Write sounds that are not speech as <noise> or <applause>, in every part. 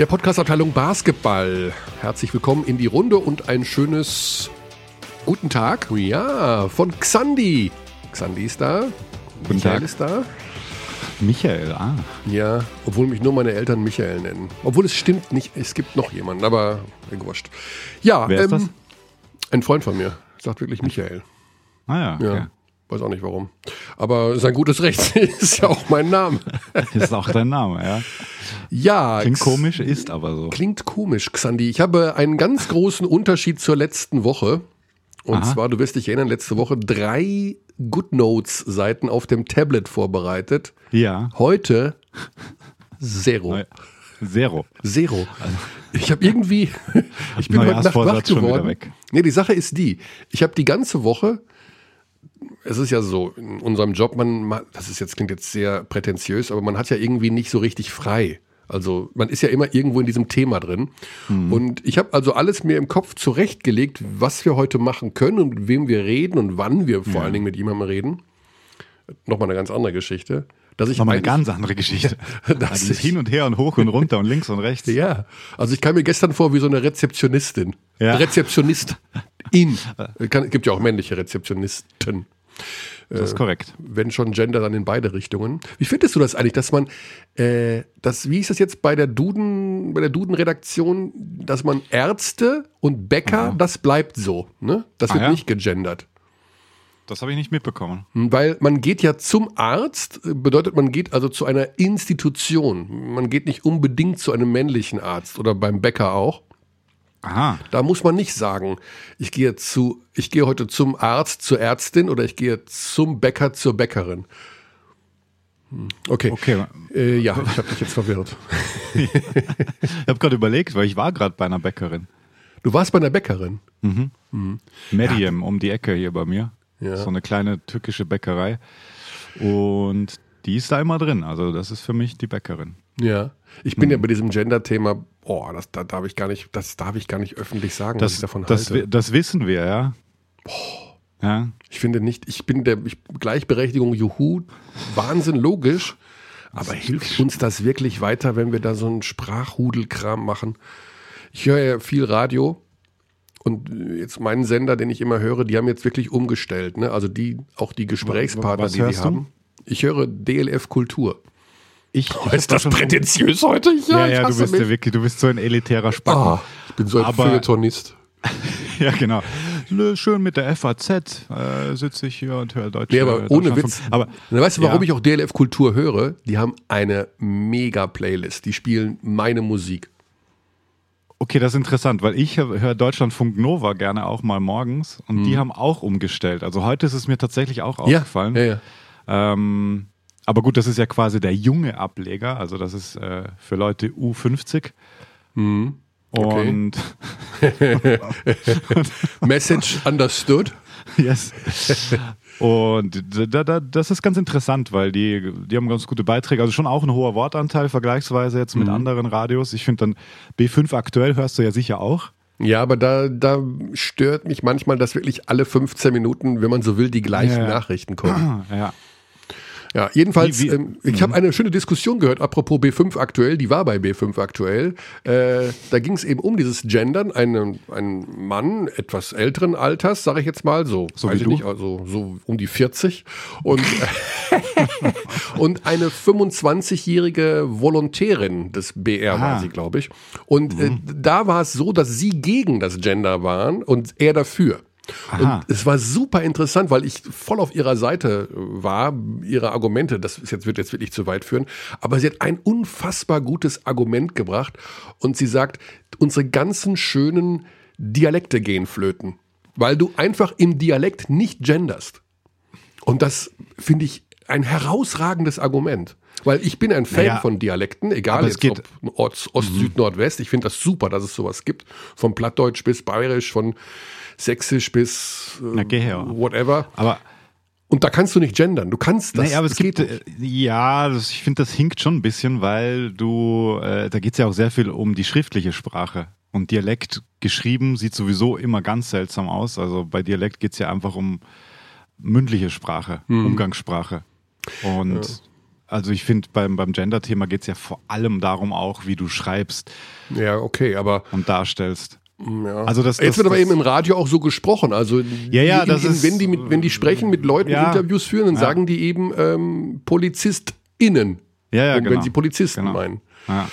Der Podcast-Abteilung Basketball. Herzlich willkommen in die Runde und ein schönes guten Tag. Ja, von Xandi. Xandi ist da. Guten Michael Tag. ist da. Michael, ah. Ja, obwohl mich nur meine Eltern Michael nennen. Obwohl es stimmt nicht, es gibt noch jemanden, aber wurscht. Ja, Wer ist das? ein Freund von mir sagt wirklich Michael. Ah ja, Ja, okay. Weiß auch nicht warum. Aber sein gutes Recht <laughs> ist ja auch mein Name. <laughs> Ist auch dein Name, ja. Ja, Klingt komisch, ist aber so. Klingt komisch, Xandi. Ich habe einen ganz großen Unterschied zur letzten Woche. Und Aha. zwar, du wirst dich erinnern, letzte Woche drei GoodNotes-Seiten auf dem Tablet vorbereitet. Ja. Heute Zero. Neu- Zero. Zero. Ich habe irgendwie, <laughs> ich bin heute Nacht wach geworden. Nee, die Sache ist die, ich habe die ganze Woche, es ist ja so, in unserem Job, man, das ist jetzt, klingt jetzt sehr prätentiös, aber man hat ja irgendwie nicht so richtig frei. Also man ist ja immer irgendwo in diesem Thema drin. Mhm. Und ich habe also alles mir im Kopf zurechtgelegt, was wir heute machen können und mit wem wir reden und wann wir vor allen Dingen mit jemandem reden. Nochmal eine ganz andere Geschichte. Dass ich Nochmal eine ganz andere Geschichte. <laughs> Das Also ist- hin und her und hoch und runter und links und rechts. Ja, also ich kam mir gestern vor wie so eine Rezeptionistin. Ja. <laughs> Rezeptionistin. Kann, gibt ja auch männliche Rezeptionisten. Das ist korrekt. Wenn schon Gender, dann in beide Richtungen. Wie findest du das eigentlich, dass man, äh, das, wie ist das jetzt bei der Duden, bei der Duden-Redaktion, dass man Ärzte und Bäcker, das bleibt so, ne? Das Ah, wird ja? nicht gegendert. Das habe ich nicht mitbekommen. Weil man geht ja zum Arzt, äh, bedeutet man geht also zu einer Institution. Man geht nicht unbedingt zu einem männlichen Arzt oder beim Bäcker auch. Aha. Da muss man nicht sagen, ich gehe zu, ich gehe heute zum Arzt, zur Ärztin oder ich gehe zum Bäcker, zur Bäckerin. Hm, Okay. Okay. Äh, ja, ich habe dich jetzt verwirrt. <laughs> Ich habe gerade überlegt, weil ich war gerade bei einer Bäckerin. Du warst bei einer Bäckerin. Medium um die Ecke hier bei mir. Ja. So eine kleine türkische Bäckerei. Und die ist da immer drin. Also das ist für mich die Bäckerin. Ja. Ich bin ja bei diesem Gender-Thema, boah, das da darf ich gar nicht, das darf ich gar nicht öffentlich sagen, was ich Das, davon das, halte. das wissen wir, ja. Ja. Ich finde nicht, ich bin der ich, Gleichberechtigung, juhu, Wahnsinn, logisch. Aber hilft uns das wirklich weiter, wenn wir da so einen Sprachhudelkram machen? Ich höre ja viel Radio und jetzt meinen Sender, den ich immer höre, die haben jetzt wirklich umgestellt. Ne? Also die, auch die Gesprächspartner, die sie du? haben. Ich höre DLF Kultur. Ich, ich ist das prätentiös heute? Ja, ich ja, du bist ja mich. wirklich, du bist so ein elitärer Spacken. Ah, ich bin so ein Aber- Feuilletonist. <laughs> Ja, genau. Schön mit der FAZ äh, sitze ich hier und höre Deutsche. Nee, aber ohne. Witz. Aber Na, weißt du, warum ja. ich auch DLF Kultur höre? Die haben eine mega Playlist. Die spielen meine Musik. Okay, das ist interessant, weil ich höre Deutschlandfunk Nova gerne auch mal morgens und Mhm. die haben auch umgestellt. Also heute ist es mir tatsächlich auch aufgefallen. Ja, ja. Ähm, aber gut, das ist ja quasi der junge Ableger, also das ist äh, für Leute U50. Mhm. Okay. Und <laughs> Message understood. yes. Und da, da, das ist ganz interessant, weil die, die haben ganz gute Beiträge, also schon auch ein hoher Wortanteil vergleichsweise jetzt Mhm. mit anderen Radios. Ich finde dann B5 aktuell hörst du ja sicher auch. Ja, aber da, da stört mich manchmal, dass wirklich alle 15 Minuten, wenn man so will, die gleichen Ja, ja. Nachrichten kommen. <clears throat> Ja. Ja, jedenfalls, Wie- wie- ähm, ich habe eine schöne Diskussion gehört, apropos B5 aktuell, die war bei B5 aktuell. Äh, da ging es eben um dieses Gendern. Ein, ein Mann etwas älteren Alters, sage ich jetzt mal, so, So weiß ich nicht, also so um die 40. Und, <laughs> und eine 25-jährige Volontärin des BR war Ah. sie, glaube ich. Und äh, da war es so, dass sie gegen das Gender waren und er dafür. Aha. Und es war super interessant, weil ich voll auf ihrer Seite war, ihre Argumente, das ist jetzt, wird jetzt wirklich zu weit führen, aber sie hat ein unfassbar gutes Argument gebracht und sie sagt, unsere ganzen schönen Dialekte gehen flöten, weil du einfach im Dialekt nicht genderst. Und das finde ich ein herausragendes Argument. Weil ich bin ein Fan Naja, von Dialekten, egal jetzt geht- ob Ost, Ost Süd, Nordwest. Ich finde das super, dass es sowas gibt. Von Plattdeutsch bis Bayerisch, von Sächsisch bis äh, Na, whatever. Aber Und da kannst du nicht gendern. Du kannst das. Nee, aber es gibt, geht äh, ja, das, ich finde, das hinkt schon ein bisschen, weil du, äh, da geht es ja auch sehr viel um die schriftliche Sprache. Und Dialekt geschrieben sieht sowieso immer ganz seltsam aus. Also bei Dialekt geht es ja einfach um mündliche Sprache, Hm. Umgangssprache. Und also ich finde, beim, beim Gender-Thema geht es ja vor allem darum auch, wie du schreibst. Ja, okay, aber. Und darstellst. Ja. Also das, Jetzt das, wird aber eben im Radio auch so gesprochen. Also ja, ja, in, in, ist, wenn, die mit, wenn die sprechen mit Leuten, ja, Interviews führen, dann ja. sagen die eben ähm, PolizistInnen. Ja, ja, genau. Wenn sie Polizisten genau. meinen. Ja.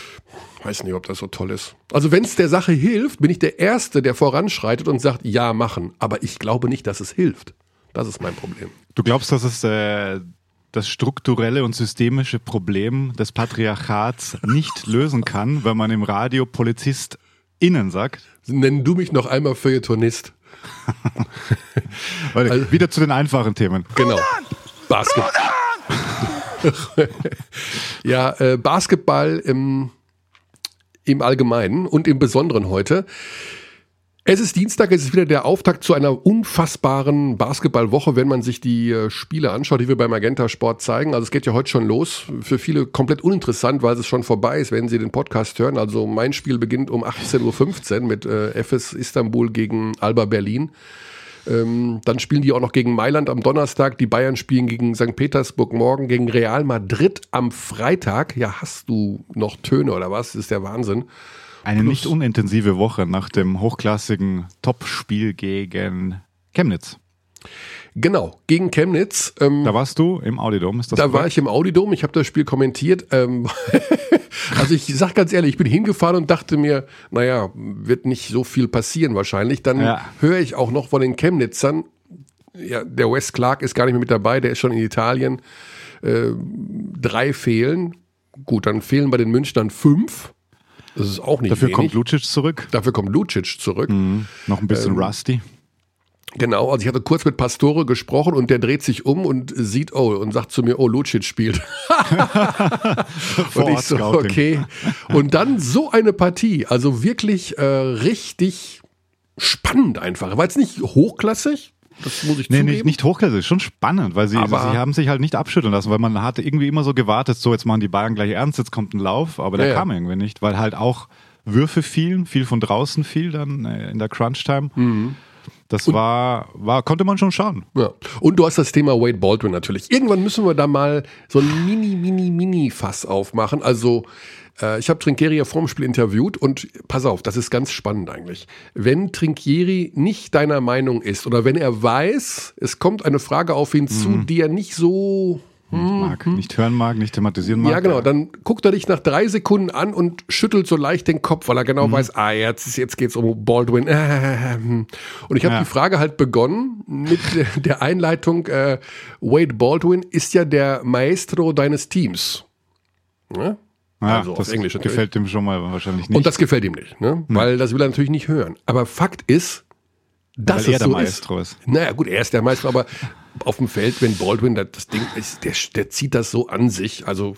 Weiß nicht, ob das so toll ist. Also wenn es der Sache hilft, bin ich der Erste, der voranschreitet und sagt, ja, machen. Aber ich glaube nicht, dass es hilft. Das ist mein Problem. Du glaubst, dass es äh, das strukturelle und systemische Problem des Patriarchats nicht lösen kann, wenn man im Radio Polizist innen sagt? Nenn du mich noch einmal Feuilletonist. <laughs> also, wieder zu den einfachen Themen. Genau. Basketball. <laughs> ja, äh, Basketball im, im Allgemeinen und im Besonderen heute. Es ist Dienstag, es ist wieder der Auftakt zu einer unfassbaren Basketballwoche, wenn man sich die äh, Spiele anschaut, die wir beim Magenta Sport zeigen. Also es geht ja heute schon los. Für viele komplett uninteressant, weil es schon vorbei ist, wenn sie den Podcast hören. Also mein Spiel beginnt um 18.15 Uhr mit äh, FS Istanbul gegen Alba Berlin. Ähm, dann spielen die auch noch gegen Mailand am Donnerstag. Die Bayern spielen gegen St. Petersburg morgen, gegen Real Madrid am Freitag. Ja, hast du noch Töne oder was? Das ist der Wahnsinn. Eine Plus. nicht unintensive Woche nach dem hochklassigen Topspiel gegen Chemnitz. Genau, gegen Chemnitz. Ähm, da warst du im Audidom, ist das Da korrekt? war ich im Audidom, ich habe das Spiel kommentiert. Ähm, <laughs> also ich sag ganz ehrlich, ich bin hingefahren und dachte mir, naja, wird nicht so viel passieren wahrscheinlich. Dann ja. höre ich auch noch von den Chemnitzern, ja, der Wes Clark ist gar nicht mehr mit dabei, der ist schon in Italien. Äh, drei fehlen. Gut, dann fehlen bei den Münchnern fünf. Das ist auch nicht Dafür wenig. kommt Lucic zurück. Dafür kommt Lucic zurück. Mhm. Noch ein bisschen ähm, rusty. Genau, also ich hatte kurz mit Pastore gesprochen und der dreht sich um und sieht, oh, und sagt zu mir, oh, Lucic spielt. <laughs> und ich so, okay. Und dann so eine Partie, also wirklich äh, richtig spannend einfach. War jetzt nicht hochklassig, das muss ich nee, zugeben. Nicht, nicht hochklassig, schon spannend, weil sie, aber sie haben sich halt nicht abschütteln lassen, weil man hatte irgendwie immer so gewartet, so jetzt machen die Bayern gleich ernst, jetzt kommt ein Lauf, aber der ja, kam irgendwie nicht, weil halt auch Würfe fielen, viel von draußen fiel dann äh, in der Crunch-Time. Mhm. Das war, war, konnte man schon schauen. Ja. Und du hast das Thema Wade Baldwin natürlich. Irgendwann müssen wir da mal so ein mini, mini, mini Fass aufmachen. Also, äh, ich habe Trinkieri ja vorm Spiel interviewt und pass auf, das ist ganz spannend eigentlich. Wenn Trinkieri nicht deiner Meinung ist oder wenn er weiß, es kommt eine Frage auf ihn mhm. zu, die er nicht so nicht hm, mag, hm. nicht hören mag, nicht thematisieren mag. Ja, genau. Dann guckt er dich nach drei Sekunden an und schüttelt so leicht den Kopf, weil er genau mhm. weiß, ah, jetzt, jetzt geht's um Baldwin. <laughs> Und ich habe ja. die Frage halt begonnen mit <laughs> der Einleitung, äh, Wade Baldwin ist ja der Maestro deines Teams. Ja? Ja, also das Englisch natürlich. gefällt ihm schon mal wahrscheinlich nicht. Und das gefällt ihm nicht, ne? Mhm. weil das will er natürlich nicht hören. Aber Fakt ist, dass Weil er der Maestro ist. ist. Naja, gut, er ist der Maestro, aber auf dem Feld, wenn Baldwin das Ding ist, der, der zieht das so an sich. Also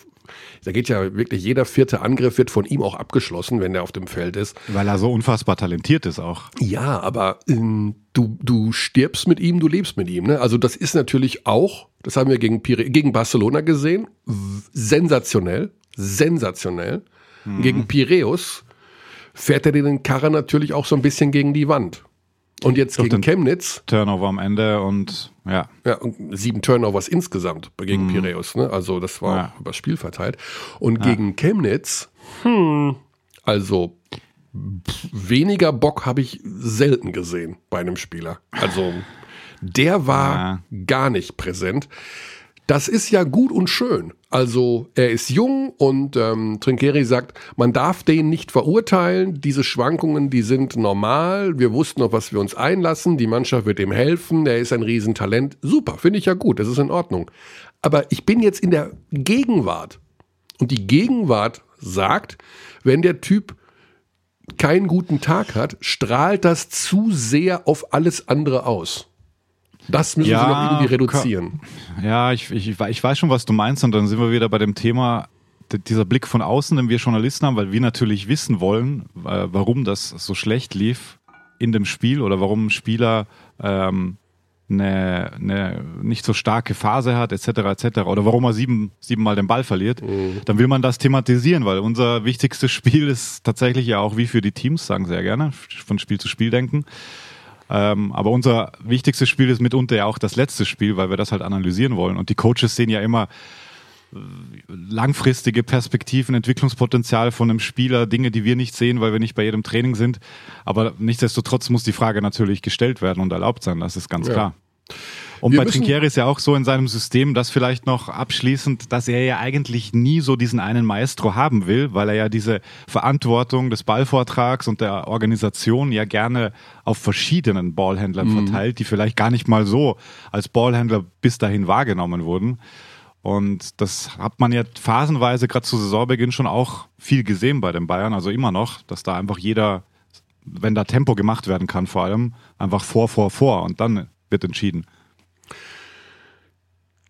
da geht ja wirklich jeder vierte Angriff wird von ihm auch abgeschlossen, wenn er auf dem Feld ist. Weil er so unfassbar talentiert ist auch. Ja, aber ähm, du, du stirbst mit ihm, du lebst mit ihm. Ne? Also das ist natürlich auch, das haben wir gegen, Pire, gegen Barcelona gesehen, sensationell, sensationell. Mhm. Gegen Piräus fährt er den Karren natürlich auch so ein bisschen gegen die Wand. Und jetzt Durch gegen Chemnitz. Turnover am Ende und ja. Ja, und sieben Turnovers insgesamt gegen mhm. Piraeus. Ne? Also das war ja. über das Spiel verteilt. Und ja. gegen Chemnitz, hm, also weniger Bock habe ich selten gesehen bei einem Spieler. Also der war ja. gar nicht präsent. Das ist ja gut und schön. Also er ist jung und ähm, Trinkeri sagt, man darf den nicht verurteilen. Diese Schwankungen, die sind normal. Wir wussten, auf was wir uns einlassen. Die Mannschaft wird ihm helfen. Er ist ein Riesentalent. Super, finde ich ja gut. Das ist in Ordnung. Aber ich bin jetzt in der Gegenwart. Und die Gegenwart sagt, wenn der Typ keinen guten Tag hat, strahlt das zu sehr auf alles andere aus. Das müssen ja, sie noch irgendwie reduzieren. Ja, ich, ich, ich weiß schon, was du meinst. Und dann sind wir wieder bei dem Thema, dieser Blick von außen, den wir Journalisten haben, weil wir natürlich wissen wollen, äh, warum das so schlecht lief in dem Spiel oder warum ein Spieler ähm, eine, eine nicht so starke Phase hat, etc. etc. oder warum er sieben, siebenmal den Ball verliert, mhm. dann will man das thematisieren, weil unser wichtigstes <laughs> Spiel ist tatsächlich ja auch wie für die Teams, sagen sehr gerne, von Spiel zu Spiel denken. Ähm, aber unser wichtigstes Spiel ist mitunter ja auch das letzte Spiel, weil wir das halt analysieren wollen. Und die Coaches sehen ja immer langfristige Perspektiven, Entwicklungspotenzial von einem Spieler, Dinge, die wir nicht sehen, weil wir nicht bei jedem Training sind. Aber nichtsdestotrotz muss die Frage natürlich gestellt werden und erlaubt sein, das ist ganz ja. klar. Und wir bei Trinkieri ist ja auch so in seinem System, das vielleicht noch abschließend, dass er ja eigentlich nie so diesen einen Maestro haben will, weil er ja diese Verantwortung des Ballvortrags und der Organisation ja gerne auf verschiedenen Ballhändlern mhm. verteilt, die vielleicht gar nicht mal so als Ballhändler bis dahin wahrgenommen wurden. Und das hat man ja phasenweise gerade zu Saisonbeginn schon auch viel gesehen bei den Bayern, also immer noch, dass da einfach jeder, wenn da Tempo gemacht werden kann, vor allem einfach vor, vor, vor und dann wird entschieden.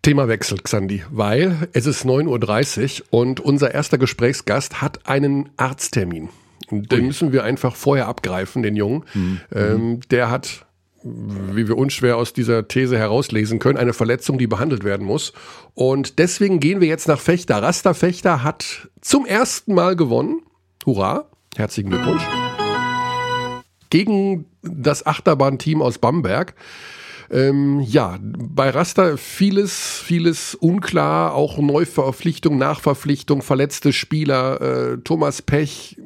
Themawechsel, Xandi, weil es ist 9.30 Uhr und unser erster Gesprächsgast hat einen Arzttermin. Den müssen wir einfach vorher abgreifen, den Jungen. Mhm. Ähm, der hat, wie wir unschwer aus dieser These herauslesen können, eine Verletzung, die behandelt werden muss. Und deswegen gehen wir jetzt nach Fechter. Rasta Fechter hat zum ersten Mal gewonnen. Hurra, herzlichen Glückwunsch. Gegen das Achterbahnteam aus Bamberg. Ähm, ja, bei Raster vieles, vieles unklar, auch Neuverpflichtung, Nachverpflichtung, verletzte Spieler, äh, Thomas Pech,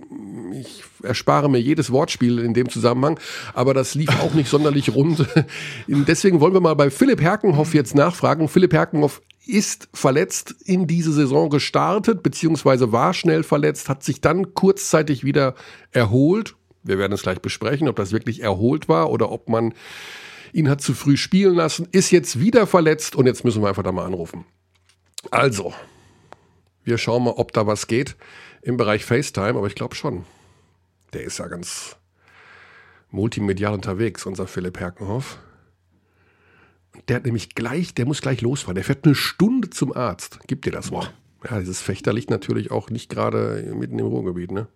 ich erspare mir jedes Wortspiel in dem Zusammenhang, aber das lief auch nicht sonderlich rund. <laughs> Deswegen wollen wir mal bei Philipp Herkenhoff jetzt nachfragen. Philipp Herkenhoff ist verletzt in diese Saison gestartet, beziehungsweise war schnell verletzt, hat sich dann kurzzeitig wieder erholt. Wir werden es gleich besprechen, ob das wirklich erholt war oder ob man ihn hat zu früh spielen lassen, ist jetzt wieder verletzt und jetzt müssen wir einfach da mal anrufen. Also, wir schauen mal, ob da was geht im Bereich FaceTime, aber ich glaube schon. Der ist ja ganz multimedial unterwegs, unser Philipp Herkenhoff. Der hat nämlich gleich, der muss gleich losfahren. Der fährt eine Stunde zum Arzt. Gib dir das mal. Ja, dieses Fechter liegt natürlich auch nicht gerade mitten im Ruhrgebiet, ne?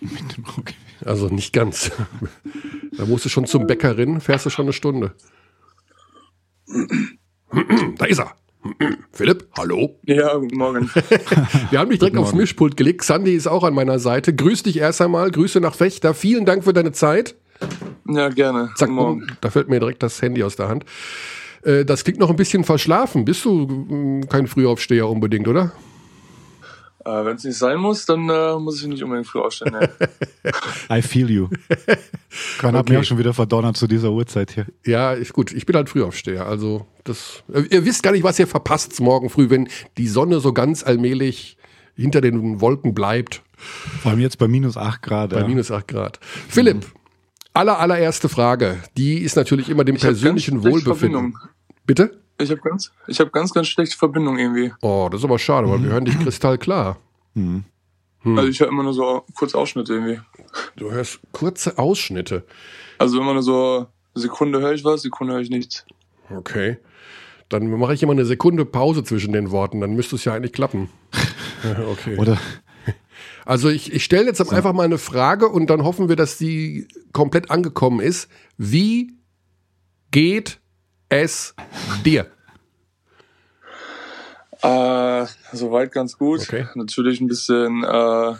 Mitten im Ruhrgebiet. Also nicht ganz. <laughs> Da musst du schon zum Bäckerin, fährst du schon eine Stunde. Da ist er. Philipp, hallo. Ja, guten Morgen. <laughs> Wir haben dich direkt aufs Mischpult gelegt. Sandy ist auch an meiner Seite. Grüß dich erst einmal. Grüße nach Fechter. Vielen Dank für deine Zeit. Ja, gerne. Zack, morgen. Da fällt mir direkt das Handy aus der Hand. Äh, das klingt noch ein bisschen verschlafen. Bist du mm, kein Frühaufsteher unbedingt, oder? Äh, Wenn es nicht sein muss, dann äh, muss ich nicht unbedingt früh aufstehen. Ne? <laughs> I feel you. <laughs> Kann okay. mir auch schon wieder verdonnert zu dieser Uhrzeit hier. Ja, ist gut. Ich bin halt Frühaufsteher. Also das, äh, ihr wisst gar nicht, was ihr verpasst morgen früh, wenn die Sonne so ganz allmählich hinter den Wolken bleibt. Vor allem jetzt bei minus 8 Grad. Bei ja. minus 8 Grad. Philipp, mhm. aller, allererste Frage. Die ist natürlich immer dem ich persönlichen Wohlbefinden. Bitte? Ich habe ganz, ich habe ganz, ganz schlechte Verbindung irgendwie. Oh, das ist aber schade, weil wir hören dich kristallklar. Hm. Hm. Also ich höre immer nur so kurze Ausschnitte irgendwie. Du hörst kurze Ausschnitte. Also immer nur so Sekunde höre ich was, Sekunde höre ich nichts. Okay. Dann mache ich immer eine Sekunde Pause zwischen den Worten, dann müsste es ja eigentlich klappen. <laughs> <laughs> okay. Oder also ich, ich stelle jetzt einfach mal eine Frage und dann hoffen wir, dass die komplett angekommen ist. Wie geht es dir? Äh, soweit ganz gut. Okay. Natürlich ein bisschen, äh, ja,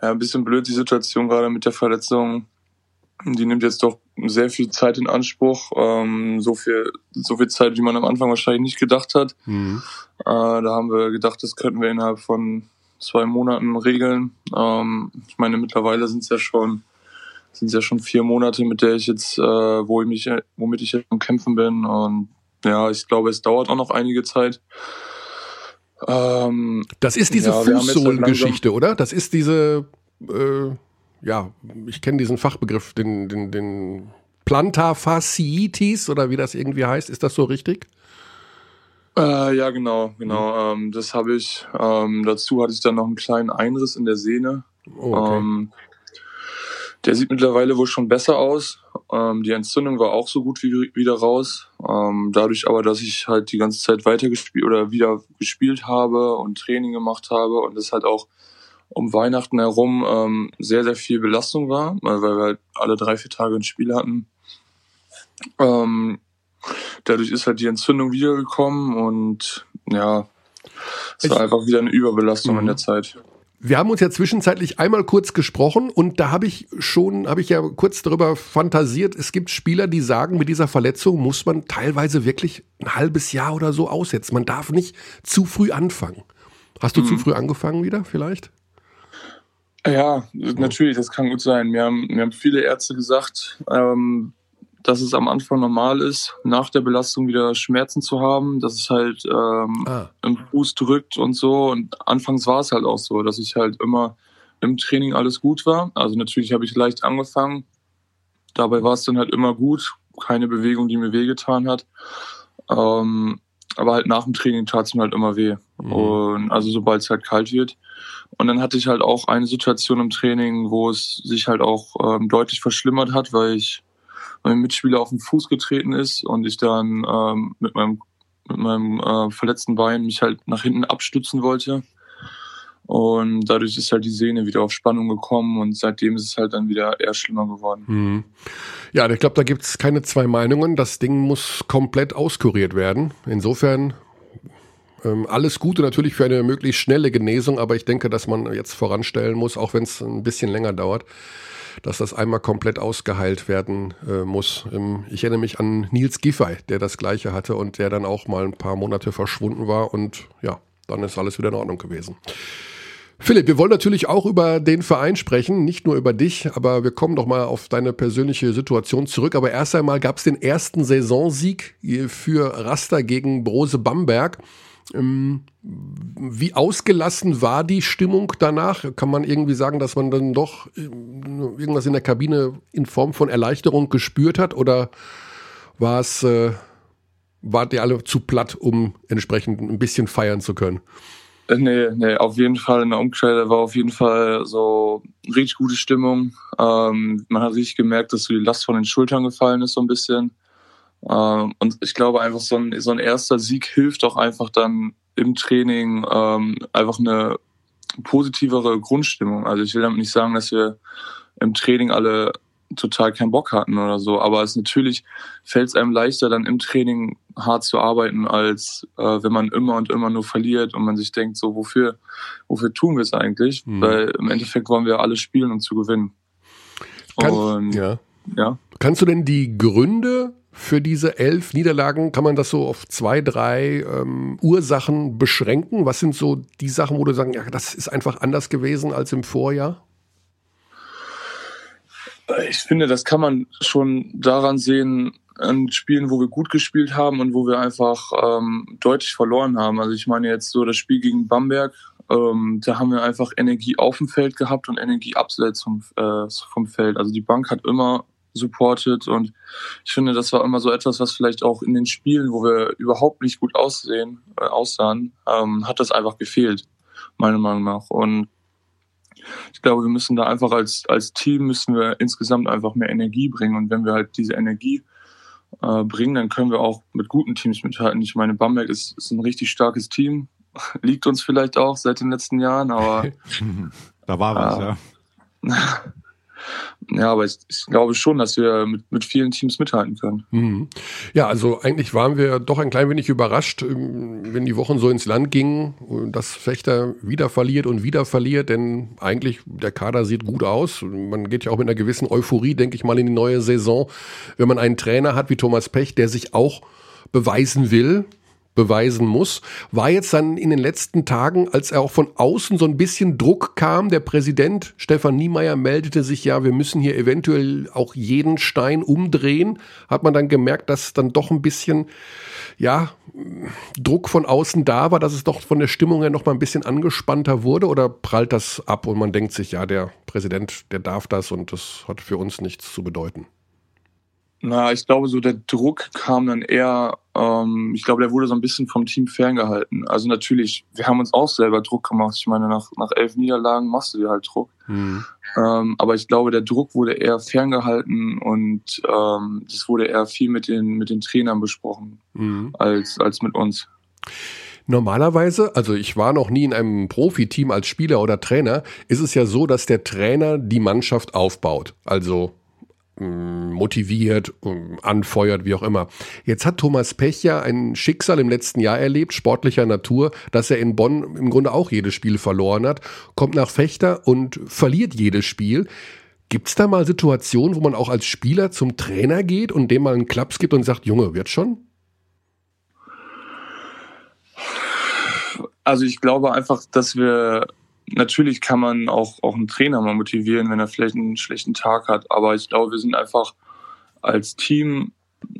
ein bisschen blöd die Situation gerade mit der Verletzung. Die nimmt jetzt doch sehr viel Zeit in Anspruch. Ähm, so viel, so viel Zeit, wie man am Anfang wahrscheinlich nicht gedacht hat. Mhm. Äh, da haben wir gedacht, das könnten wir innerhalb von zwei Monaten regeln. Ähm, ich meine, mittlerweile sind es ja schon sind es ja schon vier Monate, mit der ich jetzt, äh, wo ich mich, womit ich jetzt am Kämpfen bin. Und ja, ich glaube, es dauert auch noch einige Zeit. Ähm, das ist diese ja, halt Fußsohlengeschichte, oder? Das ist diese, äh, ja, ich kenne diesen Fachbegriff, den, den, den Plantarfasciitis oder wie das irgendwie heißt. Ist das so richtig? Äh, ja, genau, genau. Mhm. Ähm, das habe ich. Ähm, dazu hatte ich dann noch einen kleinen Einriss in der Sehne. Oh, okay. ähm, der sieht mittlerweile wohl schon besser aus. Ähm, die Entzündung war auch so gut wie wieder raus. Ähm, dadurch aber, dass ich halt die ganze Zeit weiter gespielt oder wieder gespielt habe und Training gemacht habe und es halt auch um Weihnachten herum ähm, sehr, sehr viel Belastung war, weil wir halt alle drei, vier Tage ein Spiel hatten. Ähm, dadurch ist halt die Entzündung wiedergekommen und ja, es war einfach wieder eine Überbelastung mhm. in der Zeit. Wir haben uns ja zwischenzeitlich einmal kurz gesprochen und da habe ich schon, habe ich ja kurz darüber fantasiert, es gibt Spieler, die sagen, mit dieser Verletzung muss man teilweise wirklich ein halbes Jahr oder so aussetzen. Man darf nicht zu früh anfangen. Hast du mhm. zu früh angefangen wieder vielleicht? Ja, natürlich, das kann gut sein. Mir haben, mir haben viele Ärzte gesagt, ähm, dass es am Anfang normal ist, nach der Belastung wieder Schmerzen zu haben, dass es halt ähm, ah. im Fuß drückt und so. Und anfangs war es halt auch so, dass ich halt immer im Training alles gut war. Also natürlich habe ich leicht angefangen. Dabei war es dann halt immer gut. Keine Bewegung, die mir wehgetan hat. Ähm, aber halt nach dem Training tat es mir halt immer weh. Mhm. Und also sobald es halt kalt wird. Und dann hatte ich halt auch eine Situation im Training, wo es sich halt auch ähm, deutlich verschlimmert hat, weil ich mein Mitspieler auf den Fuß getreten ist und ich dann ähm, mit meinem, mit meinem äh, verletzten Bein mich halt nach hinten abstützen wollte. Und dadurch ist halt die Sehne wieder auf Spannung gekommen und seitdem ist es halt dann wieder eher schlimmer geworden. Mhm. Ja, ich glaube, da gibt es keine zwei Meinungen. Das Ding muss komplett auskuriert werden. Insofern ähm, alles Gute natürlich für eine möglichst schnelle Genesung, aber ich denke, dass man jetzt voranstellen muss, auch wenn es ein bisschen länger dauert, dass das einmal komplett ausgeheilt werden äh, muss. Ähm, ich erinnere mich an Nils Giffey, der das gleiche hatte und der dann auch mal ein paar Monate verschwunden war und ja, dann ist alles wieder in Ordnung gewesen. Philipp, wir wollen natürlich auch über den Verein sprechen, nicht nur über dich, aber wir kommen doch mal auf deine persönliche Situation zurück. Aber erst einmal gab es den ersten Saisonsieg für Raster gegen Brose Bamberg. Ähm, wie ausgelassen war die Stimmung danach? Kann man irgendwie sagen, dass man dann doch äh, irgendwas in der Kabine in Form von Erleichterung gespürt hat? Oder war es, äh, wart ihr alle zu platt, um entsprechend ein bisschen feiern zu können? Äh, nee, nee, auf jeden Fall in der Umkleide war auf jeden Fall so richtig gute Stimmung. Ähm, man hat richtig gemerkt, dass so die Last von den Schultern gefallen ist, so ein bisschen. Ähm, und ich glaube einfach, so ein, so ein erster Sieg hilft auch einfach dann im Training ähm, einfach eine positivere Grundstimmung. Also ich will damit nicht sagen, dass wir im Training alle total keinen Bock hatten oder so, aber es natürlich fällt es einem leichter, dann im Training hart zu arbeiten, als äh, wenn man immer und immer nur verliert und man sich denkt, so wofür, wofür tun wir es eigentlich? Mhm. Weil im Endeffekt wollen wir alle spielen, um zu gewinnen. Kann, und, ja. ja. Kannst du denn die Gründe für diese elf Niederlagen? Kann man das so auf zwei, drei ähm, Ursachen beschränken? Was sind so die Sachen, wo du sagen, ja, das ist einfach anders gewesen als im Vorjahr? Ich finde, das kann man schon daran sehen, an Spielen, wo wir gut gespielt haben und wo wir einfach ähm, deutlich verloren haben. Also ich meine jetzt so das Spiel gegen Bamberg, ähm, da haben wir einfach Energie auf dem Feld gehabt und Energie abseits vom, äh, vom Feld. Also die Bank hat immer supported und ich finde, das war immer so etwas, was vielleicht auch in den Spielen, wo wir überhaupt nicht gut aussehen, äh, aussahen, ähm, hat das einfach gefehlt, meiner Meinung nach. Und ich glaube, wir müssen da einfach als, als Team müssen wir insgesamt einfach mehr Energie bringen und wenn wir halt diese Energie äh, bringen, dann können wir auch mit guten Teams mithalten. Ich meine, Bamberg ist, ist ein richtig starkes Team, <laughs> liegt uns vielleicht auch seit den letzten Jahren, aber <laughs> da war was, äh, ja. <laughs> Ja, aber ich, ich, glaube schon, dass wir mit, mit vielen Teams mithalten können. Mhm. Ja, also eigentlich waren wir doch ein klein wenig überrascht, ähm, wenn die Wochen so ins Land gingen, dass Fechter wieder verliert und wieder verliert, denn eigentlich der Kader sieht gut aus. Man geht ja auch mit einer gewissen Euphorie, denke ich mal, in die neue Saison, wenn man einen Trainer hat wie Thomas Pech, der sich auch beweisen will, beweisen muss, war jetzt dann in den letzten Tagen, als er auch von außen so ein bisschen Druck kam, der Präsident Stefan Niemeyer meldete sich ja, wir müssen hier eventuell auch jeden Stein umdrehen, hat man dann gemerkt, dass dann doch ein bisschen, ja, Druck von außen da war, dass es doch von der Stimmung her noch mal ein bisschen angespannter wurde oder prallt das ab und man denkt sich, ja, der Präsident, der darf das und das hat für uns nichts zu bedeuten? Na, ich glaube, so der Druck kam dann eher, ähm, ich glaube, der wurde so ein bisschen vom Team ferngehalten. Also natürlich, wir haben uns auch selber Druck gemacht. Ich meine, nach, nach elf Niederlagen machst du dir halt Druck. Mhm. Ähm, aber ich glaube, der Druck wurde eher ferngehalten und ähm, das wurde eher viel mit den, mit den Trainern besprochen mhm. als, als mit uns. Normalerweise, also ich war noch nie in einem Profiteam als Spieler oder Trainer, ist es ja so, dass der Trainer die Mannschaft aufbaut. Also motiviert, mm, anfeuert, wie auch immer. Jetzt hat Thomas Pech ja ein Schicksal im letzten Jahr erlebt, sportlicher Natur, dass er in Bonn im Grunde auch jedes Spiel verloren hat, kommt nach Fechter und verliert jedes Spiel. Gibt es da mal Situationen, wo man auch als Spieler zum Trainer geht und dem mal einen Klaps gibt und sagt, Junge, wird schon? Also ich glaube einfach, dass wir natürlich kann man auch, auch einen Trainer mal motivieren, wenn er vielleicht einen schlechten Tag hat. Aber ich glaube, wir sind einfach als Team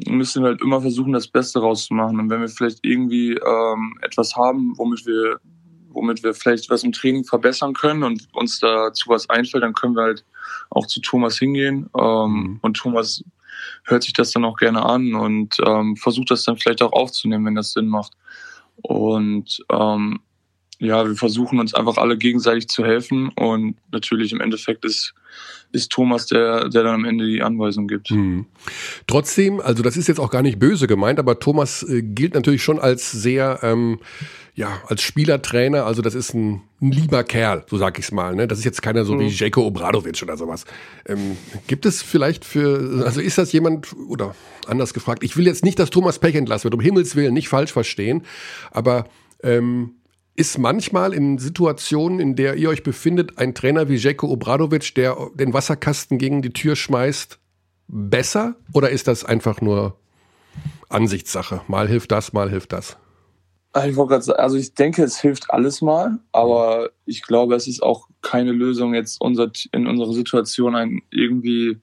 müssen wir halt immer versuchen, das Beste rauszumachen. Und wenn wir vielleicht irgendwie ähm, etwas haben, womit wir, womit wir vielleicht was im Training verbessern können und uns dazu was einfällt, dann können wir halt auch zu Thomas hingehen. Ähm, mhm. Und Thomas hört sich das dann auch gerne an und ähm, versucht das dann vielleicht auch aufzunehmen, wenn das Sinn macht. Und ähm, ja, wir versuchen uns einfach alle gegenseitig zu helfen und natürlich im Endeffekt ist, ist Thomas der, der dann am Ende die Anweisung gibt. Hm. Trotzdem, also das ist jetzt auch gar nicht böse gemeint, aber Thomas äh, gilt natürlich schon als sehr, ähm, ja, als Spielertrainer, also das ist ein, ein lieber Kerl, so sag ich's mal. Ne? Das ist jetzt keiner so hm. wie Jeko Obradovic oder sowas. Ähm, gibt es vielleicht für, also ist das jemand, oder anders gefragt, ich will jetzt nicht, dass Thomas Pech entlassen wird, um Himmels Willen, nicht falsch verstehen, aber ähm, ist manchmal in Situationen, in der ihr euch befindet, ein Trainer wie Jeko Obradovic, der den Wasserkasten gegen die Tür schmeißt, besser? Oder ist das einfach nur Ansichtssache? Mal hilft das, mal hilft das. Ich sagen, also ich denke, es hilft alles mal, aber ich glaube, es ist auch keine Lösung, jetzt unser, in unserer Situation ein irgendwie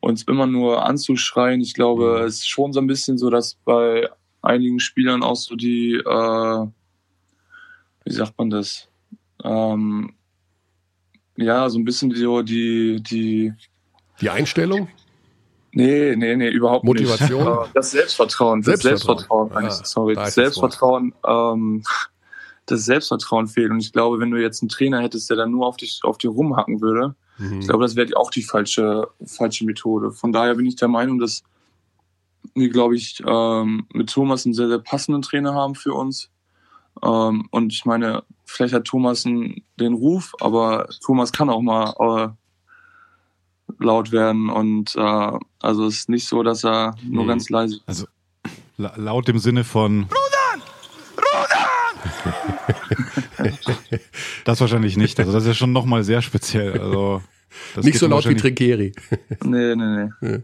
uns immer nur anzuschreien. Ich glaube, mhm. es ist schon so ein bisschen so, dass bei einigen Spielern auch so die äh, wie sagt man das? Ähm, ja, so ein bisschen so die, die. Die Einstellung? Nee, nee, nee, überhaupt Motivation? nicht. Motivation? <laughs> Das Selbstvertrauen. Das Selbstvertrauen, Selbstvertrauen ja, sorry. Da das Selbstvertrauen, ähm, <laughs> das Selbstvertrauen fehlt. Und ich glaube, wenn du jetzt einen Trainer hättest, der dann nur auf dich, auf dir rumhacken würde, mhm. ich glaube, das wäre auch die falsche, falsche Methode. Von daher bin ich der Meinung, dass wir, glaube ich, ähm, mit Thomas einen sehr, sehr passenden Trainer haben für uns. Ähm, und ich meine, vielleicht hat Thomas den Ruf, aber Thomas kann auch mal äh, laut werden. Und äh, also es ist nicht so, dass er nur mhm. ganz leise ist. Also laut im Sinne von Rudern! Rudern! <laughs> das wahrscheinlich nicht. Also das ist ja schon nochmal sehr speziell. Also nicht so laut wie Trinkeri. nee, nee, nee.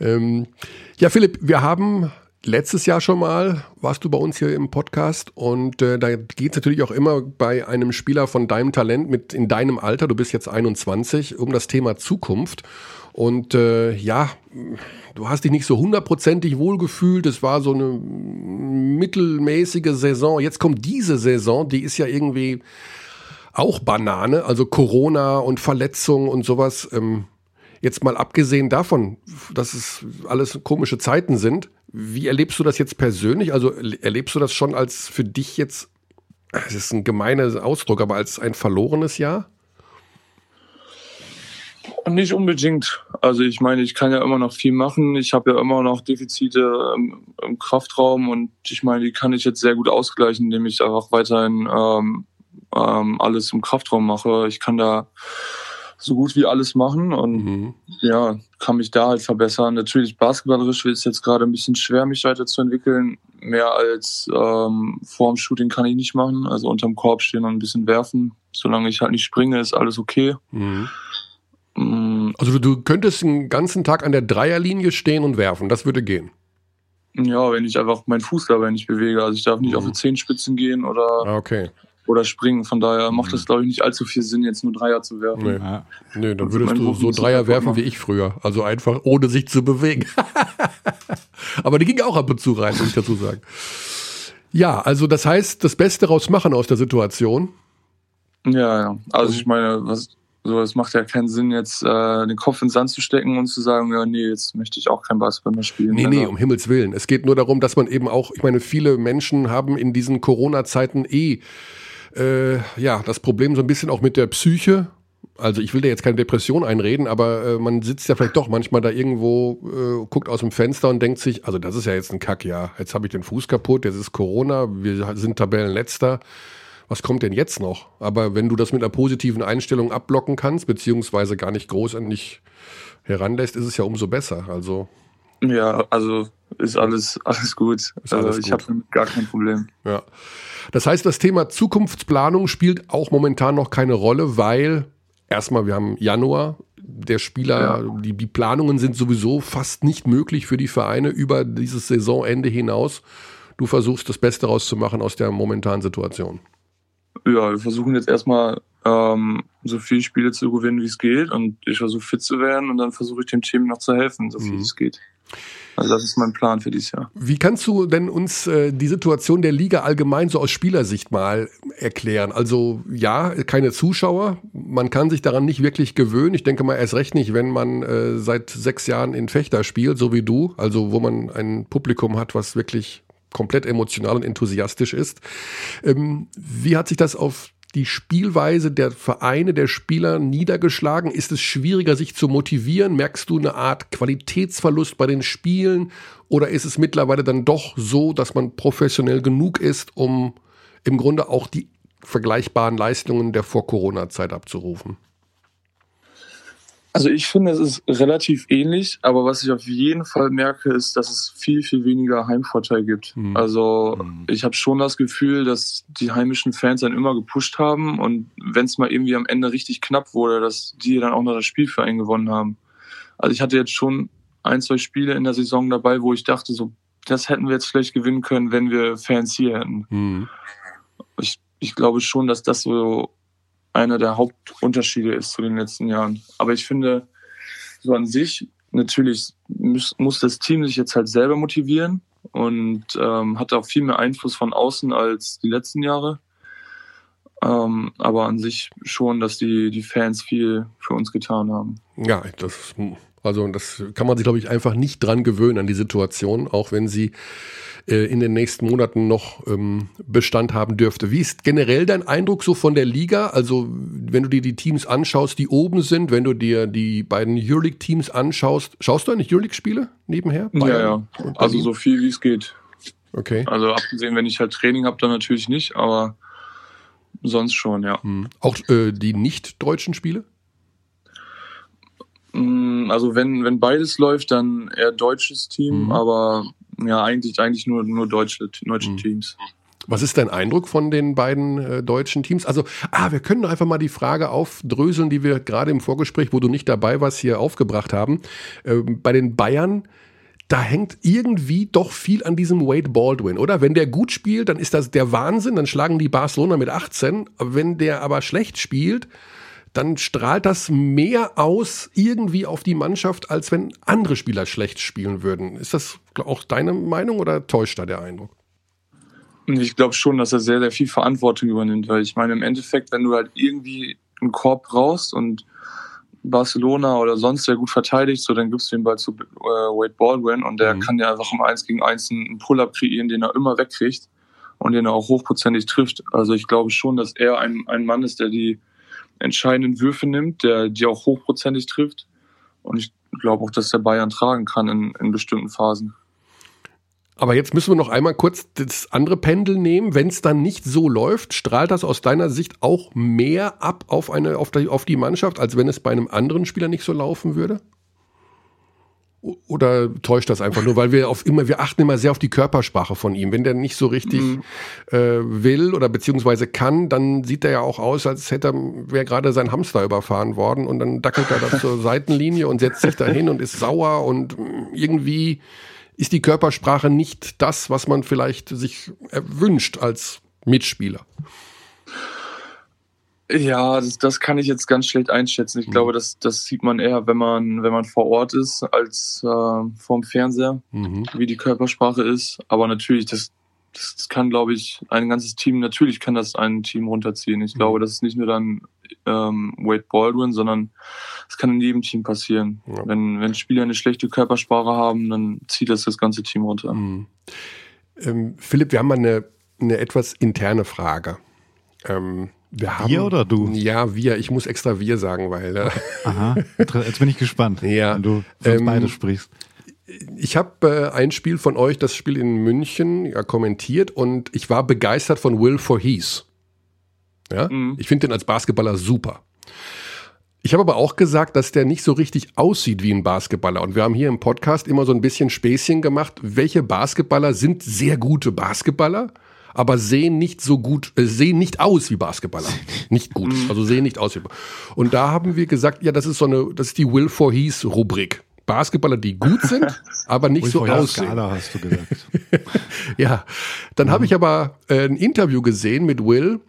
Ähm, ja, Philipp, wir haben letztes Jahr schon mal warst du bei uns hier im Podcast und äh, da geht es natürlich auch immer bei einem Spieler von deinem Talent mit in deinem Alter, du bist jetzt 21, um das Thema Zukunft. Und äh, ja, du hast dich nicht so hundertprozentig wohlgefühlt. Es war so eine mittelmäßige Saison. Jetzt kommt diese Saison, die ist ja irgendwie auch Banane, also Corona und Verletzungen und sowas. Ähm, jetzt mal abgesehen davon, dass es alles komische Zeiten sind, wie erlebst du das jetzt persönlich? Also erlebst du das schon als für dich jetzt, es ist ein gemeiner Ausdruck, aber als ein verlorenes Jahr? Nicht unbedingt. Also ich meine, ich kann ja immer noch viel machen. Ich habe ja immer noch Defizite im, Kraftraum und ich meine, die kann ich jetzt sehr gut ausgleichen, indem ich einfach weiterhin ähm, ähm, alles im Kraftraum mache. Ich kann da so gut wie alles machen und mhm. ja, kann mich da halt verbessern. Natürlich basketballerisch ist es jetzt gerade ein bisschen schwer, mich weiterzuentwickeln. Mehr als ähm, vor dem Shooting kann ich nicht machen. Also unterm Korb stehen und ein bisschen werfen. Solange ich halt nicht springe, ist alles okay. Mhm. Mm. Also du könntest den ganzen Tag an der Dreierlinie stehen und werfen, das würde gehen. Ja, wenn ich einfach meinen Fuß dabei nicht bewege. Also ich darf nicht mhm. auf die Zehenspitzen gehen oder ah, okay oder springen. Von daher macht es, mhm. glaube ich, nicht allzu viel Sinn, jetzt nur Dreier zu werfen. Nee, ja. nee dann würdest du so Dreier werfen wie ich früher. Also einfach ohne sich zu bewegen. <laughs> Aber die ging auch ab und zu rein, muss ich dazu sagen. Ja, also das heißt, das Beste rausmachen aus der Situation. Ja, ja. Also ich meine, was, so, es macht ja keinen Sinn, jetzt äh, den Kopf ins Sand zu stecken und zu sagen, ja, nee, jetzt möchte ich auch kein Basketball mehr spielen. Nee, nee, um Himmels Willen. Es geht nur darum, dass man eben auch, ich meine, viele Menschen haben in diesen Corona-Zeiten eh äh, ja, das Problem so ein bisschen auch mit der Psyche. Also ich will dir jetzt keine Depression einreden, aber äh, man sitzt ja vielleicht doch manchmal da irgendwo, äh, guckt aus dem Fenster und denkt sich, also das ist ja jetzt ein Kack, ja. Jetzt habe ich den Fuß kaputt, jetzt ist Corona, wir sind Tabellenletzter. was kommt denn jetzt noch? Aber wenn du das mit einer positiven Einstellung abblocken kannst, beziehungsweise gar nicht groß an dich heranlässt, ist es ja umso besser. Also. Ja, also ist alles, alles gut. Ist also alles ich habe gar kein Problem. Ja. Das heißt, das Thema Zukunftsplanung spielt auch momentan noch keine Rolle, weil erstmal wir haben Januar, der Spieler, ja. die, die Planungen sind sowieso fast nicht möglich für die Vereine über dieses Saisonende hinaus. Du versuchst das Beste rauszumachen aus der momentanen Situation. Ja, wir versuchen jetzt erstmal ähm, so viele Spiele zu gewinnen, wie es geht. Und ich versuche fit zu werden und dann versuche ich dem Team noch zu helfen, so viel mhm. es geht. Also das ist mein Plan für dieses Jahr. Wie kannst du denn uns äh, die Situation der Liga allgemein so aus Spielersicht mal erklären? Also ja, keine Zuschauer, man kann sich daran nicht wirklich gewöhnen. Ich denke mal erst recht nicht, wenn man äh, seit sechs Jahren in Fechter spielt, so wie du, also wo man ein Publikum hat, was wirklich komplett emotional und enthusiastisch ist. Ähm, wie hat sich das auf die Spielweise der Vereine, der Spieler niedergeschlagen? Ist es schwieriger, sich zu motivieren? Merkst du eine Art Qualitätsverlust bei den Spielen? Oder ist es mittlerweile dann doch so, dass man professionell genug ist, um im Grunde auch die vergleichbaren Leistungen der Vor-Corona-Zeit abzurufen? Also ich finde, es ist relativ ähnlich, aber was ich auf jeden Fall merke, ist, dass es viel, viel weniger Heimvorteil gibt. Mhm. Also mhm. ich habe schon das Gefühl, dass die heimischen Fans dann immer gepusht haben und wenn es mal irgendwie am Ende richtig knapp wurde, dass die dann auch noch das Spiel für einen gewonnen haben. Also ich hatte jetzt schon ein, zwei Spiele in der Saison dabei, wo ich dachte, so, das hätten wir jetzt vielleicht gewinnen können, wenn wir Fans hier hätten. Mhm. Ich, ich glaube schon, dass das so einer der Hauptunterschiede ist zu den letzten Jahren. Aber ich finde, so an sich, natürlich muss, muss das Team sich jetzt halt selber motivieren und ähm, hat auch viel mehr Einfluss von außen als die letzten Jahre. Ähm, aber an sich schon, dass die, die Fans viel für uns getan haben. Ja, das, also das kann man sich, glaube ich, einfach nicht dran gewöhnen an die Situation, auch wenn sie äh, in den nächsten Monaten noch ähm, Bestand haben dürfte. Wie ist generell dein Eindruck so von der Liga? Also wenn du dir die Teams anschaust, die oben sind, wenn du dir die beiden Euroleague-Teams anschaust, schaust du eigentlich Euroleague-Spiele nebenher? Bayern ja, ja. Also so viel wie es geht. Okay. Also abgesehen, wenn ich halt Training habe, dann natürlich nicht, aber sonst schon, ja. Hm. Auch äh, die nicht deutschen Spiele? Also wenn, wenn beides läuft, dann eher deutsches Team, mhm. aber ja, eigentlich, eigentlich nur, nur deutsche, deutsche mhm. Teams. Was ist dein Eindruck von den beiden äh, deutschen Teams? Also, ah, wir können einfach mal die Frage aufdröseln, die wir gerade im Vorgespräch, wo du nicht dabei warst, hier aufgebracht haben. Äh, bei den Bayern, da hängt irgendwie doch viel an diesem Wade Baldwin, oder? Wenn der gut spielt, dann ist das der Wahnsinn, dann schlagen die Barcelona mit 18. Wenn der aber schlecht spielt, dann strahlt das mehr aus irgendwie auf die Mannschaft, als wenn andere Spieler schlecht spielen würden. Ist das auch deine Meinung oder täuscht da der Eindruck? Ich glaube schon, dass er sehr, sehr viel Verantwortung übernimmt, weil ich meine, im Endeffekt, wenn du halt irgendwie einen Korb brauchst und Barcelona oder sonst sehr gut verteidigt, so dann gibst du den Ball zu äh, Wade Baldwin und der mhm. kann ja einfach im 1 gegen 1 einen Pull-up kreieren, den er immer wegkriegt und den er auch hochprozentig trifft. Also ich glaube schon, dass er ein, ein Mann ist, der die entscheidenden Würfe nimmt, der die auch hochprozentig trifft. Und ich glaube auch, dass der Bayern tragen kann in, in bestimmten Phasen. Aber jetzt müssen wir noch einmal kurz das andere Pendel nehmen. Wenn es dann nicht so läuft, strahlt das aus deiner Sicht auch mehr ab auf, eine, auf, die, auf die Mannschaft, als wenn es bei einem anderen Spieler nicht so laufen würde? Oder täuscht das einfach nur, weil wir auf immer, wir achten immer sehr auf die Körpersprache von ihm. Wenn der nicht so richtig mhm. äh, will oder beziehungsweise kann, dann sieht er ja auch aus, als hätte er, wäre gerade sein Hamster überfahren worden und dann dackelt er da <laughs> zur Seitenlinie und setzt sich da hin und ist sauer und irgendwie ist die Körpersprache nicht das, was man vielleicht sich wünscht als Mitspieler. Ja, das, das kann ich jetzt ganz schlecht einschätzen. Ich mhm. glaube, das, das sieht man eher, wenn man, wenn man vor Ort ist, als äh, vorm Fernseher, mhm. wie die Körpersprache ist. Aber natürlich, das, das kann, glaube ich, ein ganzes Team, natürlich kann das ein Team runterziehen. Ich mhm. glaube, das ist nicht nur dann ähm, Wade Baldwin, sondern es kann in jedem Team passieren. Ja. Wenn, wenn Spieler eine schlechte Körpersprache haben, dann zieht das das ganze Team runter. Mhm. Ähm, Philipp, wir haben mal eine, eine etwas interne Frage. Ähm, wir, haben, wir oder du? Ja, wir. Ich muss extra wir sagen, weil. Äh, Aha, jetzt bin ich gespannt, <laughs> ja, wenn du ähm, beide sprichst. Ich habe äh, ein Spiel von euch, das Spiel in München, ja, kommentiert und ich war begeistert von Will for Heath. Ja? Mhm. Ich finde den als Basketballer super. Ich habe aber auch gesagt, dass der nicht so richtig aussieht wie ein Basketballer. Und wir haben hier im Podcast immer so ein bisschen Späßchen gemacht. Welche Basketballer sind sehr gute Basketballer, aber sehen nicht so gut, äh, sehen nicht aus wie Basketballer. Nicht gut, mhm. also sehen nicht aus wie. Und da haben wir gesagt, ja, das ist so eine, das ist die Will for Hees Rubrik. Basketballer, die gut sind, <laughs> aber nicht so aussehen. Skala hast du gesagt. <laughs> ja, dann mhm. habe ich aber äh, ein Interview gesehen mit Will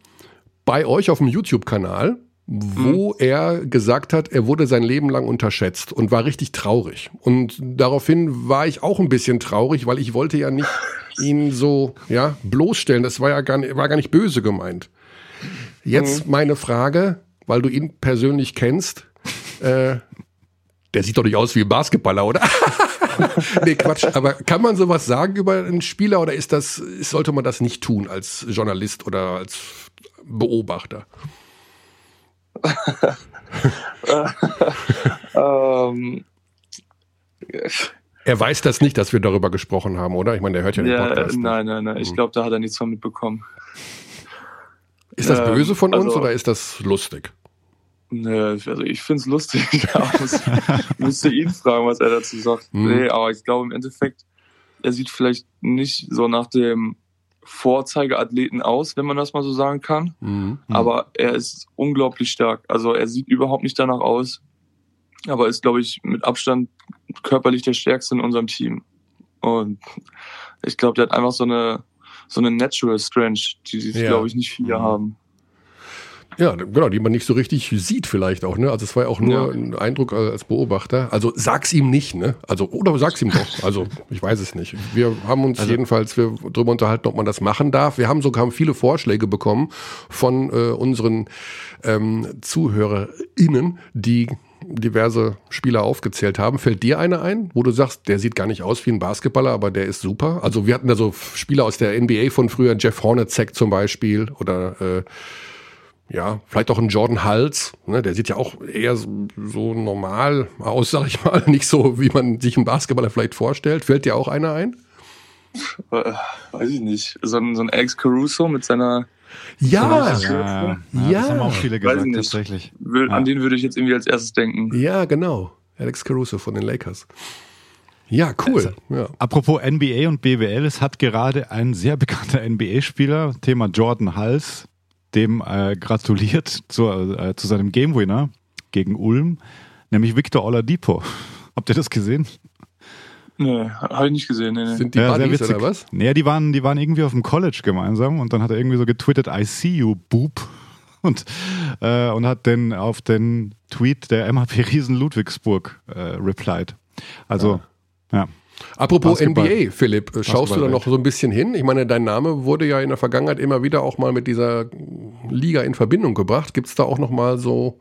bei euch auf dem YouTube-Kanal wo mhm. er gesagt hat, er wurde sein Leben lang unterschätzt und war richtig traurig. Und daraufhin war ich auch ein bisschen traurig, weil ich wollte ja nicht <laughs> ihn so ja bloßstellen. Das war ja gar nicht, war gar nicht böse gemeint. Jetzt mhm. meine Frage, weil du ihn persönlich kennst. Äh, der sieht doch nicht aus wie ein Basketballer, oder? <laughs> nee, Quatsch. Aber kann man sowas sagen über einen Spieler oder ist das, sollte man das nicht tun als Journalist oder als Beobachter? <laughs> ähm, er weiß das nicht, dass wir darüber gesprochen haben, oder? Ich meine, der hört ja den ja, Podcast. Nein, nein, nein. Ich hm. glaube, da hat er nichts von mitbekommen. Ist das böse von uns also, oder ist das lustig? Ne, also ich finde es lustig. <laughs> Ich müsste ihn fragen, was er dazu sagt. Mhm. Nee, aber ich glaube im Endeffekt, er sieht vielleicht nicht so nach dem Vorzeigeathleten aus, wenn man das mal so sagen kann. Mhm. Aber er ist unglaublich stark. Also er sieht überhaupt nicht danach aus, aber ist, glaube ich, mit Abstand körperlich der stärkste in unserem Team. Und ich glaube, der hat einfach so eine so eine Natural Strength, die, die ja. glaube ich, nicht viele mhm. haben. Ja, genau, die man nicht so richtig sieht vielleicht auch, ne? Also es war ja auch nur ja. ein Eindruck als Beobachter. Also sag's ihm nicht, ne? Also, oder sag's ihm doch. Also, ich weiß es nicht. Wir haben uns also, jedenfalls wir drüber unterhalten, ob man das machen darf. Wir haben sogar viele Vorschläge bekommen von äh, unseren ähm, ZuhörerInnen, die diverse Spieler aufgezählt haben. Fällt dir einer ein, wo du sagst, der sieht gar nicht aus wie ein Basketballer, aber der ist super? Also wir hatten da so Spieler aus der NBA von früher, Jeff Hornacek zum Beispiel oder äh, ja, vielleicht auch ein Jordan Hals, ne, der sieht ja auch eher so, so normal aus, sag ich mal, <laughs> nicht so, wie man sich einen Basketballer vielleicht vorstellt. Fällt dir auch einer ein? Äh, weiß ich nicht. So ein, so ein Alex Caruso mit seiner ja, ja, ja, ja. Das haben auch viele gesagt, tatsächlich. Will, an den würde ich jetzt irgendwie als erstes denken. Ja, genau. Alex Caruso von den Lakers. Ja, cool. Also, ja. Apropos NBA und BWL, es hat gerade ein sehr bekannter NBA-Spieler, Thema Jordan Hals, dem äh, gratuliert zu, äh, zu seinem Game Winner gegen Ulm, nämlich Victor Oladipo. <laughs> Habt ihr das gesehen? Nee, habe ich nicht gesehen. Nee, nee. Sind die ja, Buddies oder was? Nee, die waren, die waren irgendwie auf dem College gemeinsam und dann hat er irgendwie so getwittert, I see you, Boop. <laughs> Und, äh, und hat dann auf den Tweet der MHP Riesen Ludwigsburg äh, replied. Also, ja. ja. Apropos Basketball. NBA, Philipp, schaust du da noch so ein bisschen hin? Ich meine, dein Name wurde ja in der Vergangenheit immer wieder auch mal mit dieser Liga in Verbindung gebracht. Gibt es da auch noch mal so,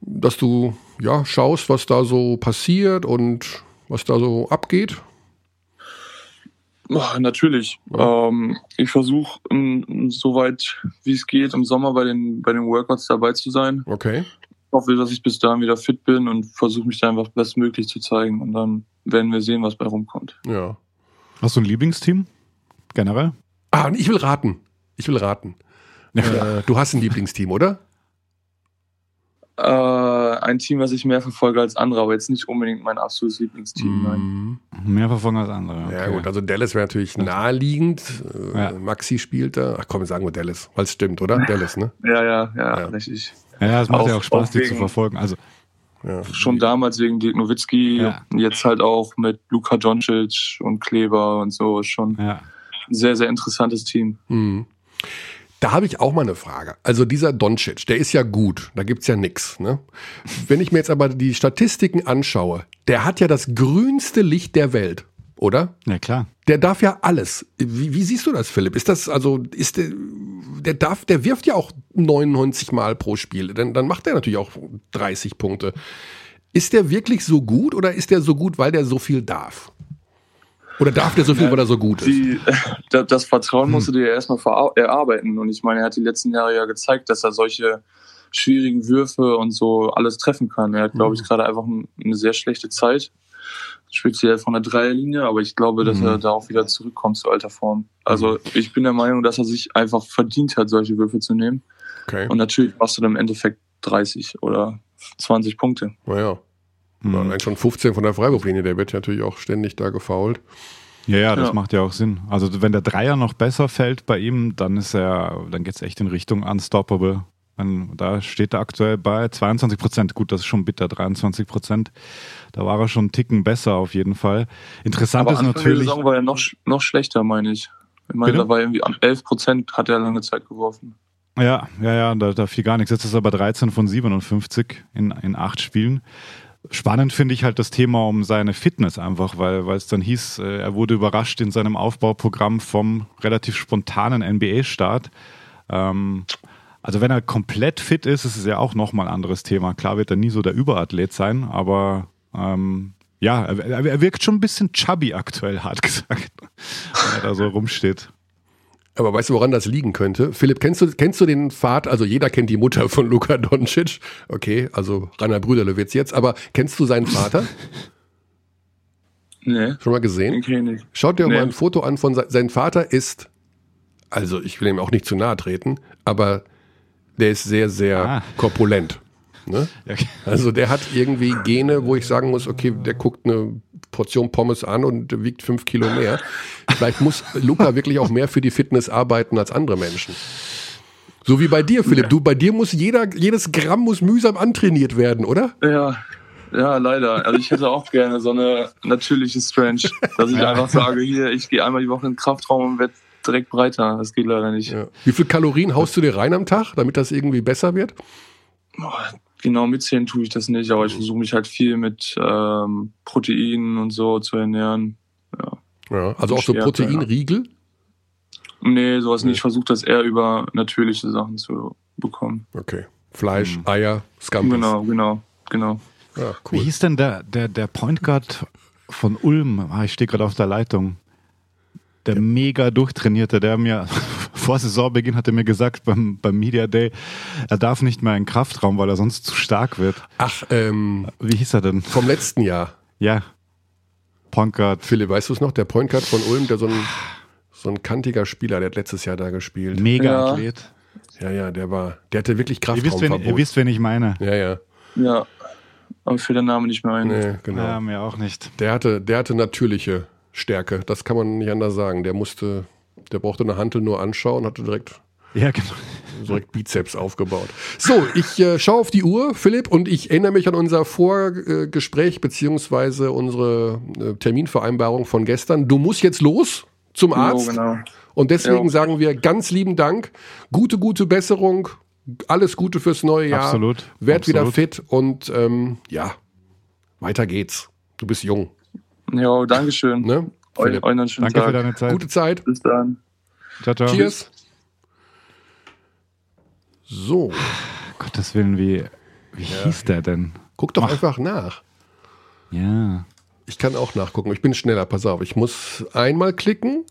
dass du ja schaust, was da so passiert und was da so abgeht? Ach, natürlich. Ja. Ähm, ich versuche, soweit wie es geht, im Sommer bei den, bei den Workouts dabei zu sein. Okay hoffe, dass ich bis dahin wieder fit bin und versuche mich da einfach bestmöglich zu zeigen. Und dann werden wir sehen, was bei rumkommt. Ja. Hast du ein Lieblingsteam? Generell? Ah, ich will raten. Ich will raten. Ja. Äh, du hast ein Lieblingsteam, oder? Äh, ein Team, was ich mehr verfolge als andere, aber jetzt nicht unbedingt mein absolutes Lieblingsteam. Mm. Mehr verfolgen als andere. Okay. Ja, gut, also Dallas wäre natürlich naheliegend. Äh, ja. Maxi spielt da. Ach komm, sagen wir Dallas, weil es stimmt, oder? Dallas, ne? Ja, ja, ja, ja. richtig. Ja, es macht auch, ja auch Spaß, die zu verfolgen. Also ja. Schon damals wegen Dirk Nowitzki, ja. jetzt halt auch mit Luka Doncic und Kleber und so. Schon ja. ein sehr, sehr interessantes Team. Mhm. Da habe ich auch mal eine Frage. Also dieser Doncic, der ist ja gut, da gibt's ja nix. Ne? Wenn ich mir jetzt aber die Statistiken anschaue, der hat ja das grünste Licht der Welt oder? Ja, klar. Der darf ja alles. Wie, wie siehst du das, Philipp? Ist das, also, ist der, der darf, der wirft ja auch 99 Mal pro Spiel. Dann, dann macht er natürlich auch 30 Punkte. Ist der wirklich so gut oder ist der so gut, weil der so viel darf? Oder darf der so viel, ja, weil er so gut ist? <laughs> Die, das Vertrauen hm. musst du dir erstmal erarbeiten. Und ich meine, er hat die letzten Jahre ja gezeigt, dass er solche schwierigen Würfe und so alles treffen kann. Er hat, glaube ich, hm. gerade einfach eine sehr schlechte Zeit speziell von der Dreierlinie, aber ich glaube, dass mhm. er da auch wieder zurückkommt zu alter Form. Also mhm. ich bin der Meinung, dass er sich einfach verdient hat, solche Würfe zu nehmen. Okay. Und natürlich machst du dann im Endeffekt 30 oder 20 Punkte. Naja. Mhm. Allein schon 15 von der Freiwurflinie, der wird natürlich auch ständig da gefault. Ja, ja, das ja. macht ja auch Sinn. Also wenn der Dreier noch besser fällt bei ihm, dann ist er, dann geht es echt in Richtung Unstoppable. Da steht er aktuell bei 22 Prozent. Gut, das ist schon bitter, 23 Prozent. Da war er schon einen Ticken besser auf jeden Fall. Interessant Aber ist Anfang natürlich. Der Saison war er noch, noch schlechter, meine ich. Ich meine, Bitte? da war irgendwie 11 Prozent hat er lange Zeit geworfen. Ja, ja, ja, da, da fiel gar nichts. Jetzt ist er bei 13 von 57 in, in acht Spielen. Spannend finde ich halt das Thema um seine Fitness einfach, weil, weil es dann hieß, äh, er wurde überrascht in seinem Aufbauprogramm vom relativ spontanen NBA-Start. Ähm, also wenn er komplett fit ist, ist es ja auch nochmal ein anderes Thema. Klar wird er nie so der Überathlet sein, aber ähm, ja, er, er, wirkt schon ein bisschen chubby aktuell, hart <laughs> gesagt, wenn er da so rumsteht. Aber weißt du, woran das liegen könnte? Philipp, kennst du, kennst du den Vater? Also jeder kennt die Mutter von Luka Doncic. Okay, also Rainer Brüderle wird's jetzt. Aber kennst du seinen Vater? Nee. Schon mal gesehen? Okay, nicht. Schaut dir nee. mal ein Foto an von se sein Vater ist, also ich will ihm auch nicht zu nahe treten, aber der ist sehr, sehr ah. korpulent. Ne? <laughs> Okay. Also der hat irgendwie Gene, wo ich sagen muss, okay, der guckt eine Portion Pommes an und wiegt fünf Kilo mehr. Vielleicht muss Luca <laughs> wirklich auch mehr für die Fitness arbeiten als andere Menschen. So wie bei dir, Philipp. Du, bei dir muss jeder, jedes Gramm muss mühsam antrainiert werden, oder? Ja, ja, leider. Also ich hätte auch gerne so eine natürliche Strange, dass ich einfach sage, hier, ich gehe einmal die Woche in den Kraftraum und werde direkt breiter. Das geht leider nicht. Ja. Wie viel Kalorien haust du dir rein am Tag, damit das irgendwie besser wird? genau mitzählen tue ich das nicht, aber ich versuche mich halt viel mit ähm, Proteinen und so zu ernähren. Ja, ja also auch so Proteinriegel? Nee, sowas nee. nicht. Ich versuche das eher über natürliche Sachen zu bekommen. Okay. Fleisch, mhm. Eier, Scampis. Genau, genau, genau. Ja, cool. Wie hieß denn der, der, der Point Guard von Ulm? Ah, ich stehe gerade auf der Leitung. Der ja. mega durchtrainierte, der mir <laughs> vor Saisonbeginn hat er mir gesagt beim, beim Media Day, er darf nicht mehr in Kraftraum, weil er sonst zu stark wird. Ach, ähm. Wie hieß er denn? Vom letzten Jahr. Ja. Point Guard. Philipp, weißt du es noch? Der Point Guard von Ulm, der so ein, so ein kantiger Spieler, der hat letztes Jahr da gespielt. Mega Athlet. Ja, ja, der war, der hatte wirklich Kraftraumverbot. Ihr wisst, wen, ihr wisst, wen ich meine. Ja, ja. Ja. Aber für den Namen nicht mehr ein. Nee, genau. Ja, mir auch nicht. Der hatte, der hatte natürliche Stärke. Das kann man nicht anders sagen. Der musste, der brauchte eine Hantel nur anschauen, hatte direkt ja, genau. <laughs> Direkt Bizeps aufgebaut. So, ich äh, schaue auf die Uhr, Philipp, und ich erinnere mich an unser Vorgespräch beziehungsweise unsere äh, Terminvereinbarung von gestern. Du musst jetzt los zum Arzt. Genau, genau. Und deswegen jo. sagen wir ganz lieben Dank. Gute, gute Besserung. Alles Gute fürs neue Jahr. Absolut. Werd Absolut. wieder fit und ähm, ja, weiter geht's. Du bist jung. Ja, Dankeschön. Ne? Eu, schönen Danke Tag. für deine Zeit. Gute Zeit. Bis dann. Ciao, ciao. Cheers. So. Gottes Willen, wie, wie ja. hieß der denn? Guck doch Ach. einfach nach. Ja. Ich kann auch nachgucken. Ich bin schneller. Pass auf. Ich muss einmal klicken.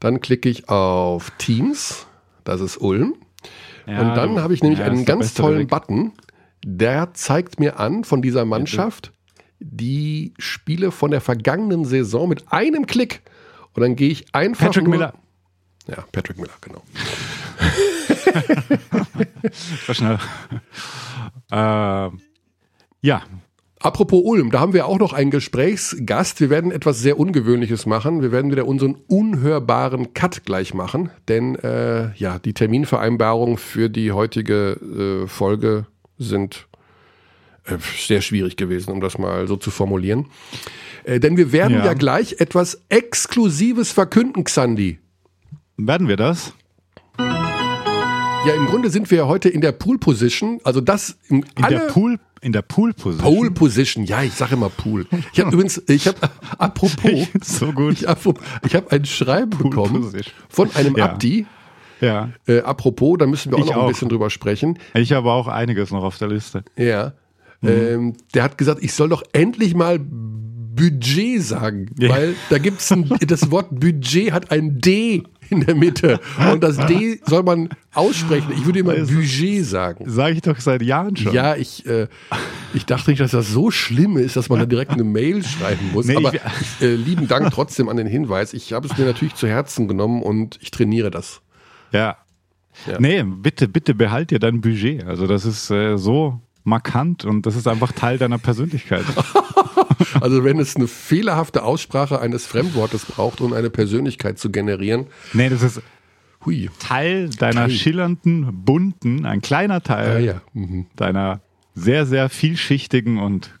Dann klicke ich auf Teams. Das ist Ulm. Ja, und dann habe ich nämlich ja, einen ganz tollen Weg. Button. Der zeigt mir an von dieser Mannschaft die Spiele von der vergangenen Saison mit einem Klick. Und dann gehe ich einfach. Patrick nur, Miller. Ja, Patrick Miller, genau. <laughs> war schnell. Äh, ja. Apropos Ulm, da haben wir auch noch einen Gesprächsgast. Wir werden etwas sehr Ungewöhnliches machen. Wir werden wieder unseren unhörbaren Cut gleich machen, denn äh, ja, die Terminvereinbarungen für die heutige äh, Folge sind sehr schwierig gewesen, um das mal so zu formulieren. Äh, denn wir werden ja. ja gleich etwas Exklusives verkünden, Xandi. Werden wir das? Ja, im Grunde sind wir heute in der Pool Position. Also das in, der Pool in der Pool Position. Pool Position. Ja, ich sage immer Pool. Ich habe übrigens, ich habe apropos, <laughs> so gut. Ich habe hab ein Schreiben Pool bekommen Position. von einem ja. Abdi. Ja. Äh, apropos, da müssen wir auch ich noch ein bisschen drüber sprechen. Ich habe auch einiges noch auf der Liste. Ja. Mhm. Ähm, der hat gesagt, ich soll doch endlich mal Budget sagen, ja. weil da gibt's ein, das Wort Budget hat ein D in der Mitte und das D soll man aussprechen. Ich würde immer also, Budget sagen. Sage ich doch seit Jahren schon. Ja, ich, äh, ich dachte nicht, dass das so schlimm ist, dass man da direkt eine Mail schreiben muss. Nee, Aber ich, äh, lieben Dank trotzdem an den Hinweis. Ich habe es mir natürlich zu Herzen genommen und ich trainiere das. Ja, Ja. Nee, bitte, bitte behalt dir dein Budget. Also das ist äh, so markant und das ist einfach Teil deiner Persönlichkeit. <laughs> also wenn es eine fehlerhafte Aussprache eines Fremdwortes braucht, um eine Persönlichkeit zu generieren. Nee, das ist Hui. Teil deiner Teil. schillernden, bunten, ein kleiner Teil ah, ja. mhm. deiner sehr, sehr vielschichtigen und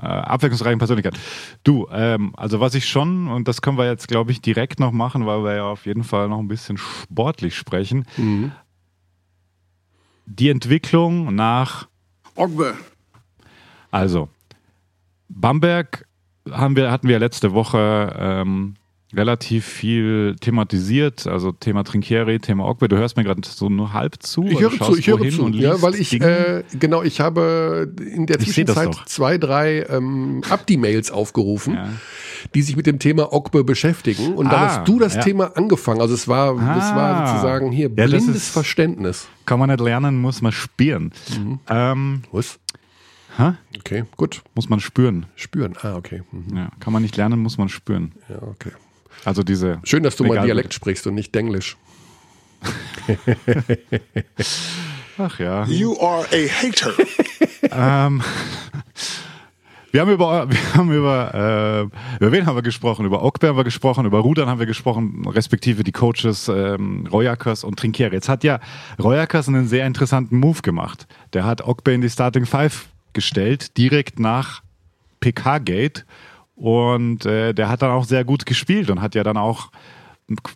äh, abwechslungsreichen Persönlichkeit. Du, ähm, also was ich schon, und das können wir jetzt, glaube ich, direkt noch machen, weil wir ja auf jeden Fall noch ein bisschen sportlich sprechen. Mhm. Die Entwicklung nach Ogbe. Also, Bamberg haben wir, hatten wir letzte Woche ähm, relativ viel thematisiert, also Thema Trinkieri, Thema Ogbe. Du hörst mir gerade so nur halb zu. Ich höre zu, ich höre zu, ja, weil ich, äh, genau, ich habe in der Zwischenzeit zwei, drei ähm, Abdi-Mails aufgerufen, ja. Die sich mit dem Thema Ogbe beschäftigen. Und ah, dann hast du das ja. Thema angefangen. Also es war, ah, das war sozusagen hier blindes ja, ist, Verständnis. Kann man nicht lernen, muss man spüren. Mhm. Ähm, Was? Ha? Okay, gut. Muss man spüren. Spüren, ah, okay. Mhm. Ja, kann man nicht lernen, muss man spüren. Ja, okay. Also diese. Schön, dass du mal Dialekt sprichst und nicht Denglisch. <laughs> Ach ja. You are a hater. ähm, wir haben über, <laughs> wir haben über, äh, über wen haben wir gesprochen? Über Ogbe haben wir gesprochen, über Rudern haben wir gesprochen, respektive die Coaches ähm, Royakas und Trinkieri. Jetzt hat ja Royakas einen sehr interessanten Move gemacht. Der hat Ogbe in die Starting Five gestellt, direkt nach PK-Gate und äh, der hat dann auch sehr gut gespielt und hat ja dann auch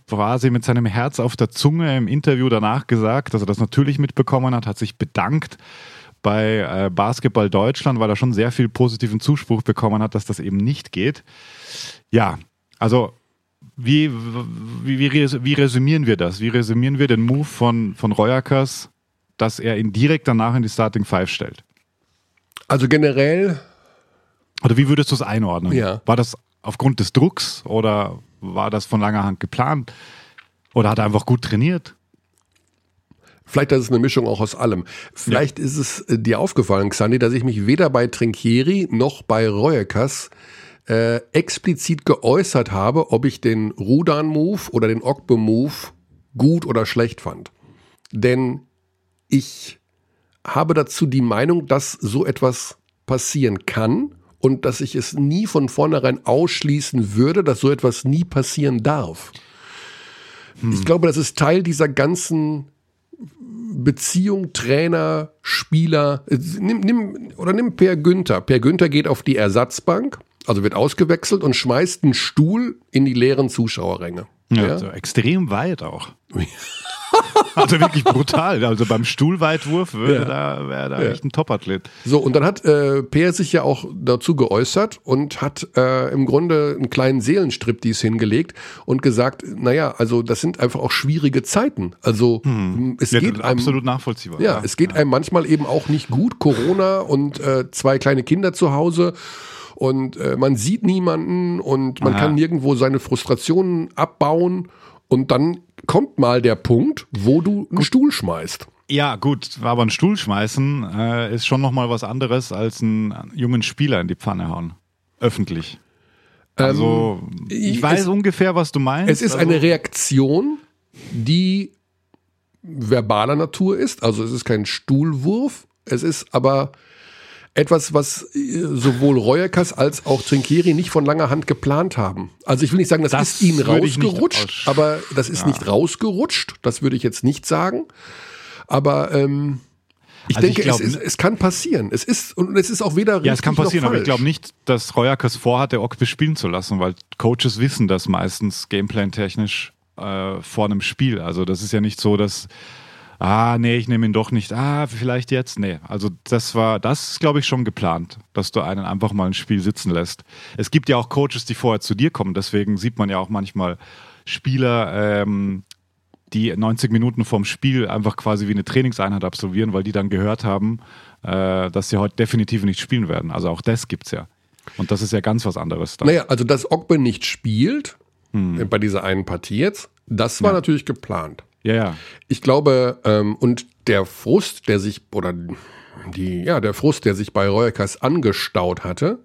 quasi mit seinem Herz auf der Zunge im Interview danach gesagt, dass er das natürlich mitbekommen hat, hat sich bedankt bei äh, Basketball Deutschland, weil er schon sehr viel positiven Zuspruch bekommen hat, dass das eben nicht geht. Ja, also wie, wie, wie, wie resümieren wir das? Wie resümieren wir den Move von, von Royakas, dass er ihn direkt danach in die Starting Five stellt? Also generell oder wie würdest du es einordnen? Ja. War das aufgrund des Drucks oder war das von langer Hand geplant? Oder hat er einfach gut trainiert? Vielleicht ist es eine Mischung auch aus allem. Vielleicht ja. ist es äh, dir aufgefallen, Xandi, dass ich mich weder bei Trinkieri noch bei Reuekas äh, explizit geäußert habe, ob ich den Rudan-Move oder den Ogbe-Move gut oder schlecht fand. Denn ich habe dazu die Meinung, dass so etwas passieren kann und dass ich es nie von vornherein ausschließen würde, dass so etwas nie passieren darf. Hm. Ich glaube, das ist Teil dieser ganzen Beziehung Trainer, Spieler. Nimm, nimm, oder nimm Per Günther. Per Günther geht auf die Ersatzbank, also wird ausgewechselt und schmeißt einen Stuhl in die leeren Zuschauerränge. Ja, ja? Also extrem weit auch. <laughs> also wirklich brutal. Also beim Stuhlweitwurf würde ja. da, wäre da ja. echt ein Topathlet. So, und dann hat äh, Peer sich ja auch dazu geäußert und hat äh, im Grunde einen kleinen Seelenstriptease hingelegt und gesagt, naja, also das sind einfach auch schwierige Zeiten. Also hm. es ja, geht einem, absolut nachvollziehbar. Ja, es geht einem manchmal eben auch nicht gut. Corona und äh, zwei kleine Kinder zu Hause und äh, man sieht niemanden und man Aha. kann nirgendwo seine Frustrationen abbauen und dann kommt mal der Punkt, wo du einen Stuhl schmeißt. Ja, gut, aber ein Stuhl schmeißen äh, ist schon nochmal was anderes als einen jungen Spieler in die Pfanne hauen. Öffentlich. Also, ähm, ich, ich weiß es, ungefähr, was du meinst. Es ist also, eine Reaktion, die verbaler Natur ist. Also, es ist kein Stuhlwurf. Es ist aber etwas, was äh, sowohl Reuerkas als auch Trinkieri nicht von langer Hand geplant haben. Also ich will nicht sagen, das, das ist ihnen rausgerutscht, aber das ist ja. nicht rausgerutscht. Das würde ich jetzt nicht sagen. Aber ähm, ich also denke, ich glaub, es, es kann passieren. Es ist und es ist auch weder Ja, es kann passieren, aber ich glaube nicht, dass Reuerkas vorhatte, Okbe spielen zu lassen, weil Coaches wissen das meistens gameplan-technisch äh, vor einem Spiel. Also das ist ja nicht so, dass ah, nee, ich nehme ihn doch nicht, ah, vielleicht jetzt, nee. Also das war, das ist, glaube ich, schon geplant, dass du einen einfach mal ein Spiel sitzen lässt. Es gibt ja auch Coaches, die vorher zu dir kommen, deswegen sieht man ja auch manchmal Spieler, ähm, die 90 Minuten vorm Spiel einfach quasi wie eine Trainingseinheit absolvieren, weil die dann gehört haben, äh, dass sie heute definitiv nicht spielen werden. Also auch das gibt's ja. Und das ist ja ganz was anderes. Dann. Naja, also dass Ogbe nicht spielt, hm. bei dieser einen Partie jetzt, das war ja. natürlich geplant. Ja, ja. Ich glaube, ähm, und der Frust, der sich, oder die, ja, der Frust, der sich bei Reuerkers angestaut hatte,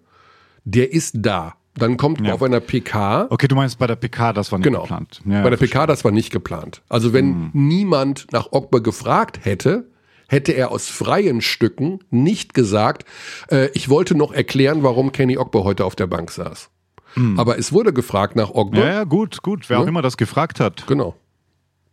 der ist da. Dann kommt ja. auf einer PK. Okay, du meinst bei der PK, das war nicht genau. geplant. Ja, bei der PK, das war nicht geplant. Also wenn hm. niemand nach Ogba gefragt hätte, hätte er aus freien Stücken nicht gesagt, äh, ich wollte noch erklären, warum Kenny Ogba heute auf der Bank saß. Hm. Aber es wurde gefragt nach Ogba. Ja, ja gut, gut. Wer ja? auch immer das gefragt hat. Genau.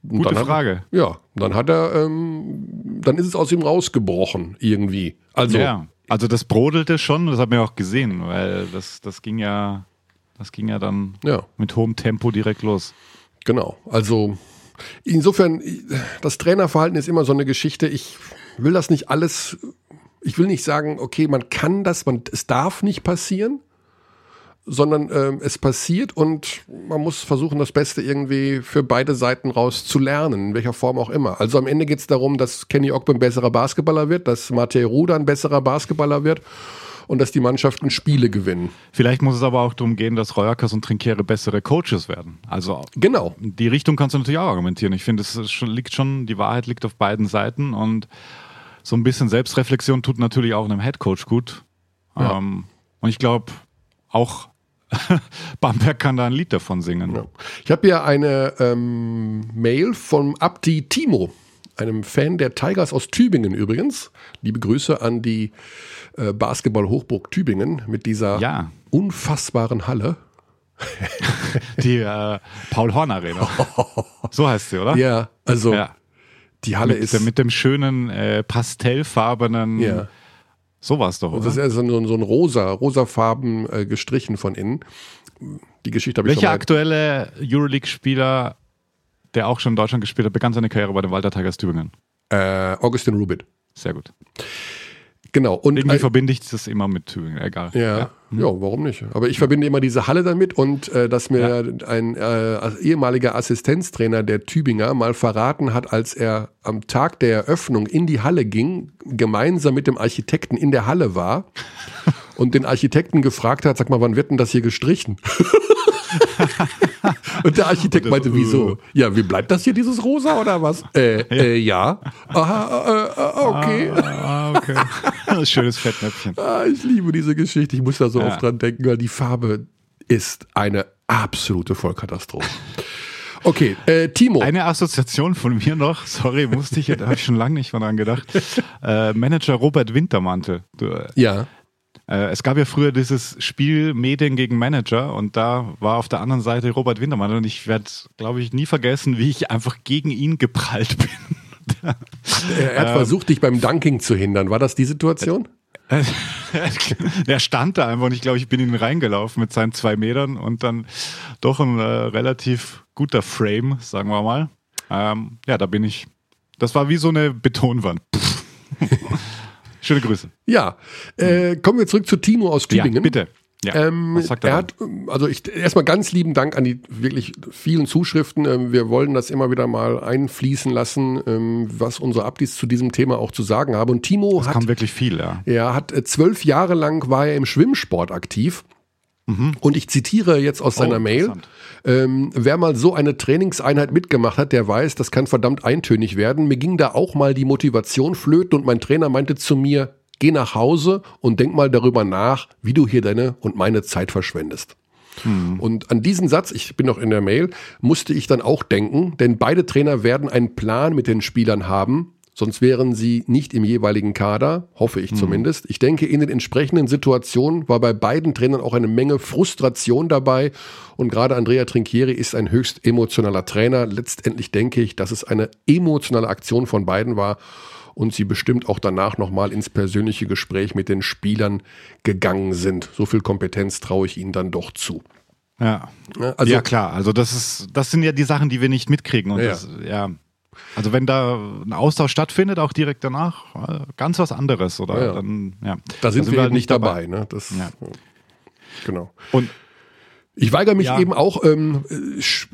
Gute Frage. Hat, ja, dann hat er, ähm, dann ist es aus ihm rausgebrochen irgendwie. Also, ja, also das brodelte schon, das haben wir auch gesehen, weil das, das ging ja, das ging ja dann ja. mit hohem Tempo direkt los. Genau. Also insofern, das Trainerverhalten ist immer so eine Geschichte. Ich will das nicht alles, ich will nicht sagen, okay, man kann das, man, es darf nicht passieren sondern ähm, es passiert und man muss versuchen, das Beste irgendwie für beide Seiten raus zu lernen, in welcher Form auch immer. Also am Ende geht es darum, dass Kenny Ogbe ein besserer Basketballer wird, dass Matej Ruda ein besserer Basketballer wird und dass die Mannschaften Spiele gewinnen. Vielleicht muss es aber auch darum gehen, dass Reuerkers und Trinkere bessere Coaches werden. Also genau. die Richtung kannst du natürlich auch argumentieren. Ich finde, es liegt schon, die Wahrheit liegt auf beiden Seiten und so ein bisschen Selbstreflexion tut natürlich auch einem Headcoach gut. Ja. Ähm, und ich glaube, auch <laughs> Bamberg kann da ein Lied davon singen. Ja. Ich habe hier eine ähm, Mail vom Abdi Timo, einem Fan der Tigers aus Tübingen übrigens. Liebe Grüße an die äh, Basketball-Hochburg Tübingen mit dieser ja. unfassbaren Halle. <laughs> die äh, Paul Horn Arena. <laughs> So heißt sie, oder? Ja, also ja. die Halle mit, ist. Mit dem schönen äh, pastellfarbenen. Ja so war es doch, oder? Das ist ja so ein, so ein rosa, rosafarben äh, gestrichen von innen. Die Geschichte habe ich Welcher aktuelle Euroleague-Spieler, der auch schon in Deutschland gespielt hat, begann seine Karriere bei den Walter Tigers Tübingen? Äh, Augustin Rubit. Sehr gut. Genau. Und Irgendwie äh, verbinde ich das immer mit Tübingen, egal. Ja, ja, hm. ja, warum nicht? Aber ich verbinde immer diese Halle damit und äh, dass mir ja. ein äh, ehemaliger Assistenztrainer der Tübinger mal verraten hat, als er am Tag der Eröffnung in die Halle ging, gemeinsam mit dem Architekten in der Halle war und den Architekten gefragt hat, sag mal, wann wird denn das hier gestrichen? <laughs> Und der Architekt meinte, wieso? Ja, wie bleibt das hier, dieses Rosa oder was? Äh, äh, ja. Aha, äh, äh okay. Ah, okay. <laughs> Schönes Fettnäpfchen. Ah, ich liebe diese Geschichte. Ich muss da so ja. oft dran denken, weil die Farbe ist eine absolute Vollkatastrophe. Okay, äh, Timo. Eine Assoziation von mir noch, sorry, musste ich, da habe ich schon lange nicht mal dran gedacht. <laughs> Äh, Manager Robert Wintermantel. Du, äh, ja. Äh, es gab ja früher dieses Spiel Medien gegen Manager und da war auf der anderen Seite Robert Wintermann und ich werde, glaube ich, nie vergessen, wie ich einfach gegen ihn geprallt <laughs> bin. er hat ähm, versucht, dich beim Dunking zu hindern. War das die Situation? <laughs> er stand da einfach und ich glaube, ich bin ihn reingelaufen mit seinen zwei Metern und dann doch ein äh, relativ guter Frame, sagen wir mal. Ähm, ja, da bin ich. Das war wie so eine Betonwand. <laughs> Schöne Grüße. Ja, äh, kommen wir zurück zu Timo aus Tübingen. Ja, bitte. Ja, ähm, was sagt er, er hat, also ich erstmal ganz lieben Dank an die wirklich vielen Zuschriften. Ähm, wir wollen das immer wieder mal einfließen lassen, ähm, was unsere Abdis zu diesem Thema auch zu sagen haben. Und Timo das hat kam wirklich viel, ja. Er hat äh, zwölf Jahre lang war er im Schwimmsport aktiv. Mhm. Und ich zitiere jetzt aus seiner oh, Mail. Ähm, wer mal so eine Trainingseinheit mitgemacht hat, der weiß, das kann verdammt eintönig werden. Mir ging da auch mal die Motivation flöten und mein Trainer meinte zu mir, geh nach Hause und denk mal darüber nach, wie du hier deine und meine Zeit verschwendest. Hm. Und an diesen Satz, ich bin noch in der Mail, musste ich dann auch denken, denn beide Trainer werden einen Plan mit den Spielern haben, sonst wären sie nicht im jeweiligen Kader, hoffe ich hm. zumindest. Ich denke, in den entsprechenden Situationen war bei beiden Trainern auch eine Menge Frustration dabei und gerade Andrea Trinchieri ist ein höchst emotionaler Trainer. Letztendlich denke ich, dass es eine emotionale Aktion von beiden war und sie bestimmt auch danach nochmal ins persönliche Gespräch mit den Spielern gegangen sind. So viel Kompetenz traue ich ihnen dann doch zu. Ja. Also, ja, klar. Also das ist, das sind ja die Sachen, die wir nicht mitkriegen. Und ja. Das, ja. Also wenn da ein Austausch stattfindet, auch direkt danach, ganz was anderes, oder? Ja. Dann, ja. Da sind, da sind wir, wir halt nicht dabei. dabei ne? Das, ja. Genau. Und ich weigere mich ja. eben auch, ähm,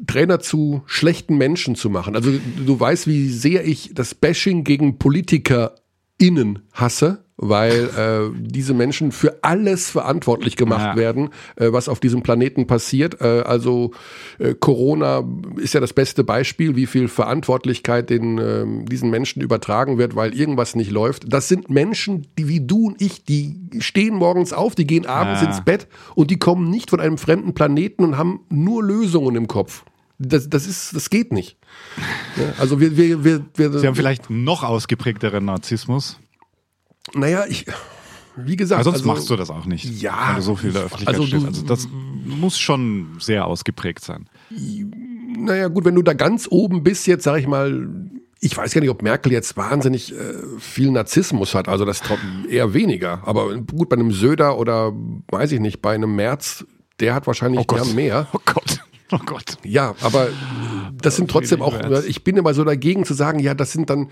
Trainer zu schlechten Menschen zu machen. Also du weißt, wie sehr ich das Bashing gegen PolitikerInnen hasse, weil äh, diese Menschen für alles verantwortlich gemacht ja. werden, äh, was auf diesem Planeten passiert. Äh, also äh, Corona ist ja das beste Beispiel, wie viel Verantwortlichkeit den äh, diesen Menschen übertragen wird, weil irgendwas nicht läuft. Das sind Menschen, die wie du und ich, die stehen morgens auf, die gehen abends ja. ins Bett und die kommen nicht von einem fremden Planeten und haben nur Lösungen im Kopf. Das, das ist, das geht nicht. Ja, also wir, wir, wir, wir, Sie haben vielleicht noch ausgeprägteren Narzissmus. Naja, ich, wie gesagt. Aber sonst also, machst du das auch nicht. Ja. Wenn du so viel der Öffentlichkeit also, stehst. Also das muss schon sehr ausgeprägt sein. Naja, gut, wenn du da ganz oben bist, jetzt sag ich mal, ich weiß gar nicht, ob Merkel jetzt wahnsinnig äh, viel Narzissmus hat, also das eher weniger. Aber gut, bei einem Söder oder weiß ich nicht, bei einem Merz, der hat wahrscheinlich oh mehr. <laughs> Oh Gott. Oh Gott. Ja, aber das sind trotzdem auch, ich bin immer so dagegen zu sagen, ja, das sind dann,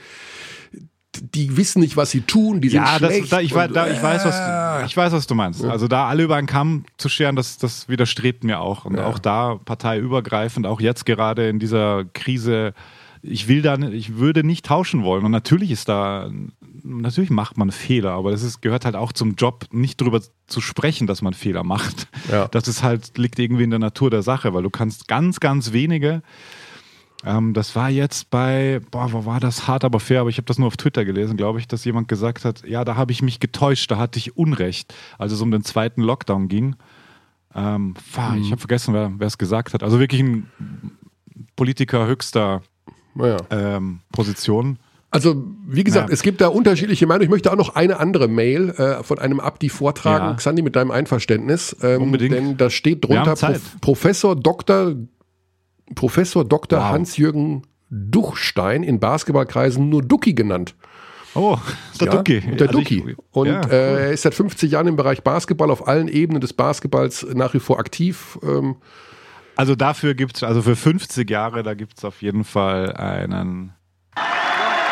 die wissen nicht, was sie tun, die sind ja, schlecht. Das, da, ich, und, da, ich, weiß, was, ich weiß, was du meinst. Also da alle über einen Kamm zu scheren, das, das widerstrebt mir auch. Und ja. auch da parteiübergreifend, auch jetzt gerade in dieser Krise, ich will da, ich würde nicht tauschen wollen. Und natürlich ist da, natürlich macht man Fehler, aber das ist, gehört halt auch zum Job, nicht darüber zu sprechen, dass man Fehler macht. Ja. Das ist halt, liegt irgendwie in der Natur der Sache, weil du kannst ganz, ganz wenige ähm, das war jetzt bei, boah, wo war das hart, aber fair, aber ich habe das nur auf Twitter gelesen, glaube ich, dass jemand gesagt hat, ja, da habe ich mich getäuscht, da hatte ich Unrecht, als es um den zweiten Lockdown ging. Ähm, fahr, mhm. Ich habe vergessen, wer es gesagt hat. Also wirklich ein Politiker höchster ja. ähm, Position. Also, wie gesagt, ja. es gibt da unterschiedliche Meinungen. Ich möchte auch noch eine andere Mail äh, von einem Abdi vortragen, ja. Xandi, mit deinem Einverständnis. Ähm, Unbedingt. Denn da steht drunter Prof Professor Dr. Professor Dr. Wow. Hans-Jürgen Duchstein in Basketballkreisen nur Ducky genannt. Oh, der ja, Ducky. Der also Ducky. Und ja, cool. äh, er ist seit 50 Jahren im Bereich Basketball auf allen Ebenen des Basketballs nach wie vor aktiv. Ähm, also dafür gibt es, also für 50 Jahre, da gibt es auf jeden Fall einen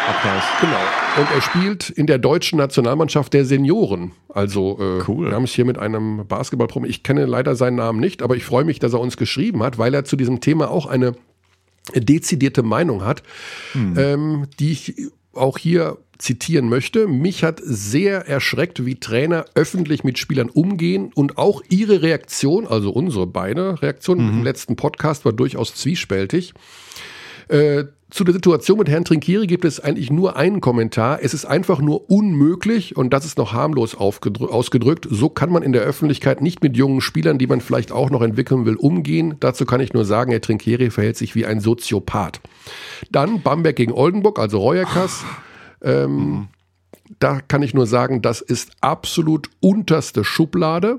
Applaus. Genau. Und er spielt in der deutschen Nationalmannschaft der Senioren. Also äh, cool. wir haben es hier mit einem Basketballpromi. Ich kenne leider seinen Namen nicht, aber ich freue mich, dass er uns geschrieben hat, weil er zu diesem Thema auch eine dezidierte Meinung hat, hm. ähm, die ich auch hier zitieren möchte. Mich hat sehr erschreckt, wie Trainer öffentlich mit Spielern umgehen und auch ihre Reaktion, also unsere beide Reaktionen mhm. im letzten Podcast war durchaus zwiespältig. Äh, zu der Situation mit Herrn Trinkieri gibt es eigentlich nur einen Kommentar. Es ist einfach nur unmöglich und das ist noch harmlos ausgedrückt. So kann man in der Öffentlichkeit nicht mit jungen Spielern, die man vielleicht auch noch entwickeln will, umgehen. Dazu kann ich nur sagen, Herr Trinkieri verhält sich wie ein Soziopath. Dann Bamberg gegen Oldenburg, also Reuerkas. Ähm. Da kann ich nur sagen, das ist absolut unterste Schublade.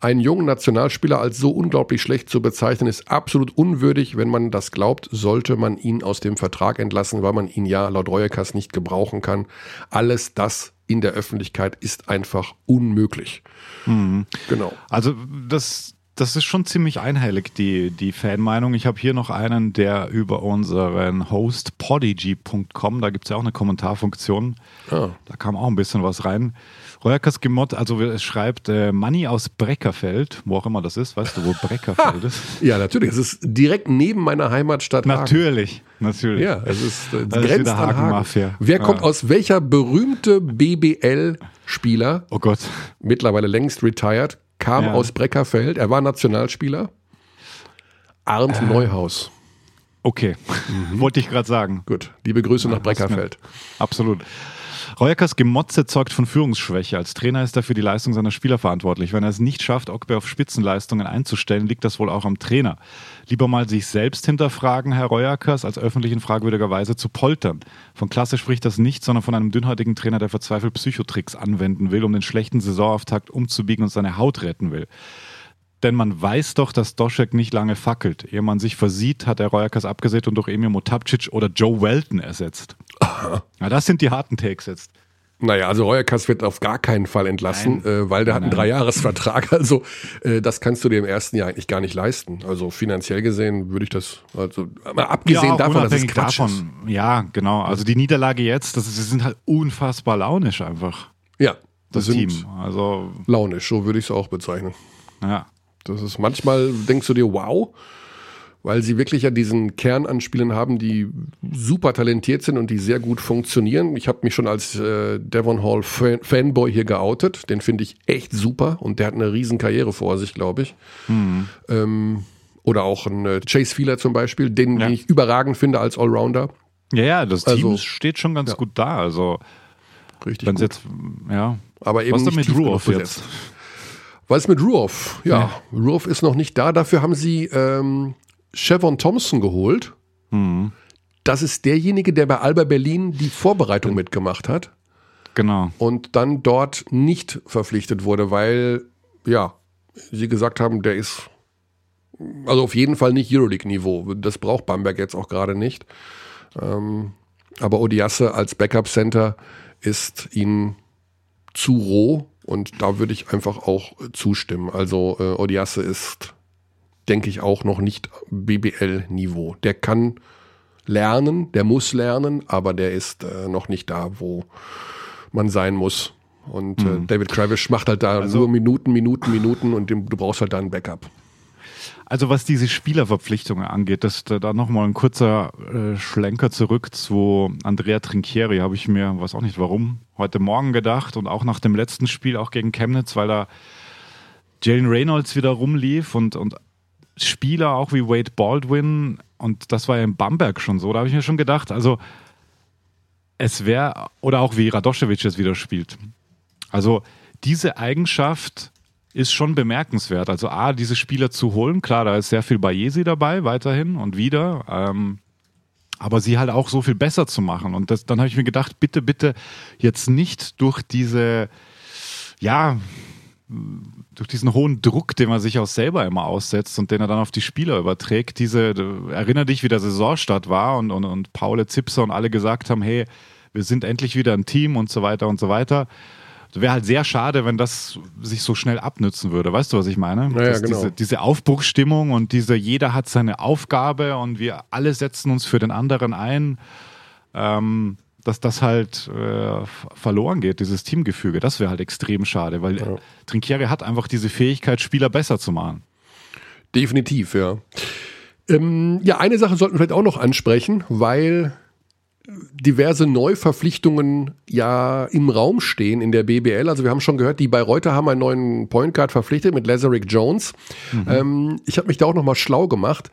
Einen jungen Nationalspieler als so unglaublich schlecht zu bezeichnen, ist absolut unwürdig. Wenn man das glaubt, sollte man ihn aus dem Vertrag entlassen, weil man ihn ja laut Reuekas nicht gebrauchen kann. Alles das in der Öffentlichkeit ist einfach unmöglich. Mhm. Genau. Also das, das ist schon ziemlich einhellig, die, die Fanmeinung. Ich habe hier noch einen, der über unseren Host podigy.com, da gibt es ja auch eine Kommentarfunktion, ah. da kam auch ein bisschen was rein. Reuerkers Gemott, also es schreibt äh, Manni aus Breckerfeld, wo auch immer das ist, weißt du, wo Breckerfeld <laughs> ist? Ja, natürlich. Es ist direkt neben meiner Heimatstadt. Natürlich, Hagen. natürlich. Ja, es ist äh, das grenzt ist Hagen. Wer ja. kommt aus welcher berühmte BBL-Spieler? Oh Gott. Mittlerweile längst retired, kam ja. aus Breckerfeld. Er war Nationalspieler. Arndt äh. Neuhaus. Okay, <laughs> mhm. wollte ich gerade sagen. Gut, liebe Grüße nach Breckerfeld. Absolut. Reuerkers Gemotze zeugt von Führungsschwäche. Als Trainer ist er für die Leistung seiner Spieler verantwortlich. Wenn er es nicht schafft, Ogbe auf Spitzenleistungen einzustellen, liegt das wohl auch am Trainer. Lieber mal sich selbst hinterfragen, Herr Reuerkers, als öffentlich in fragwürdiger Weise zu poltern. Von Klasse spricht das nicht, sondern von einem dünnhäutigen Trainer, der verzweifelt Psychotricks anwenden will, um den schlechten Saisonauftakt umzubiegen und seine Haut retten will. Denn man weiß doch, dass Doschek nicht lange fackelt. Ehe man sich versieht, hat er Reuerkers abgesät und durch Emil Motapcic oder Joe Welton ersetzt. Aha. Ja, das sind die harten Takes jetzt. Naja, also Reuerkas wird auf gar keinen Fall entlassen, äh, weil der nein, hat einen Dreijahresvertrag. <laughs> Also äh, das kannst du dir im ersten Jahr eigentlich gar nicht leisten. Also finanziell gesehen würde ich das, also mal abgesehen ja, davon, dass es Quatsch davon, ist. Ja, genau. Also die Niederlage jetzt, das, das sind halt unfassbar launisch einfach. Ja, das, das Team. Also launisch, so würde ich es auch bezeichnen. Ja. Das ist manchmal denkst du dir, wow. weil sie wirklich ja diesen Kern an Spielern haben, die super talentiert sind und die sehr gut funktionieren. Ich habe mich schon als äh, Devon Hall Fan Fanboy hier geoutet. Den finde ich echt super und der hat eine riesen Karriere vor sich, glaube ich. Mhm. Ähm, oder auch ein äh, Chase Fieler zum Beispiel, den, ja. den, ich überragend finde als Allrounder. Ja, ja, das Team also, steht schon ganz ja. gut da. Also richtig. Gut. Jetzt, ja. Aber eben Was nicht mit Ruoff jetzt? Was ist mit Ruoff? Ja, ja. Ruoff ist noch nicht da. Dafür haben sie ähm, Chevron Thompson geholt. Mhm. Das ist derjenige, der bei Alba Berlin die Vorbereitung mitgemacht hat. Genau. Und dann dort nicht verpflichtet wurde, weil, ja, sie gesagt haben, der ist also auf jeden Fall nicht Euroleague-Niveau. Das braucht Bamberg jetzt auch gerade nicht. Ähm, aber Odiasse als Backup-Center ist ihnen zu roh und da würde ich einfach auch zustimmen. Also äh, Odiasse ist denke ich, auch noch nicht BBL-Niveau. Der kann lernen, der muss lernen, aber der ist äh, noch nicht da, wo man sein muss. Und äh, mhm. David Kravish macht halt da also, nur Minuten, Minuten, Minuten und dem, du brauchst halt da ein Backup. Also was diese Spielerverpflichtungen angeht, das da, nochmal ein kurzer äh, Schlenker zurück zu Andrea Trinchieri, habe ich mir, weiß auch nicht warum, heute Morgen gedacht und auch nach dem letzten Spiel, auch gegen Chemnitz, weil da Jalen Reynolds wieder rumlief und, und Spieler, auch wie Wade Baldwin, und das war ja in Bamberg schon so, da habe ich mir schon gedacht, also es wäre, oder auch wie Radoschewitsch jetzt wieder spielt. Also diese Eigenschaft ist schon bemerkenswert. Also A, diese Spieler zu holen, klar, da ist sehr viel Bayesi dabei, weiterhin und wieder. Ähm, aber sie halt auch so viel besser zu machen. Und das, dann habe ich mir gedacht, bitte, bitte jetzt nicht durch diese, ja, durch diesen hohen Druck, den man sich auch selber immer aussetzt und den er dann auf die Spieler überträgt, diese, erinnere dich, wie der Saisonstart war und, und, und Paul Zipser und alle gesagt haben, hey, wir sind endlich wieder ein Team und so weiter und so weiter. Wäre halt sehr schade, wenn das sich so schnell abnützen würde. Weißt du, was ich meine? Ja, genau. diese, diese Aufbruchsstimmung und diese, jeder hat seine Aufgabe und wir alle setzen uns für den anderen ein. Ähm, dass das halt äh, verloren geht, dieses Teamgefüge. Das wäre halt extrem schade, weil ja. Trinkieri hat einfach diese Fähigkeit, Spieler besser zu machen. Definitiv, ja. Ähm, ja, eine Sache sollten wir vielleicht auch noch ansprechen, weil diverse Neuverpflichtungen ja im Raum stehen in der BBL. Also wir haben schon gehört, die Bayreuther haben einen neuen Point Guard verpflichtet mit Lazarick Jones. Mhm. Ähm, ich habe mich da auch noch mal schlau gemacht.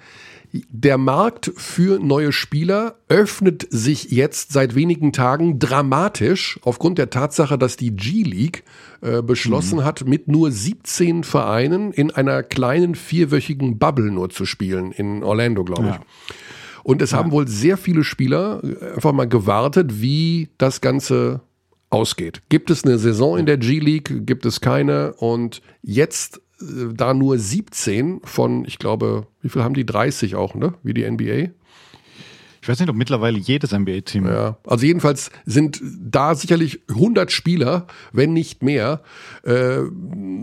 Der Markt für neue Spieler öffnet sich jetzt seit wenigen Tagen dramatisch aufgrund der Tatsache, dass die G-League äh, beschlossen mhm. hat, mit nur 17 Vereinen in einer kleinen vierwöchigen Bubble nur zu spielen, in Orlando, glaube ich. Ja. Und es ja. haben wohl sehr viele Spieler äh, einfach mal gewartet, wie das Ganze ausgeht. Gibt es eine Saison in der G-League? Gibt es keine? Und jetzt äh, da nur 17 von, ich glaube, wie viel haben die? 30 auch, ne? Wie die NBA. Ich weiß nicht, ob mittlerweile jedes NBA-Team. Ja, also jedenfalls sind da sicherlich 100 Spieler, wenn nicht mehr, äh,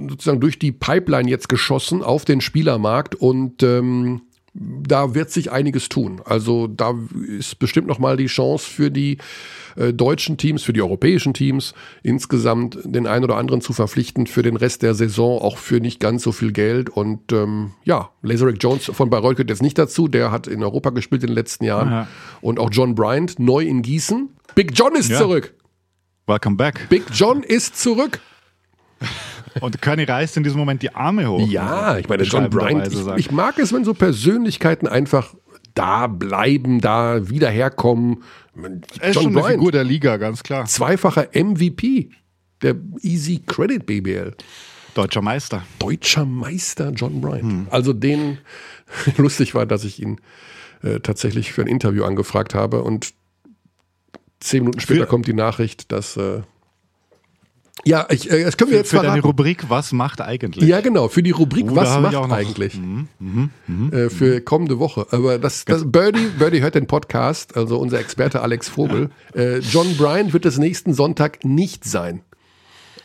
sozusagen durch die Pipeline jetzt geschossen auf den Spielermarkt und ähm, da wird sich einiges tun. Also da ist bestimmt noch mal die Chance für die äh, deutschen Teams, für die europäischen Teams insgesamt den einen oder anderen zu verpflichten für den Rest der Saison, auch für nicht ganz so viel Geld. Und ähm, ja, Lazarick Jones von Bayreuth gehört jetzt nicht dazu. Der hat in Europa gespielt in den letzten Jahren. Aha. Und auch John Bryant, neu in Gießen. Big John ist ja. zurück. Welcome back. Big John ist zurück. Und Kearney reißt in diesem Moment die Arme hoch. Ja, ich meine, John Bryant, ich, ich, mag es, wenn so Persönlichkeiten einfach da bleiben, da wieder herkommen. Er ist John schon Bryant, eine Figur der Liga, ganz klar. Zweifacher MVP der Easy Credit BBL. Deutscher Meister. Deutscher Meister John Bryant. Hm. Also den, <laughs> lustig war, dass ich ihn äh, tatsächlich für ein Interview angefragt habe und zehn Minuten später für, kommt die Nachricht, dass äh, ja, ich, äh, das können wir für, jetzt Für deine Rubrik Was macht eigentlich? Ja, genau, für die Rubrik oh, Was macht eigentlich? Mhm, mh, mh, äh, für kommende Woche. Aber das, das Birdie, Birdie hört den Podcast, also unser Experte Alex Vogel. Äh, John Bryan wird es nächsten Sonntag nicht sein.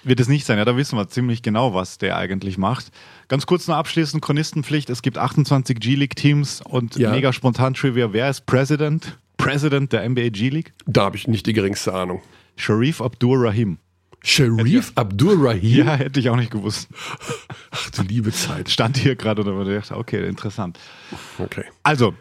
Wird es nicht sein, ja, da wissen wir ziemlich genau, was der eigentlich macht. Ganz kurz noch abschließend, Chronistenpflicht. Es gibt 28 G-League-Teams und ja. mega spontan Trivia. Wer ist President? President der NBA G-League? Da habe ich nicht die geringste Ahnung. Sharif Abdur Rahim. Sharif Abdul Rahim? Ja, hätte ich auch nicht gewusst. Ach du liebe Zeit. Stand hier gerade und da dachte, okay, interessant. Okay. Also,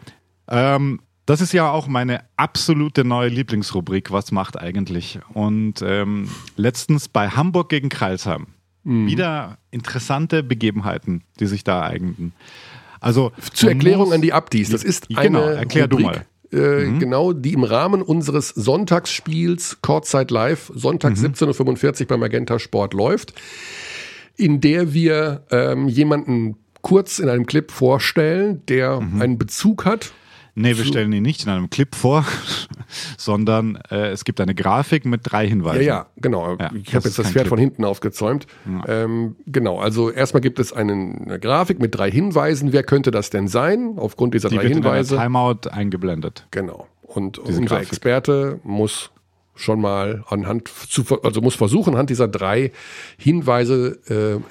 ähm, das ist ja auch meine absolute neue Lieblingsrubrik, was macht eigentlich? Und ähm, letztens bei Hamburg gegen Kreilsheim. Mhm. Wieder interessante Begebenheiten, die sich da eigneten. Also zur Erklärung an die Abdis, das ist eine genau, erklär Rubrik, du mal. Äh, mhm. Genau, die im Rahmen unseres Sonntagsspiels Kurzzeit Live, Sonntag mhm. 17.45 Uhr bei Magenta Sport läuft, in der wir ähm, jemanden kurz in einem Clip vorstellen, der mhm. einen Bezug hat Nee, wir stellen ihn nicht in einem Clip vor, <laughs> sondern äh, es gibt eine Grafik mit drei Hinweisen. Ja, ja, genau. Ja, ich habe jetzt das Pferd Clip. von hinten aufgezäumt. Ja. Ähm, genau, also erstmal gibt es einen, eine Grafik mit drei Hinweisen. Wer könnte das denn sein? Aufgrund dieser Die drei wird Hinweise. In Timeout eingeblendet. Genau. Und Diese unser Grafik. Experte muss schon mal anhand zu, also muss versuchen, anhand dieser drei Hinweise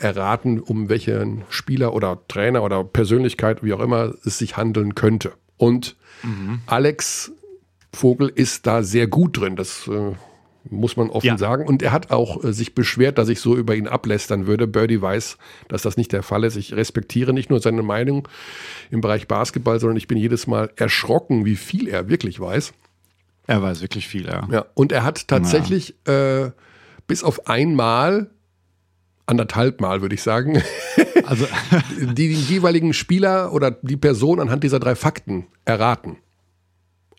äh, erraten, um welchen Spieler oder Trainer oder Persönlichkeit, wie auch immer, es sich handeln könnte. Und mhm. Alex Vogel ist da sehr gut drin. Das äh, muss man offen ja. sagen. Und er hat auch äh, sich beschwert, dass ich so über ihn ablästern würde. Birdie weiß, dass das nicht der Fall ist. Ich respektiere nicht nur seine Meinung im Bereich Basketball, sondern ich bin jedes Mal erschrocken, wie viel er wirklich weiß. Er weiß wirklich viel, ja. ja und er hat tatsächlich ja. äh, bis auf einmal anderthalb Mal, würde ich sagen, <laughs> also <laughs> die den jeweiligen Spieler oder die Person anhand dieser drei Fakten erraten.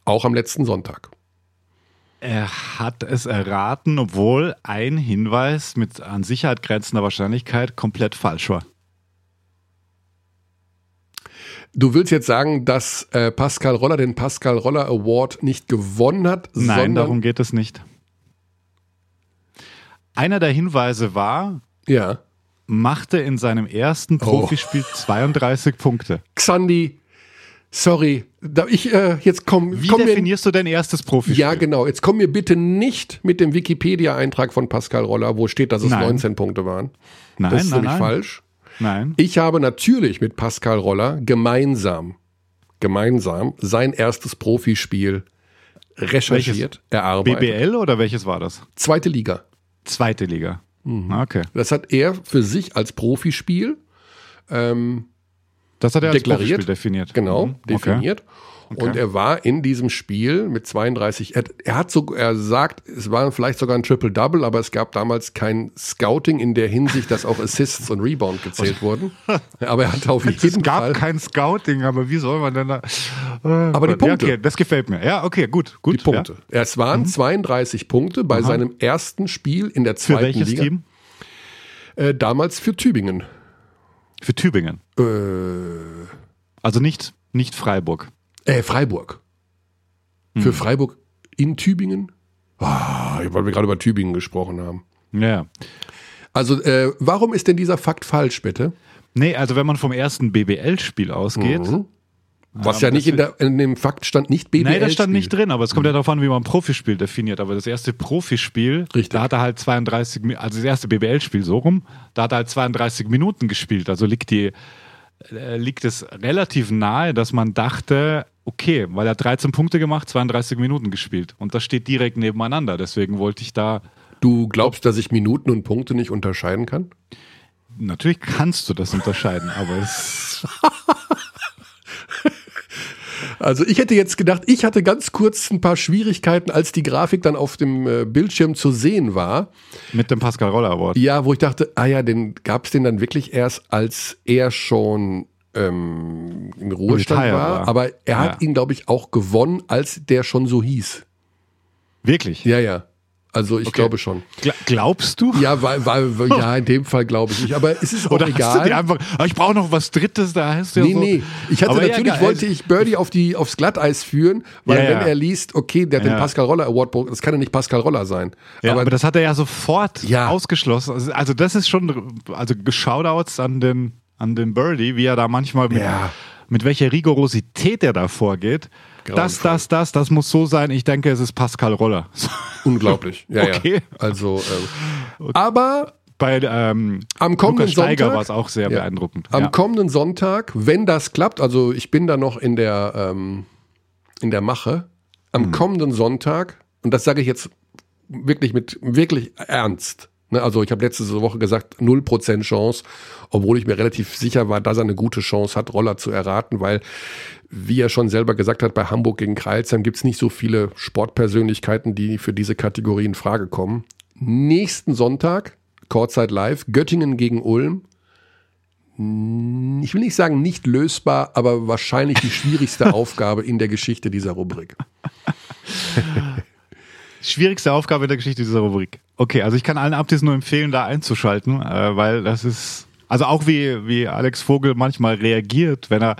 Auch am letzten Sonntag. Er hat es erraten, obwohl ein Hinweis mit an Sicherheit grenzender Wahrscheinlichkeit komplett falsch war. Du willst jetzt sagen, dass äh, Pascal Roller den Pascal Roller Award nicht gewonnen hat? Nein, darum geht es nicht. Einer der Hinweise war, ja. machte in seinem ersten oh. Profispiel oh. 32 Punkte. Xandi, sorry, da ich äh, jetzt komm. Wie komm definierst mir, du dein erstes Profispiel? Ja, genau. Jetzt komm mir bitte nicht mit dem Wikipedia-Eintrag von Pascal Roller, wo steht, dass es nein. 19 Punkte waren. Nein, das ist nein, nämlich nein. falsch. Nein. Ich habe natürlich mit Pascal Roller gemeinsam, gemeinsam sein erstes Profispiel recherchiert, welches? erarbeitet. BBL oder welches war das? Zweite Liga. Zweite Liga. Mhm. Okay. Das hat er für sich als Profispiel ähm, das hat er als Profispiel definiert. Genau, mhm. definiert. Okay. Okay. Und er war in diesem Spiel mit 32, er, er, hat so, er sagt, es war vielleicht sogar ein Triple-Double, aber es gab damals kein Scouting in der Hinsicht, dass auch Assists und Rebound gezählt <laughs> wurden. Aber er hat auf jeden Fall. Es gab kein Scouting, aber wie soll man denn da. Äh, aber die Punkte. Ja, okay, das gefällt mir. Ja, okay, gut. gut die Punkte. Ja. Es waren mhm. 32 Punkte bei Aha. seinem ersten Spiel in der zweiten Liga. Für welches Liga. Team? Äh, damals für Tübingen. Für Tübingen? Äh, also nicht, nicht Freiburg. Äh, Freiburg. Hm. Für Freiburg in Tübingen? Ah, weil wir gerade über Tübingen gesprochen haben. Ja. Also, äh, warum ist denn dieser Fakt falsch, bitte? Nee, also wenn man vom ersten BBL-Spiel ausgeht. Mhm. Was ähm, ja nicht in, der, in, dem Fakt stand, nicht BBL. Nein, das stand nicht drin, aber es kommt mhm. ja darauf an, wie man Profispiel definiert. Aber das erste Profispiel, Richtig. da hat er halt 32, also das erste BBL-Spiel so rum, da hat er halt 32 Minuten gespielt. Also liegt die, äh, liegt es relativ nahe, dass man dachte, okay, weil er 13 Punkte gemacht, 32 Minuten gespielt. Und das steht direkt nebeneinander. Deswegen wollte ich da. Du glaubst, dass ich Minuten und Punkte nicht unterscheiden kann? Natürlich kannst du das unterscheiden, aber es. <laughs> Also ich hätte jetzt gedacht, ich hatte ganz kurz ein paar Schwierigkeiten, als die Grafik dann auf dem äh, Bildschirm zu sehen war. Mit dem Pascal Roller Award. Ja, wo ich dachte, ah ja, den gab es den dann wirklich erst, als er schon ähm, im Ruhestand war, war, aber er ja. hat ihn, glaube ich, auch gewonnen, als der schon so hieß. Wirklich? Ja, ja. Also ich okay. glaube schon. glaubst du? Ja, weil, weil, <laughs> ja, in dem Fall glaube ich nicht. Aber es ist auch Oder egal. Hast du einfach, ah, ich brauche noch was Drittes, da heißt ja Nee, so. nee. Ich hatte aber natürlich, ja, wollte ich Birdie auf die, aufs Glatteis führen, weil ja, ja. wenn er liest, okay, der hat den Pascal Roller Award, das kann ja nicht Pascal Roller sein. Ja, aber, aber das hat er ja sofort ausgeschlossen. Also, also das ist schon, also Shoutouts an den an den Birdie, wie er da manchmal mit, ja. mit welcher Rigorosität er da vorgeht. Das, das, das, das muss so sein. Ich denke, es ist Pascal Roller. <laughs> Unglaublich. Ja, okay. ja. Also, ähm, aber bei ähm, am kommenden Lukas Sonntag war es auch sehr ja, beeindruckend. Am ja. kommenden Sonntag, wenn das klappt, also ich bin da noch in der ähm, in der Mache. Am mhm. kommenden Sonntag und das sage ich jetzt wirklich mit wirklich ernst also ich habe letzte Woche gesagt, 0% Chance, obwohl ich mir relativ sicher war, dass er eine gute Chance hat, Roller zu erraten, weil, wie er schon selber gesagt hat, bei Hamburg gegen Kreilsheim gibt es nicht so viele Sportpersönlichkeiten, die für diese Kategorie in Frage kommen. Nächsten Sonntag, Kurzzeit live, Göttingen gegen Ulm. Ich will nicht sagen nicht lösbar, aber wahrscheinlich die schwierigste <laughs> Aufgabe in der Geschichte dieser Rubrik. <laughs> Schwierigste Aufgabe in der Geschichte dieser Rubrik. Okay, also ich kann allen Abtis nur empfehlen, da einzuschalten, äh, weil das ist, also auch wie, wie Alex Vogel manchmal reagiert, wenn er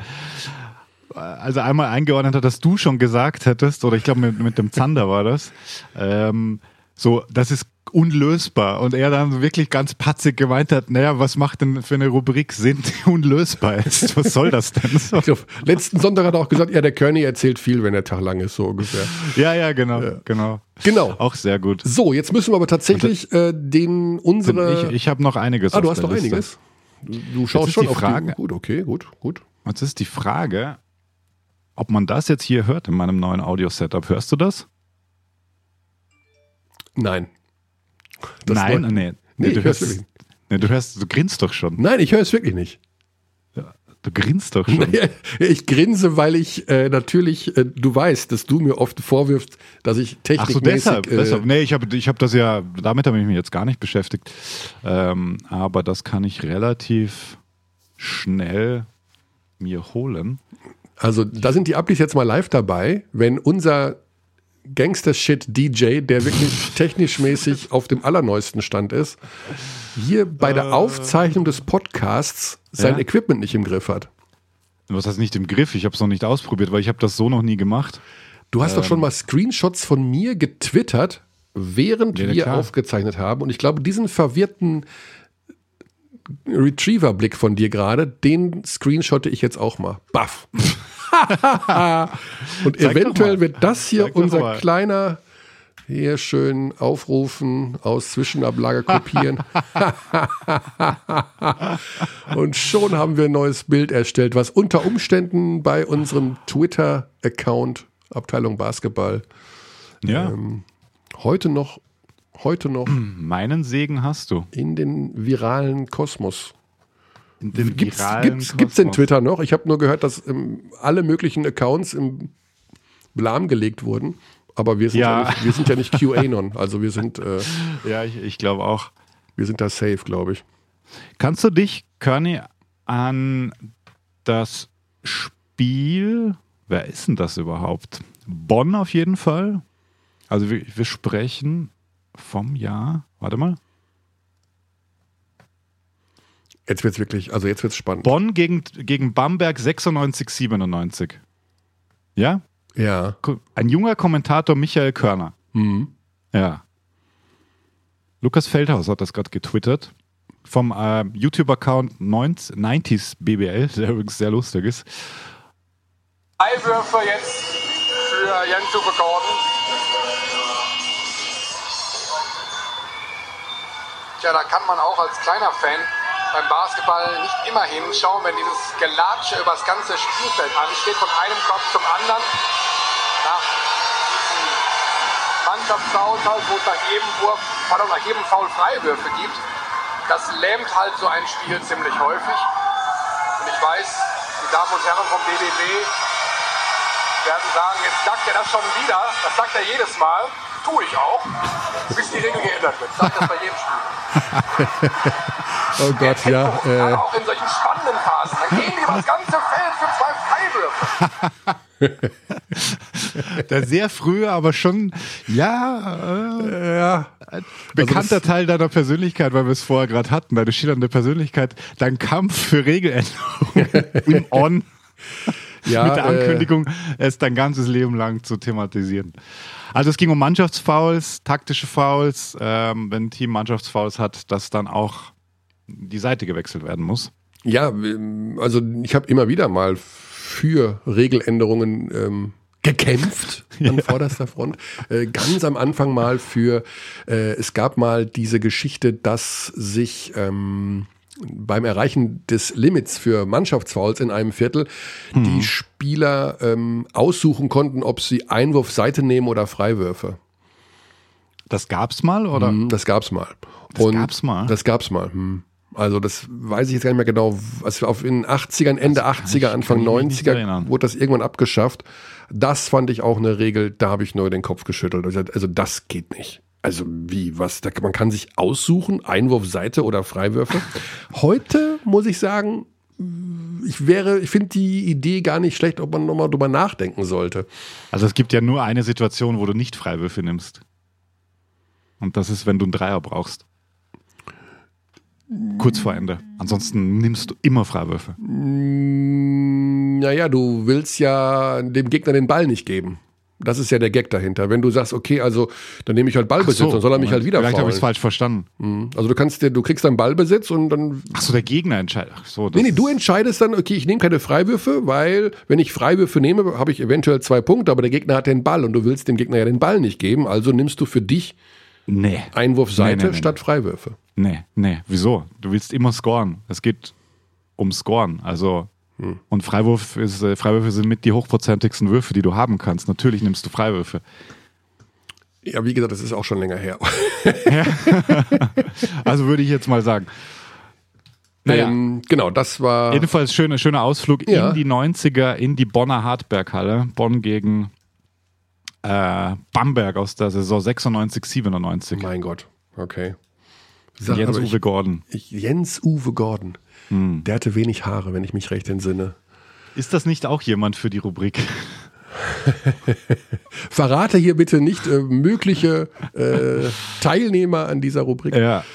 äh, also einmal eingeordnet hat, dass du schon gesagt hättest, oder ich glaube mit, mit dem Zander war das, ähm, so, das ist unlösbar. Und er dann wirklich ganz patzig gemeint hat, naja, was macht denn für eine Rubrik Sinn, die unlösbar ist? Was soll das denn? <laughs> So. Glaub, letzten Sonntag hat er auch gesagt, ja, der Kearney erzählt viel, wenn der Tag lang ist, so ungefähr. Ja, ja, genau, ja. genau. Genau. Auch sehr gut. So, jetzt müssen wir aber tatsächlich äh, den unsere. Ich, ich habe noch einiges. Ah, du hast noch Liste. einiges. Du, du schaust schon die Frage. Die, gut, okay, gut, gut. Jetzt ist die Frage, ob man das jetzt hier hört in meinem neuen Audio-Setup. Hörst du das? Nein. Das Nein, nee. nee, nee du, hörst, nee, du hörst, du grinst doch schon. Nein, ich höre es wirklich nicht. Du grinst doch schon. <laughs> ich grinse, weil ich äh, natürlich, äh, du weißt, dass du mir oft vorwirfst, dass ich technikmäßig... Ach so, deshalb, äh, deshalb. Nee, ich habe ich hab das ja, damit habe ich mich jetzt gar nicht beschäftigt. Ähm, aber das kann ich relativ schnell mir holen. Also da sind die Applis jetzt mal live dabei. Wenn unser Gangster-Shit-DJ, der wirklich technisch mäßig auf dem allerneuesten Stand ist, hier bei der äh. Aufzeichnung des Podcasts sein ja? Equipment nicht im Griff hat. Was heißt nicht im Griff? Ich habe es noch nicht ausprobiert, weil ich habe das so noch nie gemacht. Du hast ähm. doch schon mal Screenshots von mir getwittert, während ja, wir klar. aufgezeichnet haben. Und ich glaube, diesen verwirrten Retriever-Blick von dir gerade, den screenshotte ich jetzt auch mal. Baff. <laughs> <laughs> Und Zeig eventuell wird das hier Zeig unser kleiner hier schön aufrufen, aus Zwischenablage kopieren. <laughs> und schon haben wir ein neues Bild erstellt, was unter Umständen bei unserem Twitter-Account Abteilung Basketball ja. ähm, heute noch heute noch meinen Segen hast du in den viralen Kosmos Gibt es denn Twitter noch? Ich habe nur gehört, dass ähm, alle möglichen Accounts im lahmgelegt wurden. Aber wir sind ja, ja nicht, wir sind ja nicht <laughs> QAnon. Also wir sind. Äh, ja, ich, ich glaube auch. Wir sind da safe, glaube ich. Kannst du dich, Körny, an das Spiel, wer ist denn das überhaupt? Bonn auf jeden Fall. Also wir, wir sprechen vom Jahr, warte mal, Jetzt wird es wirklich, also jetzt wird es spannend. Bonn gegen, gegen Bamberg 96, 97. Ja? Ja. Ein junger Kommentator Michael Körner. Mhm. Ja. Lukas Feldhaus hat das gerade getwittert. Vom äh, YouTube-Account 90s <laughs> BBL, der übrigens sehr lustig ist. Einwürfe jetzt für Jens Uwe Gordon. Tja, da kann man auch als kleiner Fan beim Basketball nicht immer hinschauen, wenn dieses Gelatsche über das ganze Spielfeld ansteht, von einem Kopf zum anderen. Nach diesem Mannschaftshaushalt, wo es nach jedem Wurf, pardon, nach jedem Foul Freiwürfe gibt, das lähmt halt so ein Spiel ziemlich häufig. Und ich weiß, die Damen und Herren vom BBB werden sagen, jetzt sagt er das schon wieder. Das sagt er jedes Mal. Tue ich auch, bis die Regel geändert wird. Sagt das bei jedem Spiel. <laughs> Oh Gott, ja. Äh. Auch in solchen spannenden Phasen. Dann gehen die über das ganze Feld für zwei Freiwürfe. <laughs> Der sehr frühe, aber schon, ja, äh, ja. bekannter also Teil deiner Persönlichkeit, weil wir es vorher gerade hatten, deine schillernde Persönlichkeit, dein Kampf für Regeländerungen <laughs> im On. Ja, mit der äh, Ankündigung, äh, es dein ganzes Leben lang zu thematisieren. Also es ging um Mannschaftsfouls, taktische Fouls, ähm, wenn ein Team Mannschaftsfouls hat, dass dann auch die Seite gewechselt werden muss. Ja, also ich habe immer wieder mal für Regeländerungen ähm, gekämpft <laughs> an ja. vorderster Front. Äh, ganz am Anfang mal für, äh, es gab mal diese Geschichte, dass sich ähm, beim Erreichen des Limits für Mannschaftsfouls in einem Viertel hm. die Spieler ähm, aussuchen konnten, ob sie Einwurf Seite nehmen oder Freiwürfe. Das gab's mal, oder? Hm, das gab's mal. Das Und gab's mal? Das gab's mal. Hm. Also das weiß ich jetzt gar nicht mehr genau. Also auf in den 80ern, Ende 80er, Anfang 90er wurde das irgendwann abgeschafft. Das fand ich auch eine Regel, da habe ich nur den Kopf geschüttelt. Also das geht nicht. Also wie, was? Da, man kann sich aussuchen, Einwurf, Seite oder Freiwürfe. Heute muss ich sagen, ich wäre, ich finde die Idee gar nicht schlecht, ob man nochmal drüber nachdenken sollte. Also es gibt ja nur eine Situation, wo du nicht Freiwürfe nimmst. Und das ist, wenn du einen Dreier brauchst. Kurz vor Ende. Ansonsten nimmst du immer Freiwürfe. Naja, du willst ja dem Gegner den Ball nicht geben. Das ist ja der Gag dahinter. Wenn du sagst, okay, also dann nehme ich halt Ballbesitz so, und soll er mich halt wieder Vielleicht habe ich es falsch verstanden. Mhm. Also du kannst dir, du kriegst dann Ballbesitz und dann. Ach so, der Gegner entscheidet. Ach so, nee, nee, du entscheidest dann, okay, ich nehme keine Freiwürfe, weil wenn ich Freiwürfe nehme, habe ich eventuell zwei Punkte, aber der Gegner hat den Ball und du willst dem Gegner ja den Ball nicht geben, also nimmst du für dich nee. Einwurfseite nee, nee, statt Freiwürfe. Nee, nee, wieso? Du willst immer scoren. Es geht um Scoren. Also hm. Und Freiwurf ist, äh, Freiwürfe sind mit die hochprozentigsten Würfe, die du haben kannst. Natürlich nimmst du Freiwürfe. Ja, wie gesagt, das ist auch schon länger her. <laughs> also würde ich jetzt mal sagen. Naja. Ähm, genau, das war. Jedenfalls schöner schöner Ausflug ja. in die 90er, in die Bonner Hartberghalle. Bonn gegen äh, Bamberg aus der Saison 96, 97. Mein Gott, okay. Jens-Uwe Gordon. Jens-Uwe Gordon. Hm. Der hatte wenig Haare, wenn ich mich recht entsinne. Ist das nicht auch jemand für die Rubrik? <laughs> Verrate hier bitte nicht äh, mögliche äh, Teilnehmer an dieser Rubrik. Ja.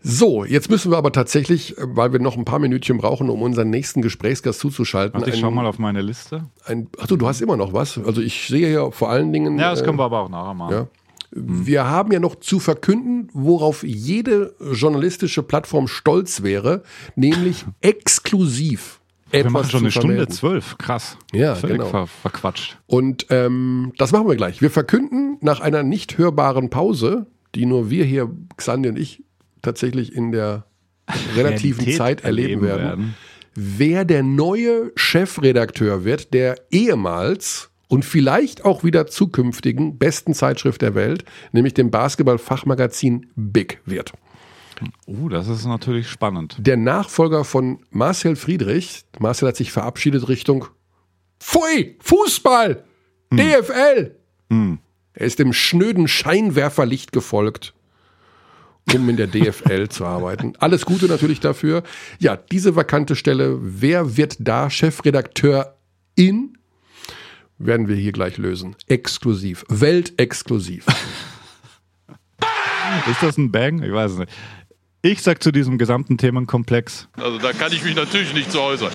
So, jetzt müssen wir aber tatsächlich, weil wir noch ein paar Minütchen brauchen, um unseren nächsten Gesprächsgast zuzuschalten. Warte, ich schau mal auf meine Liste. Ein, achso, du hast immer noch was. Also ich sehe ja vor allen Dingen. Ja, das können wir aber auch nachher machen. Ja. Wir haben ja noch zu verkünden, worauf jede journalistische Plattform stolz wäre, nämlich <laughs> exklusiv. Wir machen schon eine Stunde zwölf, krass. Ja, Völlig genau. ver verquatscht. Und ähm, das machen wir gleich. Wir verkünden nach einer nicht hörbaren Pause, die nur wir hier, Xandi und ich, tatsächlich in der <laughs> relativen Realität Zeit erleben, werden, werden, wer der neue Chefredakteur wird, der ehemals und vielleicht auch wieder zukünftigen besten Zeitschrift der Welt, nämlich dem Basketball-Fachmagazin Big wird. Uh, das ist natürlich spannend. Der Nachfolger von Marcel Friedrich, Marcel hat sich verabschiedet Richtung Pfui, Fußball, hm. DFL. Hm. Er ist dem schnöden Scheinwerferlicht gefolgt, um in der DFL zu arbeiten. Alles Gute natürlich dafür. Ja, diese vakante Stelle, wer wird da Chefredakteur in werden wir hier gleich lösen. Exklusiv. Weltexklusiv. Ist das ein Bang? Ich weiß es nicht. Ich sag zu diesem gesamten Themenkomplex. Also da kann ich mich natürlich nicht zu äußern.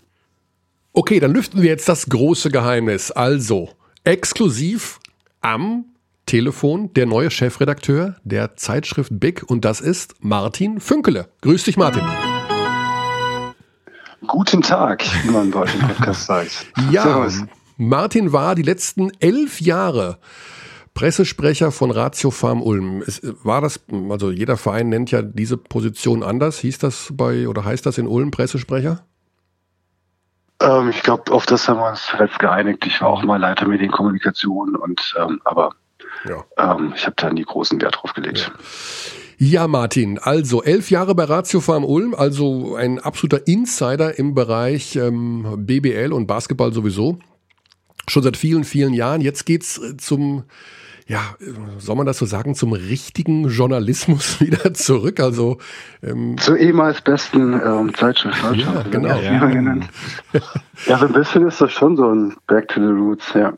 Okay, dann lüften wir jetzt das große Geheimnis. Also, exklusiv am Telefon der neue Chefredakteur der Zeitschrift Big und das ist Martin Fünkele. Grüß dich, Martin. Guten Tag, wie man bei euch im Podcast sagt. Ja, Servus. Martin war die letzten elf Jahre Pressesprecher von Ratio Farm Ulm. Es war das, also jeder Verein nennt ja diese Position anders. Hieß das bei oder heißt das in Ulm Pressesprecher? Ähm, ich glaube, auf das haben wir uns zuletzt geeinigt. Ich war auch mal Leiter Medienkommunikation und ähm, aber ja. ähm, ich habe da nie großen Wert drauf gelegt. Ja. Ja, Martin, also elf Jahre bei Ratio Farm Ulm, also ein absoluter Insider im Bereich ähm, BBL und Basketball sowieso schon seit vielen, vielen Jahren. Jetzt geht's äh, zum, ja, soll man das so sagen, zum richtigen Journalismus <laughs> wieder zurück. Also ähm, zur ehemals besten ähm, Zeitschrift Deutschland. Ja, genau. Ja. <laughs> ja, so ein bisschen ist das schon so ein Back to the Roots, ja.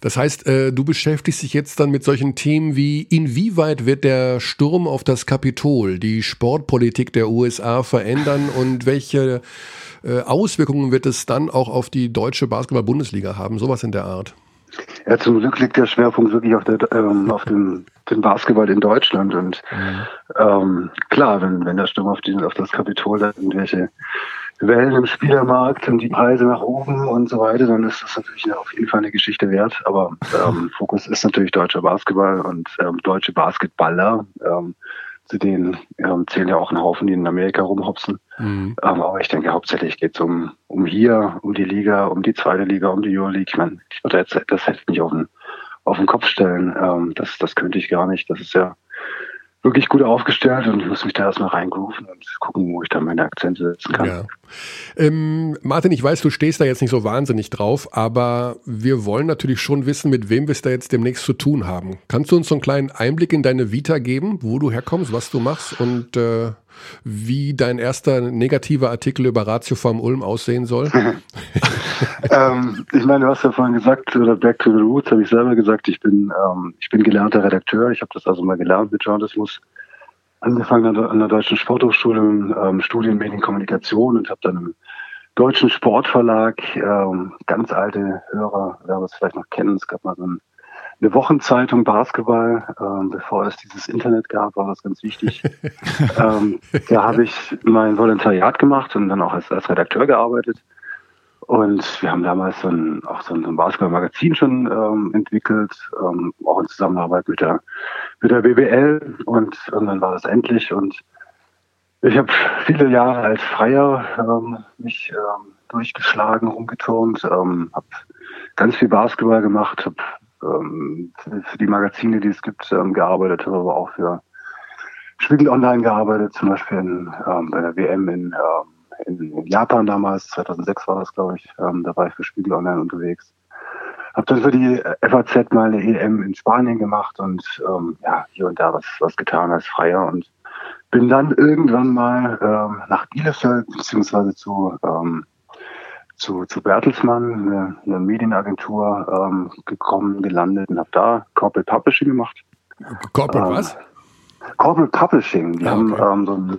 Das heißt, äh, du beschäftigst dich jetzt dann mit solchen Themen wie, inwieweit wird der Sturm auf das Kapitol die Sportpolitik der USA verändern und welche äh, Auswirkungen wird es dann auch auf die deutsche Basketball-Bundesliga haben? Sowas in der Art. Ja, zum Glück liegt der Schwerpunkt wirklich auf, der, ähm, auf dem, dem Basketball in Deutschland. Und ähm, klar, wenn, wenn der Sturm auf, den, auf das Kapitol hat, irgendwelche Wellen im Spielermarkt und die Preise nach oben und so weiter, dann ist das natürlich auf jeden Fall eine Geschichte wert. Aber ähm, Fokus ist natürlich deutscher Basketball und ähm, deutsche Basketballer. Ähm, zu denen ähm, zählen ja auch ein Haufen, die in Amerika rumhopsen. Mhm. Ähm, aber ich denke, hauptsächlich geht es um, um hier, um die Liga, um die zweite Liga, um die Euroleague. Ich meine, das, das setzt nicht auf ein, auf den Kopf stellen. Ähm, das, das könnte ich gar nicht. Das ist ja wirklich gut aufgestellt und ich muss mich da erstmal reingerufen und gucken, wo ich da meine Akzente setzen kann. Ja. Ähm, Martin, ich weiß, du stehst da jetzt nicht so wahnsinnig drauf, aber wir wollen natürlich schon wissen, mit wem wir es da jetzt demnächst zu tun haben. Kannst du uns so einen kleinen Einblick in deine Vita geben, wo du herkommst, was du machst und äh, wie dein erster negativer Artikel über Ratio vom Ulm aussehen soll? <laughs> <laughs> ähm, ich meine, du hast ja vorhin gesagt, oder Back to the Roots, habe ich selber gesagt, ich bin, ähm, ich bin gelernter Redakteur. Ich habe das also mal gelernt mit Journalismus. Angefangen an der, Deutschen Sporthochschule ähm, Studien Medienkommunikation und habe dann im Deutschen Sportverlag, ähm, ganz alte Hörer werden es vielleicht noch kennen, es gab mal so ein eine Wochenzeitung Basketball, ähm, bevor es dieses Internet gab, war das ganz wichtig. <laughs> ähm, da habe ich mein Volontariat gemacht und dann auch als, als Redakteur gearbeitet. Und wir haben damals so ein, auch so ein, Basketball-Magazin schon ähm, entwickelt, ähm, auch in Zusammenarbeit mit der, mit der BBL. Und, und dann war das endlich. Und ich habe viele Jahre als Freier ähm, mich ähm, durchgeschlagen, rumgeturnt, ähm, habe ganz viel Basketball gemacht, habe ähm, für die Magazine, die es gibt, ähm, gearbeitet, habe aber auch für Spiegel Online gearbeitet, zum Beispiel in, ähm, bei der WM in, ähm, in, Japan damals, 2006 war das, glaube ich. Ähm, da war ich für Spiegel Online unterwegs. Habe dann für die FAZ mal eine EM in Spanien gemacht und ähm, ja, hier und da was, was getan als Freier und bin dann irgendwann mal nach Bielefeld beziehungsweise zu ähm, zu, zu Bertelsmann, eine, eine Medienagentur, ähm, gekommen, gelandet und habe da Corporate Publishing gemacht. Corporate ähm, was? Corporate Publishing. Die ah, okay. haben ähm, so ein,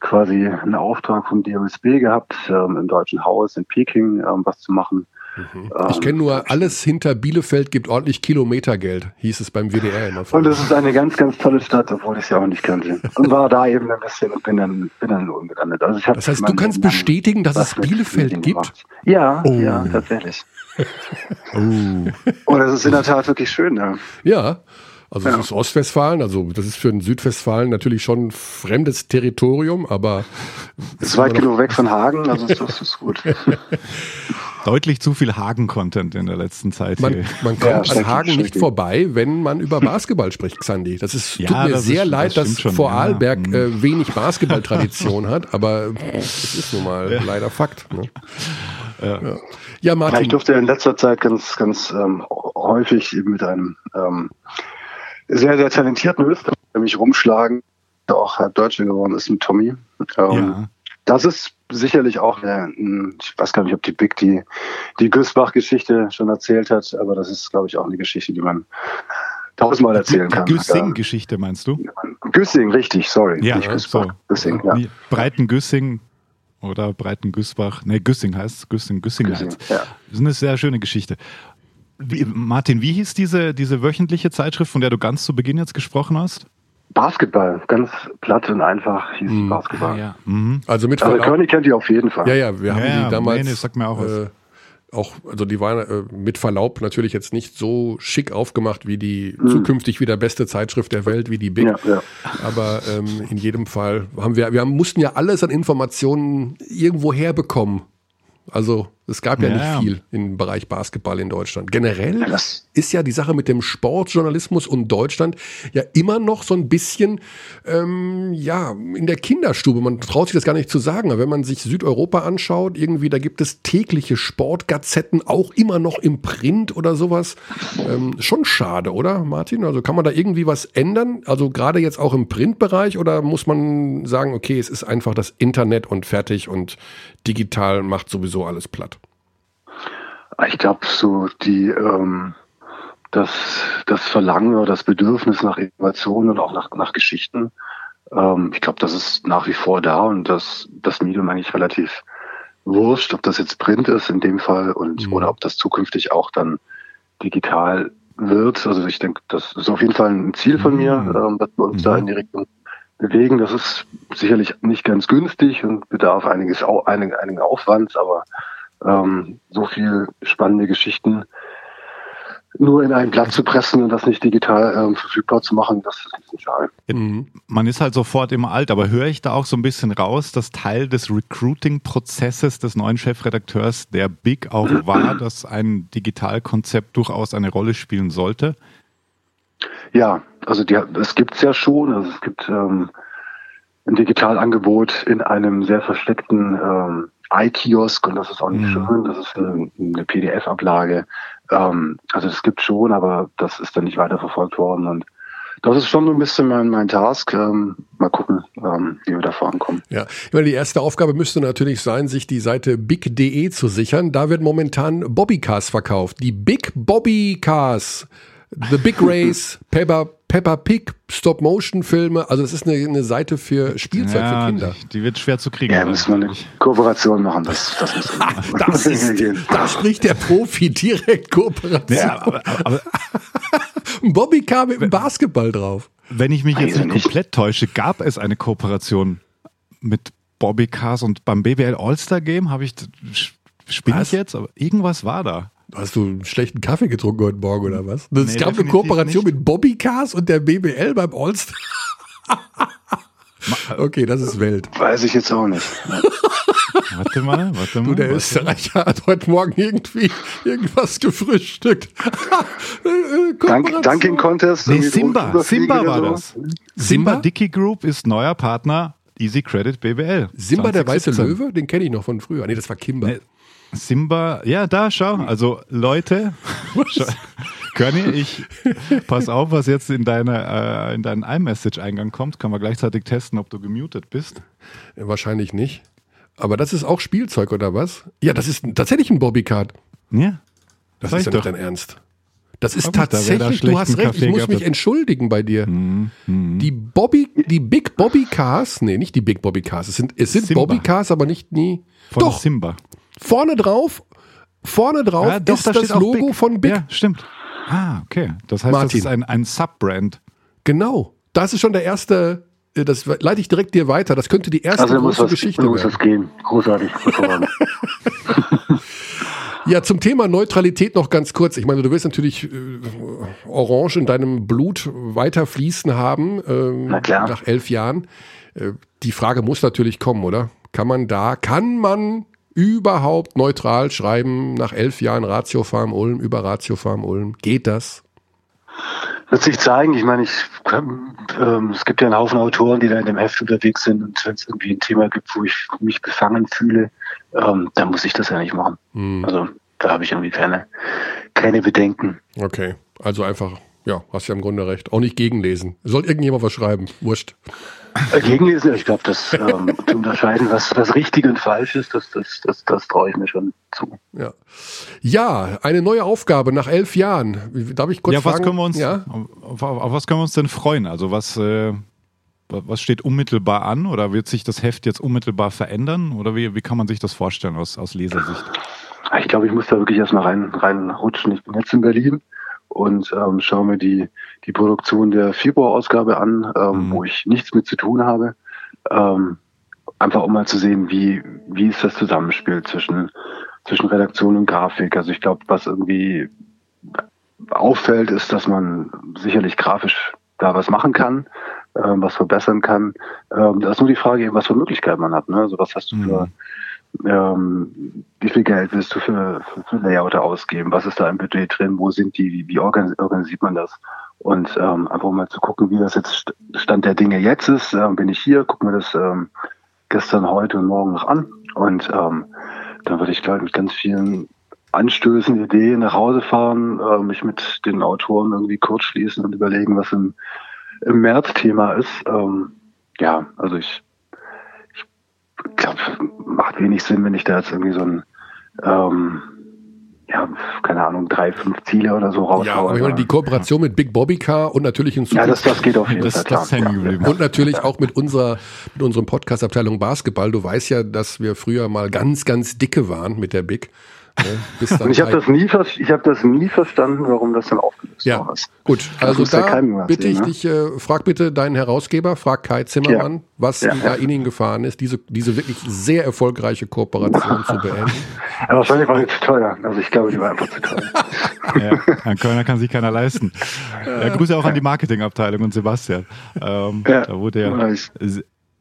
quasi einen Auftrag vom DOSB gehabt, ähm, im Deutschen Haus in Peking ähm, was zu machen. Mhm. Ich kenne nur, alles hinter Bielefeld gibt ordentlich Kilometergeld, hieß es beim WDR immer. Und das ist eine ganz, ganz tolle Stadt, obwohl ich sie auch nicht kannte. Und war da eben ein bisschen und bin dann, bin dann nur gelandet. Also ich das heißt, du kannst bestätigen, dass es Bielefeld gibt? Ja, oh. ja, tatsächlich. <laughs> oh. Und das ist in der Tat wirklich schön. Ja. ja. Also ja. das ist Ostwestfalen, also das ist für den Südwestfalen natürlich schon fremdes Territorium, aber... Es ist weit genug weg von Hagen, also das ist gut. <laughs> Deutlich zu viel Hagen-Content in der letzten Zeit. Man, man kommt ja, an Hagen nicht vorbei, wenn man über Basketball spricht, Xandi. Das ist, ja, tut mir das sehr ist, leid, das dass schon, Vorarlberg ja. äh, wenig Basketballtradition hat, aber es ist nun mal leider Fakt. Ne? Ja. Ja. Martin. ich durfte in letzter Zeit ganz, ganz ähm, häufig eben mit einem ähm, sehr, sehr talentierten Österreicher mich rumschlagen, der auch halb Deutscher geworden ist, mit Tommy. Ähm, ja. Das ist sicherlich auch, eine, ich weiß gar nicht, ob die Big die, die Güßbach-Geschichte schon erzählt hat, aber das ist, glaube ich, auch eine Geschichte, die man tausendmal erzählen kann. Güssing-Geschichte meinst du? Güssing, richtig, sorry. Ja, nicht Güßbach, so. Güssing, ja. Breiten-Güssing oder Breiten-Güßbach, ne, Güssing heißt es, Güssing, Güssing, Güssing heißt ja. Das ist eine sehr schöne Geschichte. Wie, Martin, wie hieß diese, diese wöchentliche Zeitschrift, von der du ganz zu Beginn jetzt gesprochen hast? Basketball, ganz platt und einfach hieß mhm. Basketball. Ja. mhm. Also mit also Körny kennt die auf jeden Fall. Ja, ja, wir haben ja, die damals. Nee, nee, sag mir auch was. Äh, auch, also die waren äh, mit Verlaub natürlich jetzt nicht so schick aufgemacht wie die mhm. zukünftig wieder beste Zeitschrift der Welt, wie die Big. Ja, ja. Aber ähm, in jedem Fall haben wir, wir haben, mussten ja alles an Informationen irgendwo herbekommen. Also es gab ja, ja nicht viel im Bereich Basketball in Deutschland. Generell ist ja die Sache mit dem Sportjournalismus und Deutschland ja immer noch so ein bisschen ähm, ja in der Kinderstube. Man traut sich das gar nicht zu sagen. Aber wenn man sich Südeuropa anschaut, irgendwie da gibt es tägliche Sportgazetten, auch immer noch im Print oder sowas. Ähm, schon schade, oder Martin? Also kann man da irgendwie was ändern? Also gerade jetzt auch im Printbereich oder muss man sagen, okay, es ist einfach das Internet und fertig und digital macht sowieso alles platt? Ich glaube, so die ähm, das, das Verlangen oder das Bedürfnis nach Innovation und auch nach, nach Geschichten, ähm, ich glaube, das ist nach wie vor da und das, das Medium eigentlich relativ wurscht, ob das jetzt Print ist in dem Fall und mhm. oder ob das zukünftig auch dann digital wird. Also ich denke, das ist auf jeden Fall ein Ziel von mir, mhm. ähm, dass wir uns mhm. da in die Richtung bewegen. Das ist sicherlich nicht ganz günstig und bedarf einiges, einigen, einigen Aufwands, aber ähm, so viel spannende Geschichten nur in ein Blatt zu pressen und das nicht digital ähm, verfügbar zu machen, das ist ein bisschen schade. Mhm. Man ist halt sofort immer alt, aber höre ich da auch so ein bisschen raus, dass Teil des Recruiting-Prozesses des neuen Chefredakteurs der Big auch war, dass ein Digitalkonzept durchaus eine Rolle spielen sollte? Ja, also es gibt es ja schon. Also es gibt ähm, ein Digitalangebot in einem sehr versteckten ähm, iKiosk und das ist auch nicht mhm. schön. Das ist eine, eine PDF-Ablage. Ähm, also das gibt schon, aber das ist dann nicht weiterverfolgt worden und das ist schon so ein bisschen mein, mein Task. Ähm, mal gucken, ähm, wie wir da vorankommen. Ja, ich meine, die erste Aufgabe müsste natürlich sein, sich die Seite big.de zu sichern. Da wird momentan Bobbycars verkauft. Die Big Bobby Cars The Big Race, Peppa, Peppa Pig, Stop-Motion-Filme. Also das ist eine, eine Seite für Spielzeug ja, für Kinder. Die, die, wird schwer zu kriegen. Ja, müssen wir eine Kooperation machen. Das, das, muss <laughs> das <laughs> ist, da spricht der Profi direkt Kooperation. Ja, aber, aber, <laughs> Ein Bobbycar mit einem Basketball drauf. Wenn ich mich jetzt nicht komplett täusche, gab es eine Kooperation mit Bobbycars und beim BBL All-Star Game habe ich, spinne ich jetzt, aber irgendwas war da. Hast du einen schlechten Kaffee getrunken heute Morgen oder was? Es nee, gab eine Kooperation nicht. mit Bobbycars und der BBL beim Allstar. okay, das ist Welt. Weiß ich jetzt auch nicht. warte mal, warte mal. Du, der Österreicher hat heute Morgen irgendwie irgendwas gefrühstückt. <laughs> Dank, Dunking Contest. Nee, Simba, Simba war das. Simba Dicky Group ist neuer Partner Easy Credit BBL. Simba 2017. der weiße Löwe, den kenne ich noch von früher. Nee, das war Kimber. Nee, Simba, ja, da, schau. Also Leute, <laughs> Körny, ich pass auf, was jetzt in, deine, äh, in deinen iMessage-Eingang kommt. Können wir gleichzeitig testen, ob du gemutet bist? Wahrscheinlich nicht. Aber das ist auch Spielzeug, oder was? Ja, das ist tatsächlich ein Bobbycard. Ja. Das ist ja nicht dein Ernst. Das ist tatsächlich, da du hast recht, Kaffee ich muss mich entschuldigen bei dir. Mhm. Mhm. Die Bobby, die Big Bobby Cars, nee, nicht die Big Bobby Cars, es sind, es sind Bobby Cars, aber nicht nie. Von Doch, Simba. Vorne drauf, vorne drauf ja, doch, ist da das Logo Big. von Big. Ja, stimmt. Ah, okay. Das heißt, Martin. das ist ein, ein Subbrand. Genau. Das ist schon der erste, äh, das leite ich direkt dir weiter. Das könnte die erste also große was, Geschichte muss werden. Muss es gehen. Großartig. <laughs> ja, zum Thema Neutralität noch ganz kurz. Ich meine, du willst natürlich äh, Orange in deinem Blut weiter fließen haben, ähm, nach elf Jahren. Äh, die Frage muss natürlich kommen, oder? Kann man da, kann man überhaupt neutral schreiben nach elf Jahren Ratio Farm Ulm über Ratio Farm Ulm? Geht das? Wird sich zeigen. Ich meine, ich, ähm, es gibt ja einen Haufen Autoren, die da in dem Heft unterwegs sind und wenn es irgendwie ein Thema gibt, wo ich mich befangen fühle, ähm, dann muss ich das ja nicht machen. Hm. Also da habe ich irgendwie keine, keine Bedenken. Okay, also einfach, ja, hast ja im Grunde recht. Auch nicht gegenlesen. Soll irgendjemand was schreiben? Wurscht. Gegenlesen, ich glaube, das ähm, zu unterscheiden, was, was richtig und falsch ist, das, das, das, das traue ich mir schon zu. Ja. ja, eine neue Aufgabe nach elf Jahren. Darf ich kurz ja, was fragen? Können wir uns, ja? auf, auf, was können wir uns denn freuen? Also was, äh, was steht unmittelbar an oder wird sich das Heft jetzt unmittelbar verändern? Oder wie, wie kann man sich das vorstellen aus, aus Lesersicht? Ich glaube, ich muss da wirklich erstmal rein, reinrutschen. Ich bin jetzt in Berlin und ähm, schaue mir die, die Produktion der Februar-Ausgabe an, ähm, mhm. wo ich nichts mit zu tun habe. Ähm, einfach um mal zu sehen, wie, wie ist das Zusammenspiel zwischen, zwischen Redaktion und Grafik. Also ich glaube, was irgendwie auffällt, ist, dass man sicherlich grafisch da was machen kann, ähm, was verbessern kann. Ähm, da ist nur die Frage, was für Möglichkeiten man hat. Ne? Also was hast du für, mhm ähm, wie viel Geld willst du für, für, für Layouter ausgeben? Was ist da im Budget drin? Wo sind die? Wie, wie organisiert man das? Und ähm, einfach mal zu gucken, wie das jetzt Stand der Dinge jetzt ist. Ähm, bin ich hier, gucken wir das ähm, gestern, heute und morgen noch an. Und ähm, dann würde ich, glaube ich, mit ganz vielen Anstößen, Ideen nach Hause fahren, äh, mich mit den Autoren irgendwie kurz schließen und überlegen, was im, im März Thema ist. Ähm, ja, also ich glaube, macht wenig Sinn, wenn ich da jetzt irgendwie so ein, ähm, ja, keine Ahnung, drei, fünf Ziele oder so raushaue. Ja, aber ich meine, die Kooperation mit Big Bobby Car und natürlich in Zukunft. Ja, das, das geht auf jeden das, Fall. Das ja. Und natürlich auch mit unserer, mit unserem Podcast-Abteilung Basketball. Du weißt ja, dass wir früher mal ganz, ganz dicke waren mit der Big. Ne? Und ich habe das, nie, hab das nie verstanden, warum das dann aufgelöst ja. worden ist. Gut, also da bitte sehen, ich ne? dich, äh, frag bitte deinen Herausgeber, frag Kai Zimmermann, ja. was ja, da in ihn gefahren ist, diese, diese wirklich sehr erfolgreiche Kooperation zu beenden. <laughs> Ja, wahrscheinlich war die zu teuer. Also ich glaube, die war einfach zu teuer. <laughs> ja, ein Kölner kann sich keiner leisten. Ja, Grüße auch an die Marketingabteilung und Sebastian. Ähm, da wurde ja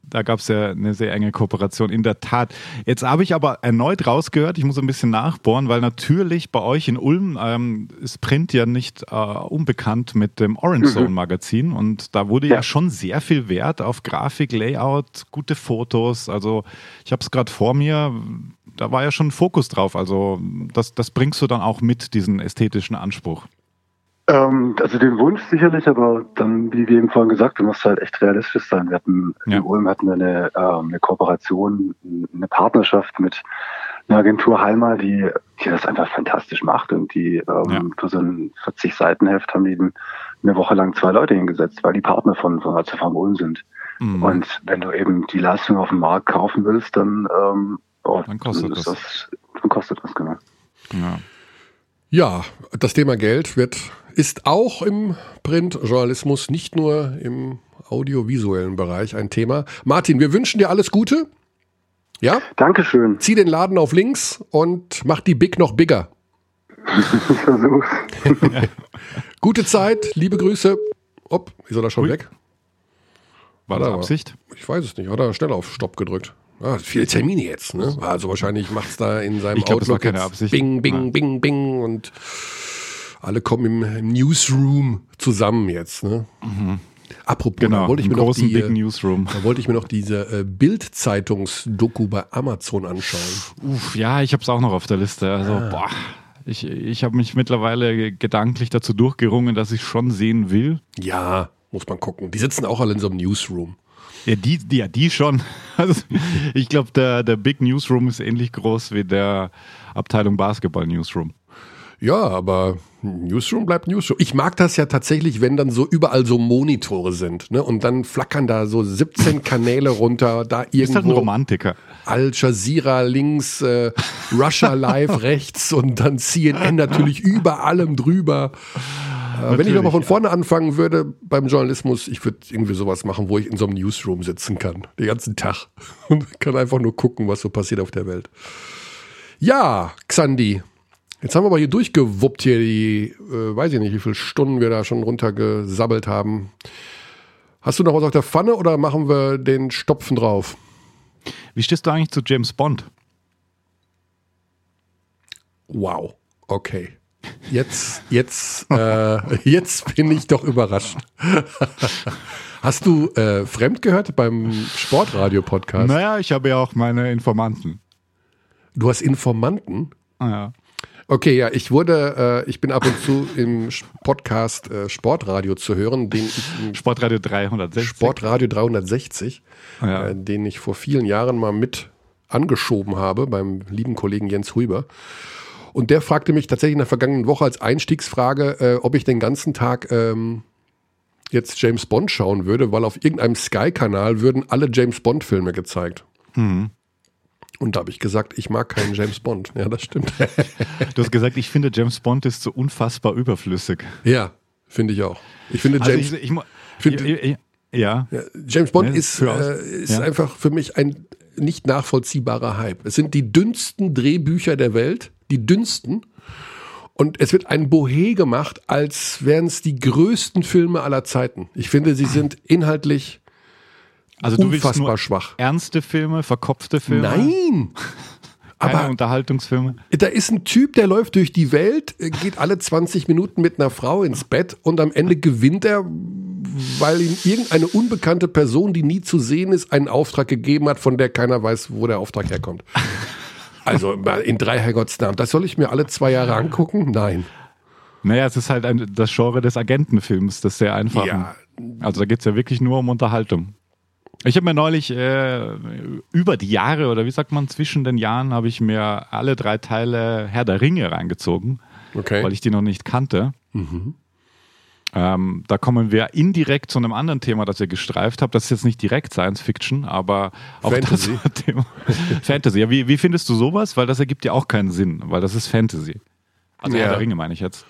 da gab es ja eine sehr enge Kooperation, in der Tat. Jetzt habe ich aber erneut rausgehört, ich muss ein bisschen nachbohren, weil natürlich bei euch in Ulm ähm, ist Print ja nicht äh, unbekannt mit dem Orange Zone mhm. Magazin und da wurde ja. ja. schon sehr viel Wert auf Grafik, Layout, gute Fotos. Also ich habe es gerade vor mir, da war ja schon ein Fokus drauf. Also das, das bringst du dann auch mit, diesen ästhetischen Anspruch. Ähm, also den Wunsch sicherlich, aber dann, wie wir eben vorhin gesagt, du musst halt echt realistisch sein. Wir hatten ja. in Ulm hatten wir eine, ähm, eine Kooperation, eine Partnerschaft mit einer Agentur Halma, die, die das einfach fantastisch macht und die ähm, ja. für so ein 40 Seiten Heft haben die eine Woche lang zwei Leute hingesetzt, weil die Partner von von Farm Ulm sind. Mhm. Und wenn du eben die Leistung auf dem Markt kaufen willst, dann, ähm, oh, dann kostet das. das. Dann kostet das genau. Ja. Ja, das Thema Geld wird ist auch im Printjournalismus, nicht nur im audiovisuellen Bereich ein Thema. Martin, wir wünschen dir alles Gute. Ja? Dankeschön. Zieh den Laden auf links und mach die Big noch bigger. Ich versuch's. <laughs> Gute Zeit, liebe Grüße. Ob, ist er da schon Ui. weg? War das Absicht? Ich weiß es nicht. Hat er schnell auf Stopp gedrückt? Ah, viele Termine jetzt, ne? Also wahrscheinlich macht es da in seinem ich glaub, Outlook das war keine Absicht. Bing, bing, ja. bing, bing und alle kommen im, Newsroom zusammen jetzt. Ne? Mhm. Apropos, genau, da wollte ich mir noch die, Big Newsroom. Da wollte ich mir noch diese äh, Bild-Zeitungs-Doku bei Amazon anschauen. Uff, ja, ich habe es auch noch auf der Liste. Also, ah. boah, ich, ich habe mich mittlerweile gedanklich dazu durchgerungen, dass ich schon sehen will. Ja, muss man gucken. Die sitzen auch alle in so einem Newsroom. Ja, die, die, ja, die schon. <laughs> Also, ich glaube, der, der Big Newsroom ist ähnlich groß wie der Abteilung Basketball Newsroom. Ja, aber Newsroom bleibt Newsroom. Ich mag das ja tatsächlich, wenn dann so überall so Monitore sind, ne? Und dann flackern da so 17 Kanäle runter, da irgendwo. Ist halt ein Romantiker. Al Jazeera links, äh, Russia Live <laughs> rechts und dann CNN natürlich über allem drüber. Äh, wenn ich nochmal von vorne anfangen würde beim Journalismus, ich würde irgendwie sowas machen, wo ich in so einem Newsroom sitzen kann, den ganzen Tag <laughs> und kann einfach nur gucken, was so passiert auf der Welt. Ja, Xandi, Jetzt haben wir aber hier durchgewuppt hier die, äh, weiß ich nicht, wie viele Stunden wir da schon runtergesabbelt haben. Hast du noch was auf der Pfanne oder machen wir den Stopfen drauf? Wie stehst du eigentlich zu James Bond? Wow, okay. Jetzt, jetzt, äh, jetzt bin ich doch überrascht. Hast du äh, fremd gehört beim Sportradio-Podcast? Naja, ich habe ja auch meine Informanten. Du hast Informanten? Ah, ja. Okay, ja, ich wurde, äh, ich bin ab und zu im Podcast äh, Sportradio zu hören, den ich Sportradio 360. Sportradio 360, ja. äh, den ich vor vielen Jahren mal mit angeschoben habe beim lieben Kollegen Jens Huber. Und der fragte mich tatsächlich in der vergangenen Woche als Einstiegsfrage, äh, ob ich den ganzen Tag ähm, jetzt James Bond schauen würde, weil auf irgendeinem Sky-Kanal würden alle James Bond-Filme gezeigt. Mhm. Und da habe ich gesagt, ich mag keinen James Bond. Ja, das stimmt. <laughs> du hast gesagt, ich finde James Bond ist so unfassbar überflüssig. Ja, finde ich auch. Ich finde also James. Also ich, ich, find, ja. ja. James Bond ja, ist, äh, ist ja. einfach für mich ein nicht nachvollziehbarer Hype. Es sind die dünnsten Drehbücher der Welt, die dünnsten. Und es wird ein Bohe gemacht, als wären es die größten Filme aller Zeiten. Ich finde, sie sind inhaltlich also du willst nur schwach. Ernste Filme, verkopfte Filme? Nein! <laughs> Keine aber Unterhaltungsfilme. Da ist ein Typ, der läuft durch die Welt, äh, geht alle 20 Minuten mit einer Frau ins Bett und am Ende gewinnt er, weil ihm irgendeine unbekannte Person, die nie zu sehen ist, einen Auftrag gegeben hat, von der keiner weiß, wo der Auftrag herkommt. Also <laughs> in drei Herrgottsnamen. Das soll ich mir alle zwei Jahre angucken? Nein. Naja, es ist halt ein, das Genre des Agentenfilms, das sehr einfach. Ja. Also da geht es ja wirklich nur um Unterhaltung. Ich habe mir neulich äh, über die Jahre oder wie sagt man, zwischen den Jahren habe ich mir alle drei Teile Herr der Ringe reingezogen, okay. weil ich die noch nicht kannte. Mhm. Ähm, da kommen wir indirekt zu einem anderen Thema, das ihr gestreift habt. Das ist jetzt nicht direkt Science Fiction, aber auch Fantasy. das <laughs> Thema. Fantasy. Ja, wie, wie findest du sowas? Weil das ergibt ja auch keinen Sinn, weil das ist Fantasy. Also Ja. Herr der Ringe meine ich jetzt.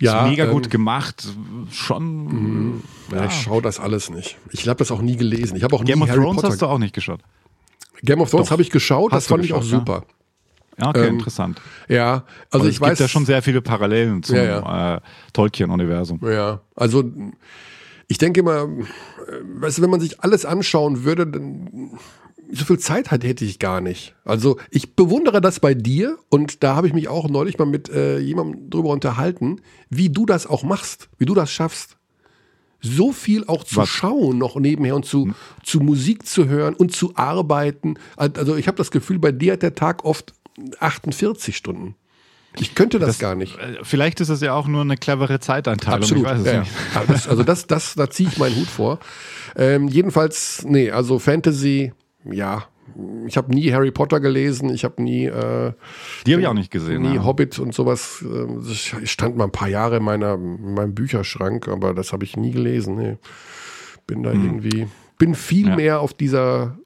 Ja, ist mega ähm, gut gemacht. Schon. Ja, ich schaue das alles nicht. Ich habe das auch nie gelesen. Ich habe auch Game nie of Harry Thrones Potter. hast du auch nicht geschaut. Game of Thrones habe ich geschaut, das Hast du fand ich auch geschaut, super. Ja, okay, Ähm, interessant. Ja, also Aber ich es weiß gibt ja schon sehr viele Parallelen zum Ja, Äh, Tolkien-Universum. Ja, also ich denke immer, weißt du, wenn man sich alles anschauen würde, dann so viel Zeit hat, hätte ich gar nicht. Also ich bewundere das bei dir und da habe ich mich auch neulich mal mit äh, jemandem drüber unterhalten, wie du das auch machst, wie du das schaffst. So viel auch zu Was? schauen noch nebenher und zu, zu Musik zu hören und zu arbeiten. Also ich habe das Gefühl, bei dir hat der Tag oft 48 Stunden. Ich könnte das, gar nicht. Äh, Vielleicht ist es ja auch nur eine clevere Zeiteinteilung. Absolut. Ich weiß es ja, <laughs> das, also das, das, da ziehe ich meinen Hut vor. Ähm, jedenfalls, nee, also Fantasy, ja. Ich habe nie Harry Potter gelesen, ich habe nie, äh, Die habe ich auch nicht gesehen. nie ja. Hobbit und sowas. ähm, Das stand mal ein paar Jahre in, meiner, in meinem Bücherschrank, aber das habe ich nie gelesen. Nee. Bin da irgendwie, bin viel Hm. Ja. mehr auf dieser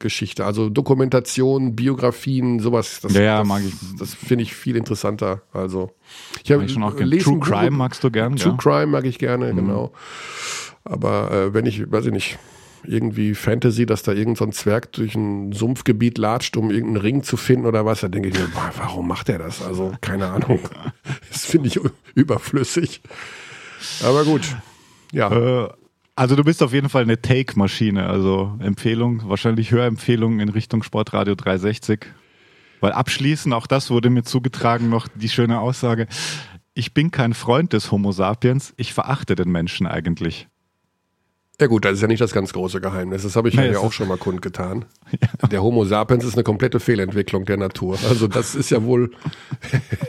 Realgeschichte, also Dokumentation, Biografien, sowas. Das, Ja, ja, das, mag ich. Das finde ich viel interessanter. Also, ich habe schon auch gerne. lesen True Crime magst du gern, True ja? Crime mag ich gerne, Mhm. genau. Aber äh, wenn ich, weiß ich nicht, irgendwie Fantasy, dass da irgendein so ein Zwerg durch ein Sumpfgebiet latscht, um irgendeinen Ring zu finden oder was, da denke ich mir, boah, warum macht er das? Also, keine Ahnung. <laughs> Das finde ich <laughs> überflüssig. Aber gut. Ja. Äh, Also du bist auf jeden Fall eine Take-Maschine. Also Empfehlung, wahrscheinlich Hörempfehlung in Richtung Sportradio 360. Weil abschließend, auch das wurde mir zugetragen, noch die schöne Aussage, ich bin kein Freund des Homo sapiens, ich verachte den Menschen eigentlich. Ja gut, das ist ja nicht das ganz große Geheimnis. Das habe ich Nee, ja auch schon mal kundgetan. <laughs> Der Homo sapiens ist eine komplette Fehlentwicklung der Natur. Also das ist ja wohl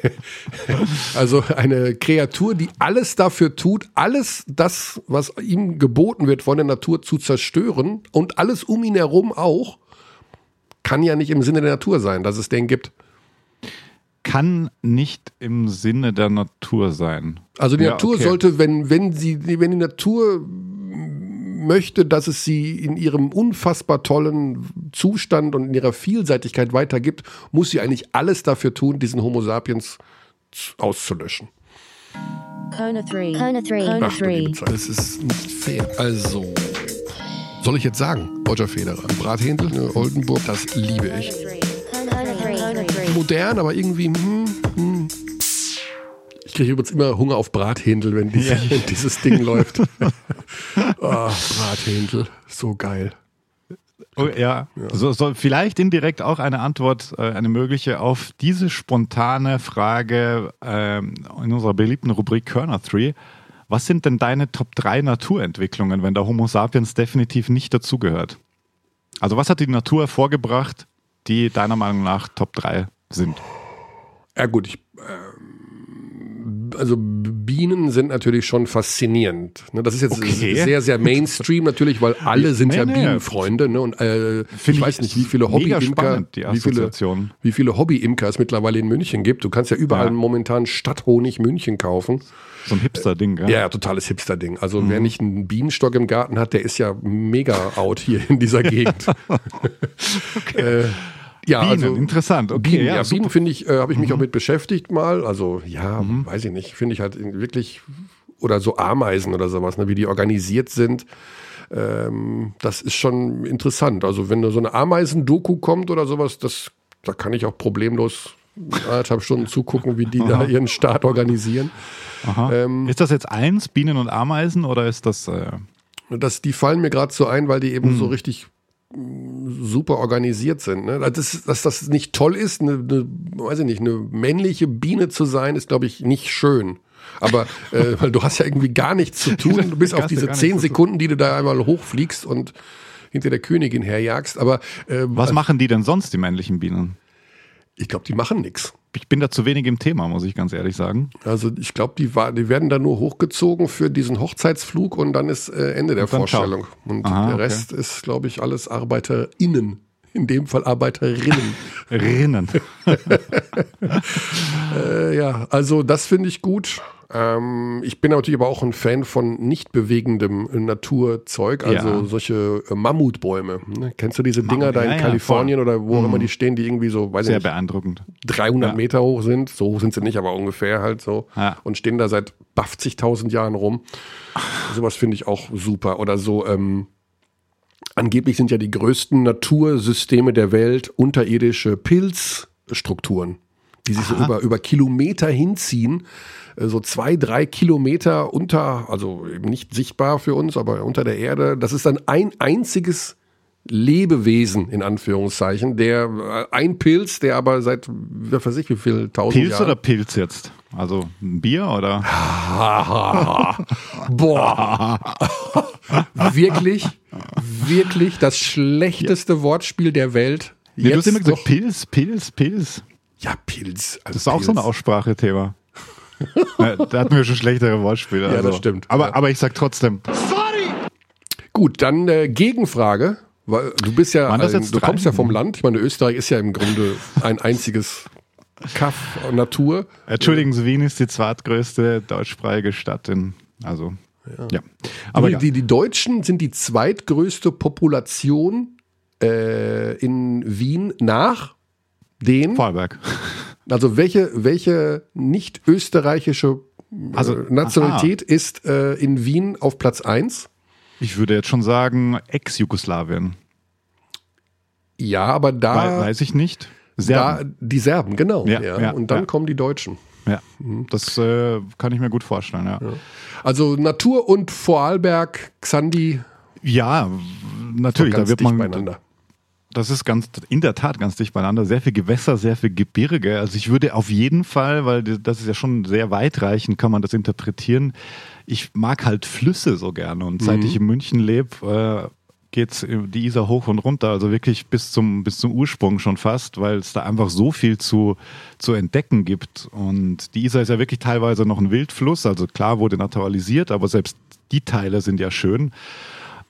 <laughs> also eine Kreatur, die alles dafür tut, alles das, was ihm geboten wird von der Natur zu zerstören und alles um ihn herum auch, kann ja nicht im Sinne der Natur sein, dass es den gibt. Kann nicht im Sinne der Natur sein. Also die Ja, Natur okay. sollte, wenn, wenn sie, wenn die Natur möchte, dass es sie in ihrem unfassbar tollen Zustand und in ihrer Vielseitigkeit weitergibt, muss sie eigentlich alles dafür tun, diesen Homo sapiens auszulöschen. Kona 3. Kona 3. Kona Ach, du liebe 3. Zeit, das ist nicht fair. Also, soll ich jetzt sagen, Roger Federer, Brathändel, ne, Oldenburg, das liebe ich. Kona 3. Kona 3. Modern, aber irgendwie, hm, hm. Kriege übrigens immer Hunger auf Brathändel, wenn, diese, <laughs> wenn dieses Ding läuft. <laughs> oh, Brathändel, so geil. Oh, ja, So, so, vielleicht indirekt auch eine Antwort, äh, eine mögliche auf diese spontane Frage ähm, in unserer beliebten Rubrik Körner 3. Was sind denn deine Top 3 Naturentwicklungen, wenn der Homo sapiens definitiv nicht dazugehört? Also was hat die Natur hervorgebracht, die deiner Meinung nach Top 3 sind? Ja gut, ich, also Bienen sind natürlich schon faszinierend. Ne, das ist jetzt Okay. sehr, sehr Mainstream natürlich, weil alle sind Nee, ja nee. Bienenfreunde. Ne? Und äh, ich weiß ich nicht, wie viele Hobbyimker, wie viele, wie viele Hobbyimker es mittlerweile in München gibt. Du kannst ja überall Ja. momentan Stadthonig München kaufen. So ein Hipster-Ding, gell? Ja, ja, totales Hipster-Ding. Also Mhm. wer nicht einen Bienenstock im Garten hat, der ist ja mega out hier in dieser Gegend. <laughs> äh, ja, Bienen, also interessant. Okay, Bienen, ja, ja. Mhm. Bienen finde ich, äh, habe ich mich auch mit beschäftigt mal. Also ja, weiß ich nicht, finde ich halt wirklich oder so Ameisen oder sowas, ne, wie die organisiert sind. Ähm, das ist schon interessant. Also wenn da so eine Ameisen-Doku kommt oder sowas, das, da kann ich auch problemlos anderthalb Stunden <laughs> zugucken, wie die da ihren Start organisieren. Ähm, ist das jetzt eins, Bienen und Ameisen, oder ist das... Äh, Das, die fallen mir gerade so ein, weil die eben Hm. so richtig super organisiert sind. Ne? Das, dass das nicht toll ist, eine, eine, weiß ich nicht, eine männliche Biene zu sein, ist, glaube ich, nicht schön. Aber <laughs> äh, weil du hast ja irgendwie gar nichts zu tun. <laughs> Du bist auf diese zehn. Sekunden, die du da einmal hochfliegst und hinter der Königin herjagst. Aber äh, was machen die denn sonst, die männlichen Bienen? ich glaube, die machen nichts. Ich bin da zu wenig im Thema, muss ich ganz ehrlich sagen. Also ich glaube, die, die werden da nur hochgezogen für diesen Hochzeitsflug und dann ist äh, Ende der Und dann ciao. Vorstellung. Und Aha, der okay. Rest ist, glaube ich, alles ArbeiterInnen In dem Fall Arbeiterinnen. <laughs> Rinnen. <laughs> Äh, ja, also das finde ich gut. Ähm, ich bin natürlich aber auch ein Fan von nicht bewegendem Naturzeug, also Ja. solche äh, Mammutbäume. Ne? Kennst du diese Dinger da in ja, ja, Kalifornien oder wo auch Mhm. immer die stehen, die irgendwie so, weiß ich Sehr nicht, beeindruckend. 300 Ja. Meter hoch sind? So hoch sind sie nicht, aber ungefähr halt so. Ja. Und stehen da seit 50.000 Jahren rum. Sowas finde ich auch super. Oder so, ähm, angeblich sind ja die größten Natursysteme der Welt unterirdische Pilzstrukturen, die sich so über, über Kilometer hinziehen. Äh, So zwei, drei Kilometer unter, also eben nicht sichtbar für uns, aber unter der Erde. Das ist dann ein einziges Lebewesen, in Anführungszeichen, der, äh, ein Pilz, der aber seit, wer weiß ich, wie viel, tausend Pilz Jahren. oder Pilz jetzt? Also ein Bier oder? <laughs> Boah. <laughs> wirklich, wirklich das schlechteste Wortspiel der Welt. Nee, du hast immer gesagt Pilz, Pilz, Pilz. Ja, Pilz. Also Das ist auch so ein. Aussprachethema. <laughs> Ja, da hatten wir schon schlechtere Wortspiele. Ja, also. das stimmt. Aber, Ja. aber ich sag trotzdem, Gut, dann äh, Gegenfrage. Weil du bist ja, Waren das äh, jetzt du kommst ja vom Land. Ich meine, Österreich ist ja im Grunde ein einziges Kaff Natur. entschuldigen Sie, Wien ist die zweitgrößte deutschsprachige Stadt in, also, ja. Aber die, ja. die, die Deutschen sind die zweitgrößte Population äh, in Wien nach den. Vorarlberg. <laughs> Also welche, welche nicht österreichische Also, äh, Nationalität ist äh, in Wien auf Platz 1? Ich würde jetzt schon sagen, Ex-Jugoslawien. Ja, aber da, Weiß ich nicht. da Serben. die Serben, genau. Ja, Ja, ja, Und dann ja. kommen die Deutschen. Ja, das äh, kann ich mir gut vorstellen, ja. Also Natur und Vorarlberg, Xandi, Ja, natürlich, da wird man. Das ist ganz, in der Tat ganz dicht beieinander. Sehr viel Gewässer, sehr viel Gebirge. Also ich würde auf jeden Fall, weil das ist ja schon sehr weitreichend, kann man das interpretieren. Ich mag halt Flüsse so gerne und seit ich in München lebe, äh, geht's die Isar hoch und runter, also wirklich bis zum, bis zum Ursprung schon fast, weil es da einfach so viel zu, zu entdecken gibt. Und die Isar ist ja wirklich teilweise noch ein Wildfluss, also klar wurde naturalisiert, aber selbst die Teile sind ja schön.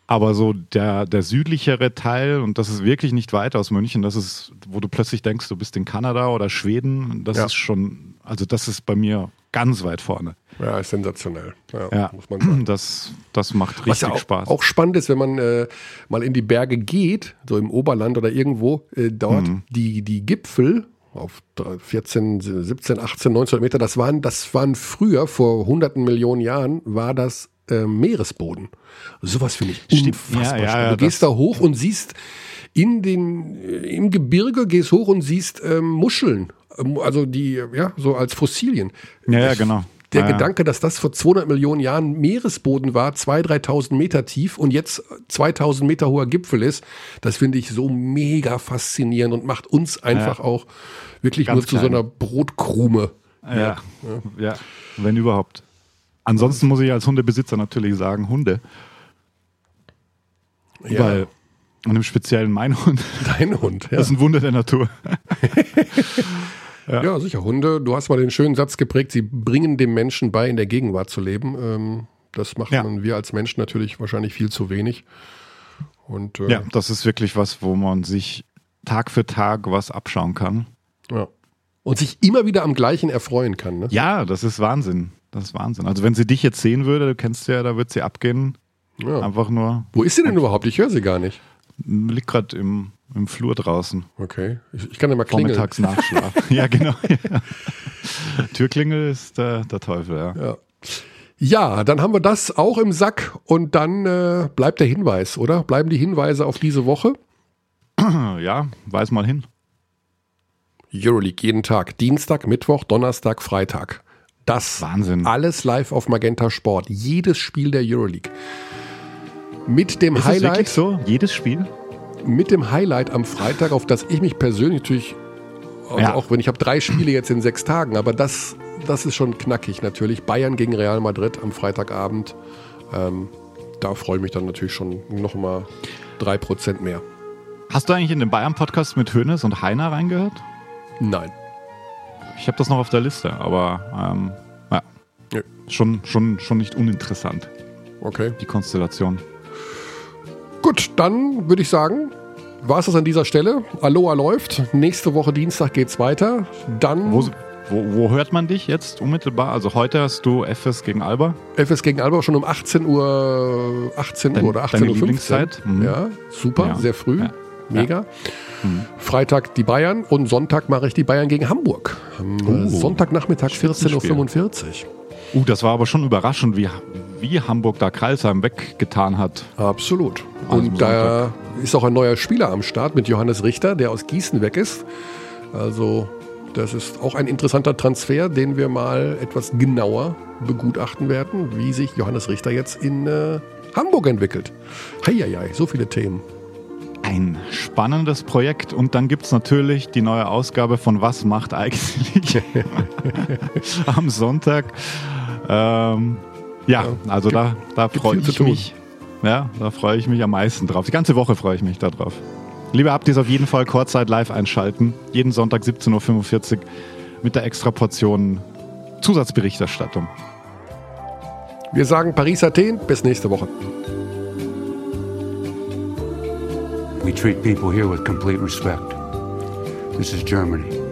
Aber so der, der südlichere Teil, und das ist wirklich nicht weit aus München, das ist, wo du plötzlich denkst, du bist in Kanada oder Schweden, das Ja. ist schon, also das ist bei mir ganz weit vorne. Ja, ist sensationell. Ja, Ja, muss man sagen. das, das macht Was richtig ja auch, Spaß. auch spannend ist, wenn man äh, mal in die Berge geht, so im Oberland oder irgendwo, äh, dort Mhm. die, die Gipfel auf 14, 17, 18, 19 Meter, das waren, das waren früher, vor hunderten Millionen Jahren, war das äh, Meeresboden. Sowas finde ich Stimmt. unfassbar Ja, ja. Du gehst da hoch und siehst in den, äh, im Gebirge, gehst hoch und siehst ähm, Muscheln. Ähm, Also die, ja, so als Fossilien. ja, ja, genau. der ja, ja. Gedanke, dass das vor 200 Millionen Jahren Meeresboden war, 2.000, 3.000 Meter tief und jetzt 2.000 Meter hoher Gipfel ist, das finde ich so mega faszinierend und macht uns einfach auch wirklich nur zu so klein. einer Brotkrume. Ja, ja, wenn überhaupt. Ansonsten muss ich als Hundebesitzer natürlich sagen, Hunde. Ja. Weil, und im Speziellen mein Hund, Dein Hund, ja. das ist ein Wunder der Natur. <laughs> ja. sicher. Hunde, du hast mal den schönen Satz geprägt, sie bringen dem Menschen bei, in der Gegenwart zu leben. Ähm, das machen Ja. wir als Menschen natürlich wahrscheinlich viel zu wenig. Und äh, Ja, das ist wirklich was, wo man sich Tag für Tag was abschauen kann. ja. Und sich immer wieder am gleichen erfreuen kann. Ne? Ja, das ist Wahnsinn. Das ist Wahnsinn. Also wenn sie dich jetzt sehen würde, du kennst sie ja, da wird sie abgehen. Ja. Einfach nur, Wo ist sie denn überhaupt? Ich höre sie gar nicht. liegt gerade im, im Flur draußen. Okay. Ich, ich kann ja mal klingeln. Vormittags Nachschlaf. <laughs> ja, genau. Ja. Türklingel ist der, der Teufel, ja. Ja. Ja, dann haben wir das auch im Sack und dann äh, bleibt der Hinweis, oder? Bleiben die Hinweise auf diese Woche? <clears throat> Ja, weiß mal hin. Euroleague jeden Tag. Dienstag, Mittwoch, Donnerstag, Freitag. Das Wahnsinn. alles live auf Magenta Sport. Jedes Spiel der Euroleague. Mit dem Ist es wirklich Highlight, so? Jedes Spiel? mit dem Highlight am Freitag, auf das ich mich persönlich natürlich, also Ja. auch wenn ich habe drei Spiele jetzt in sechs Tagen, aber das, das ist schon knackig natürlich. Bayern gegen Real Madrid am Freitagabend. Ähm, da freue ich mich dann natürlich schon noch mal drei Prozent mehr. Hast du eigentlich in den Bayern-Podcast mit Hönes und Heiner reingehört? Nein. Ich habe das noch auf der Liste, aber ähm, ja, Nö. schon, schon, schon nicht uninteressant, Okay. die Konstellation. Gut, dann würde ich sagen, war es das an dieser Stelle. Aloha läuft. Nächste Woche Dienstag geht's weiter. Dann. Wo, wo, wo hört man dich jetzt unmittelbar? Also heute hast du FS gegen Alba. FS gegen Alba schon um 18 Uhr, 18 Dein- Uhr oder deine 18.15 Uhr. Lieblingszeit? Mhm. Ja, super, Ja. sehr früh. Ja. Mega. Freitag die Bayern und Sonntag mache ich die Bayern gegen Hamburg. Am Oh. Sonntagnachmittag 14.45 Uhr. Uh, das war aber schon überraschend, wie, wie Hamburg da Kreilsheim weggetan hat. Absolut. Also Und da ist auch ein neuer Spieler am Start mit Johannes Richter, der aus Gießen weg ist. Also das ist auch ein interessanter Transfer, den wir mal etwas genauer begutachten werden, wie sich Johannes Richter jetzt in äh, Hamburg entwickelt. Heieiei, so viele Themen. Ein spannendes Projekt. Und dann gibt es natürlich die neue Ausgabe von Was macht eigentlich <laughs> am Sonntag. Ähm, ja, also da, da freue ich mich. Ja, da freue ich mich am meisten drauf. Die ganze Woche freue ich mich darauf. Liebe Abdis, auf jeden Fall Kurzzeit live einschalten. Jeden Sonntag 17.45 Uhr mit der extra Portion Zusatzberichterstattung. Wir sagen Paris-Athen, bis nächste Woche. We treat people here with complete respect. This is Germany.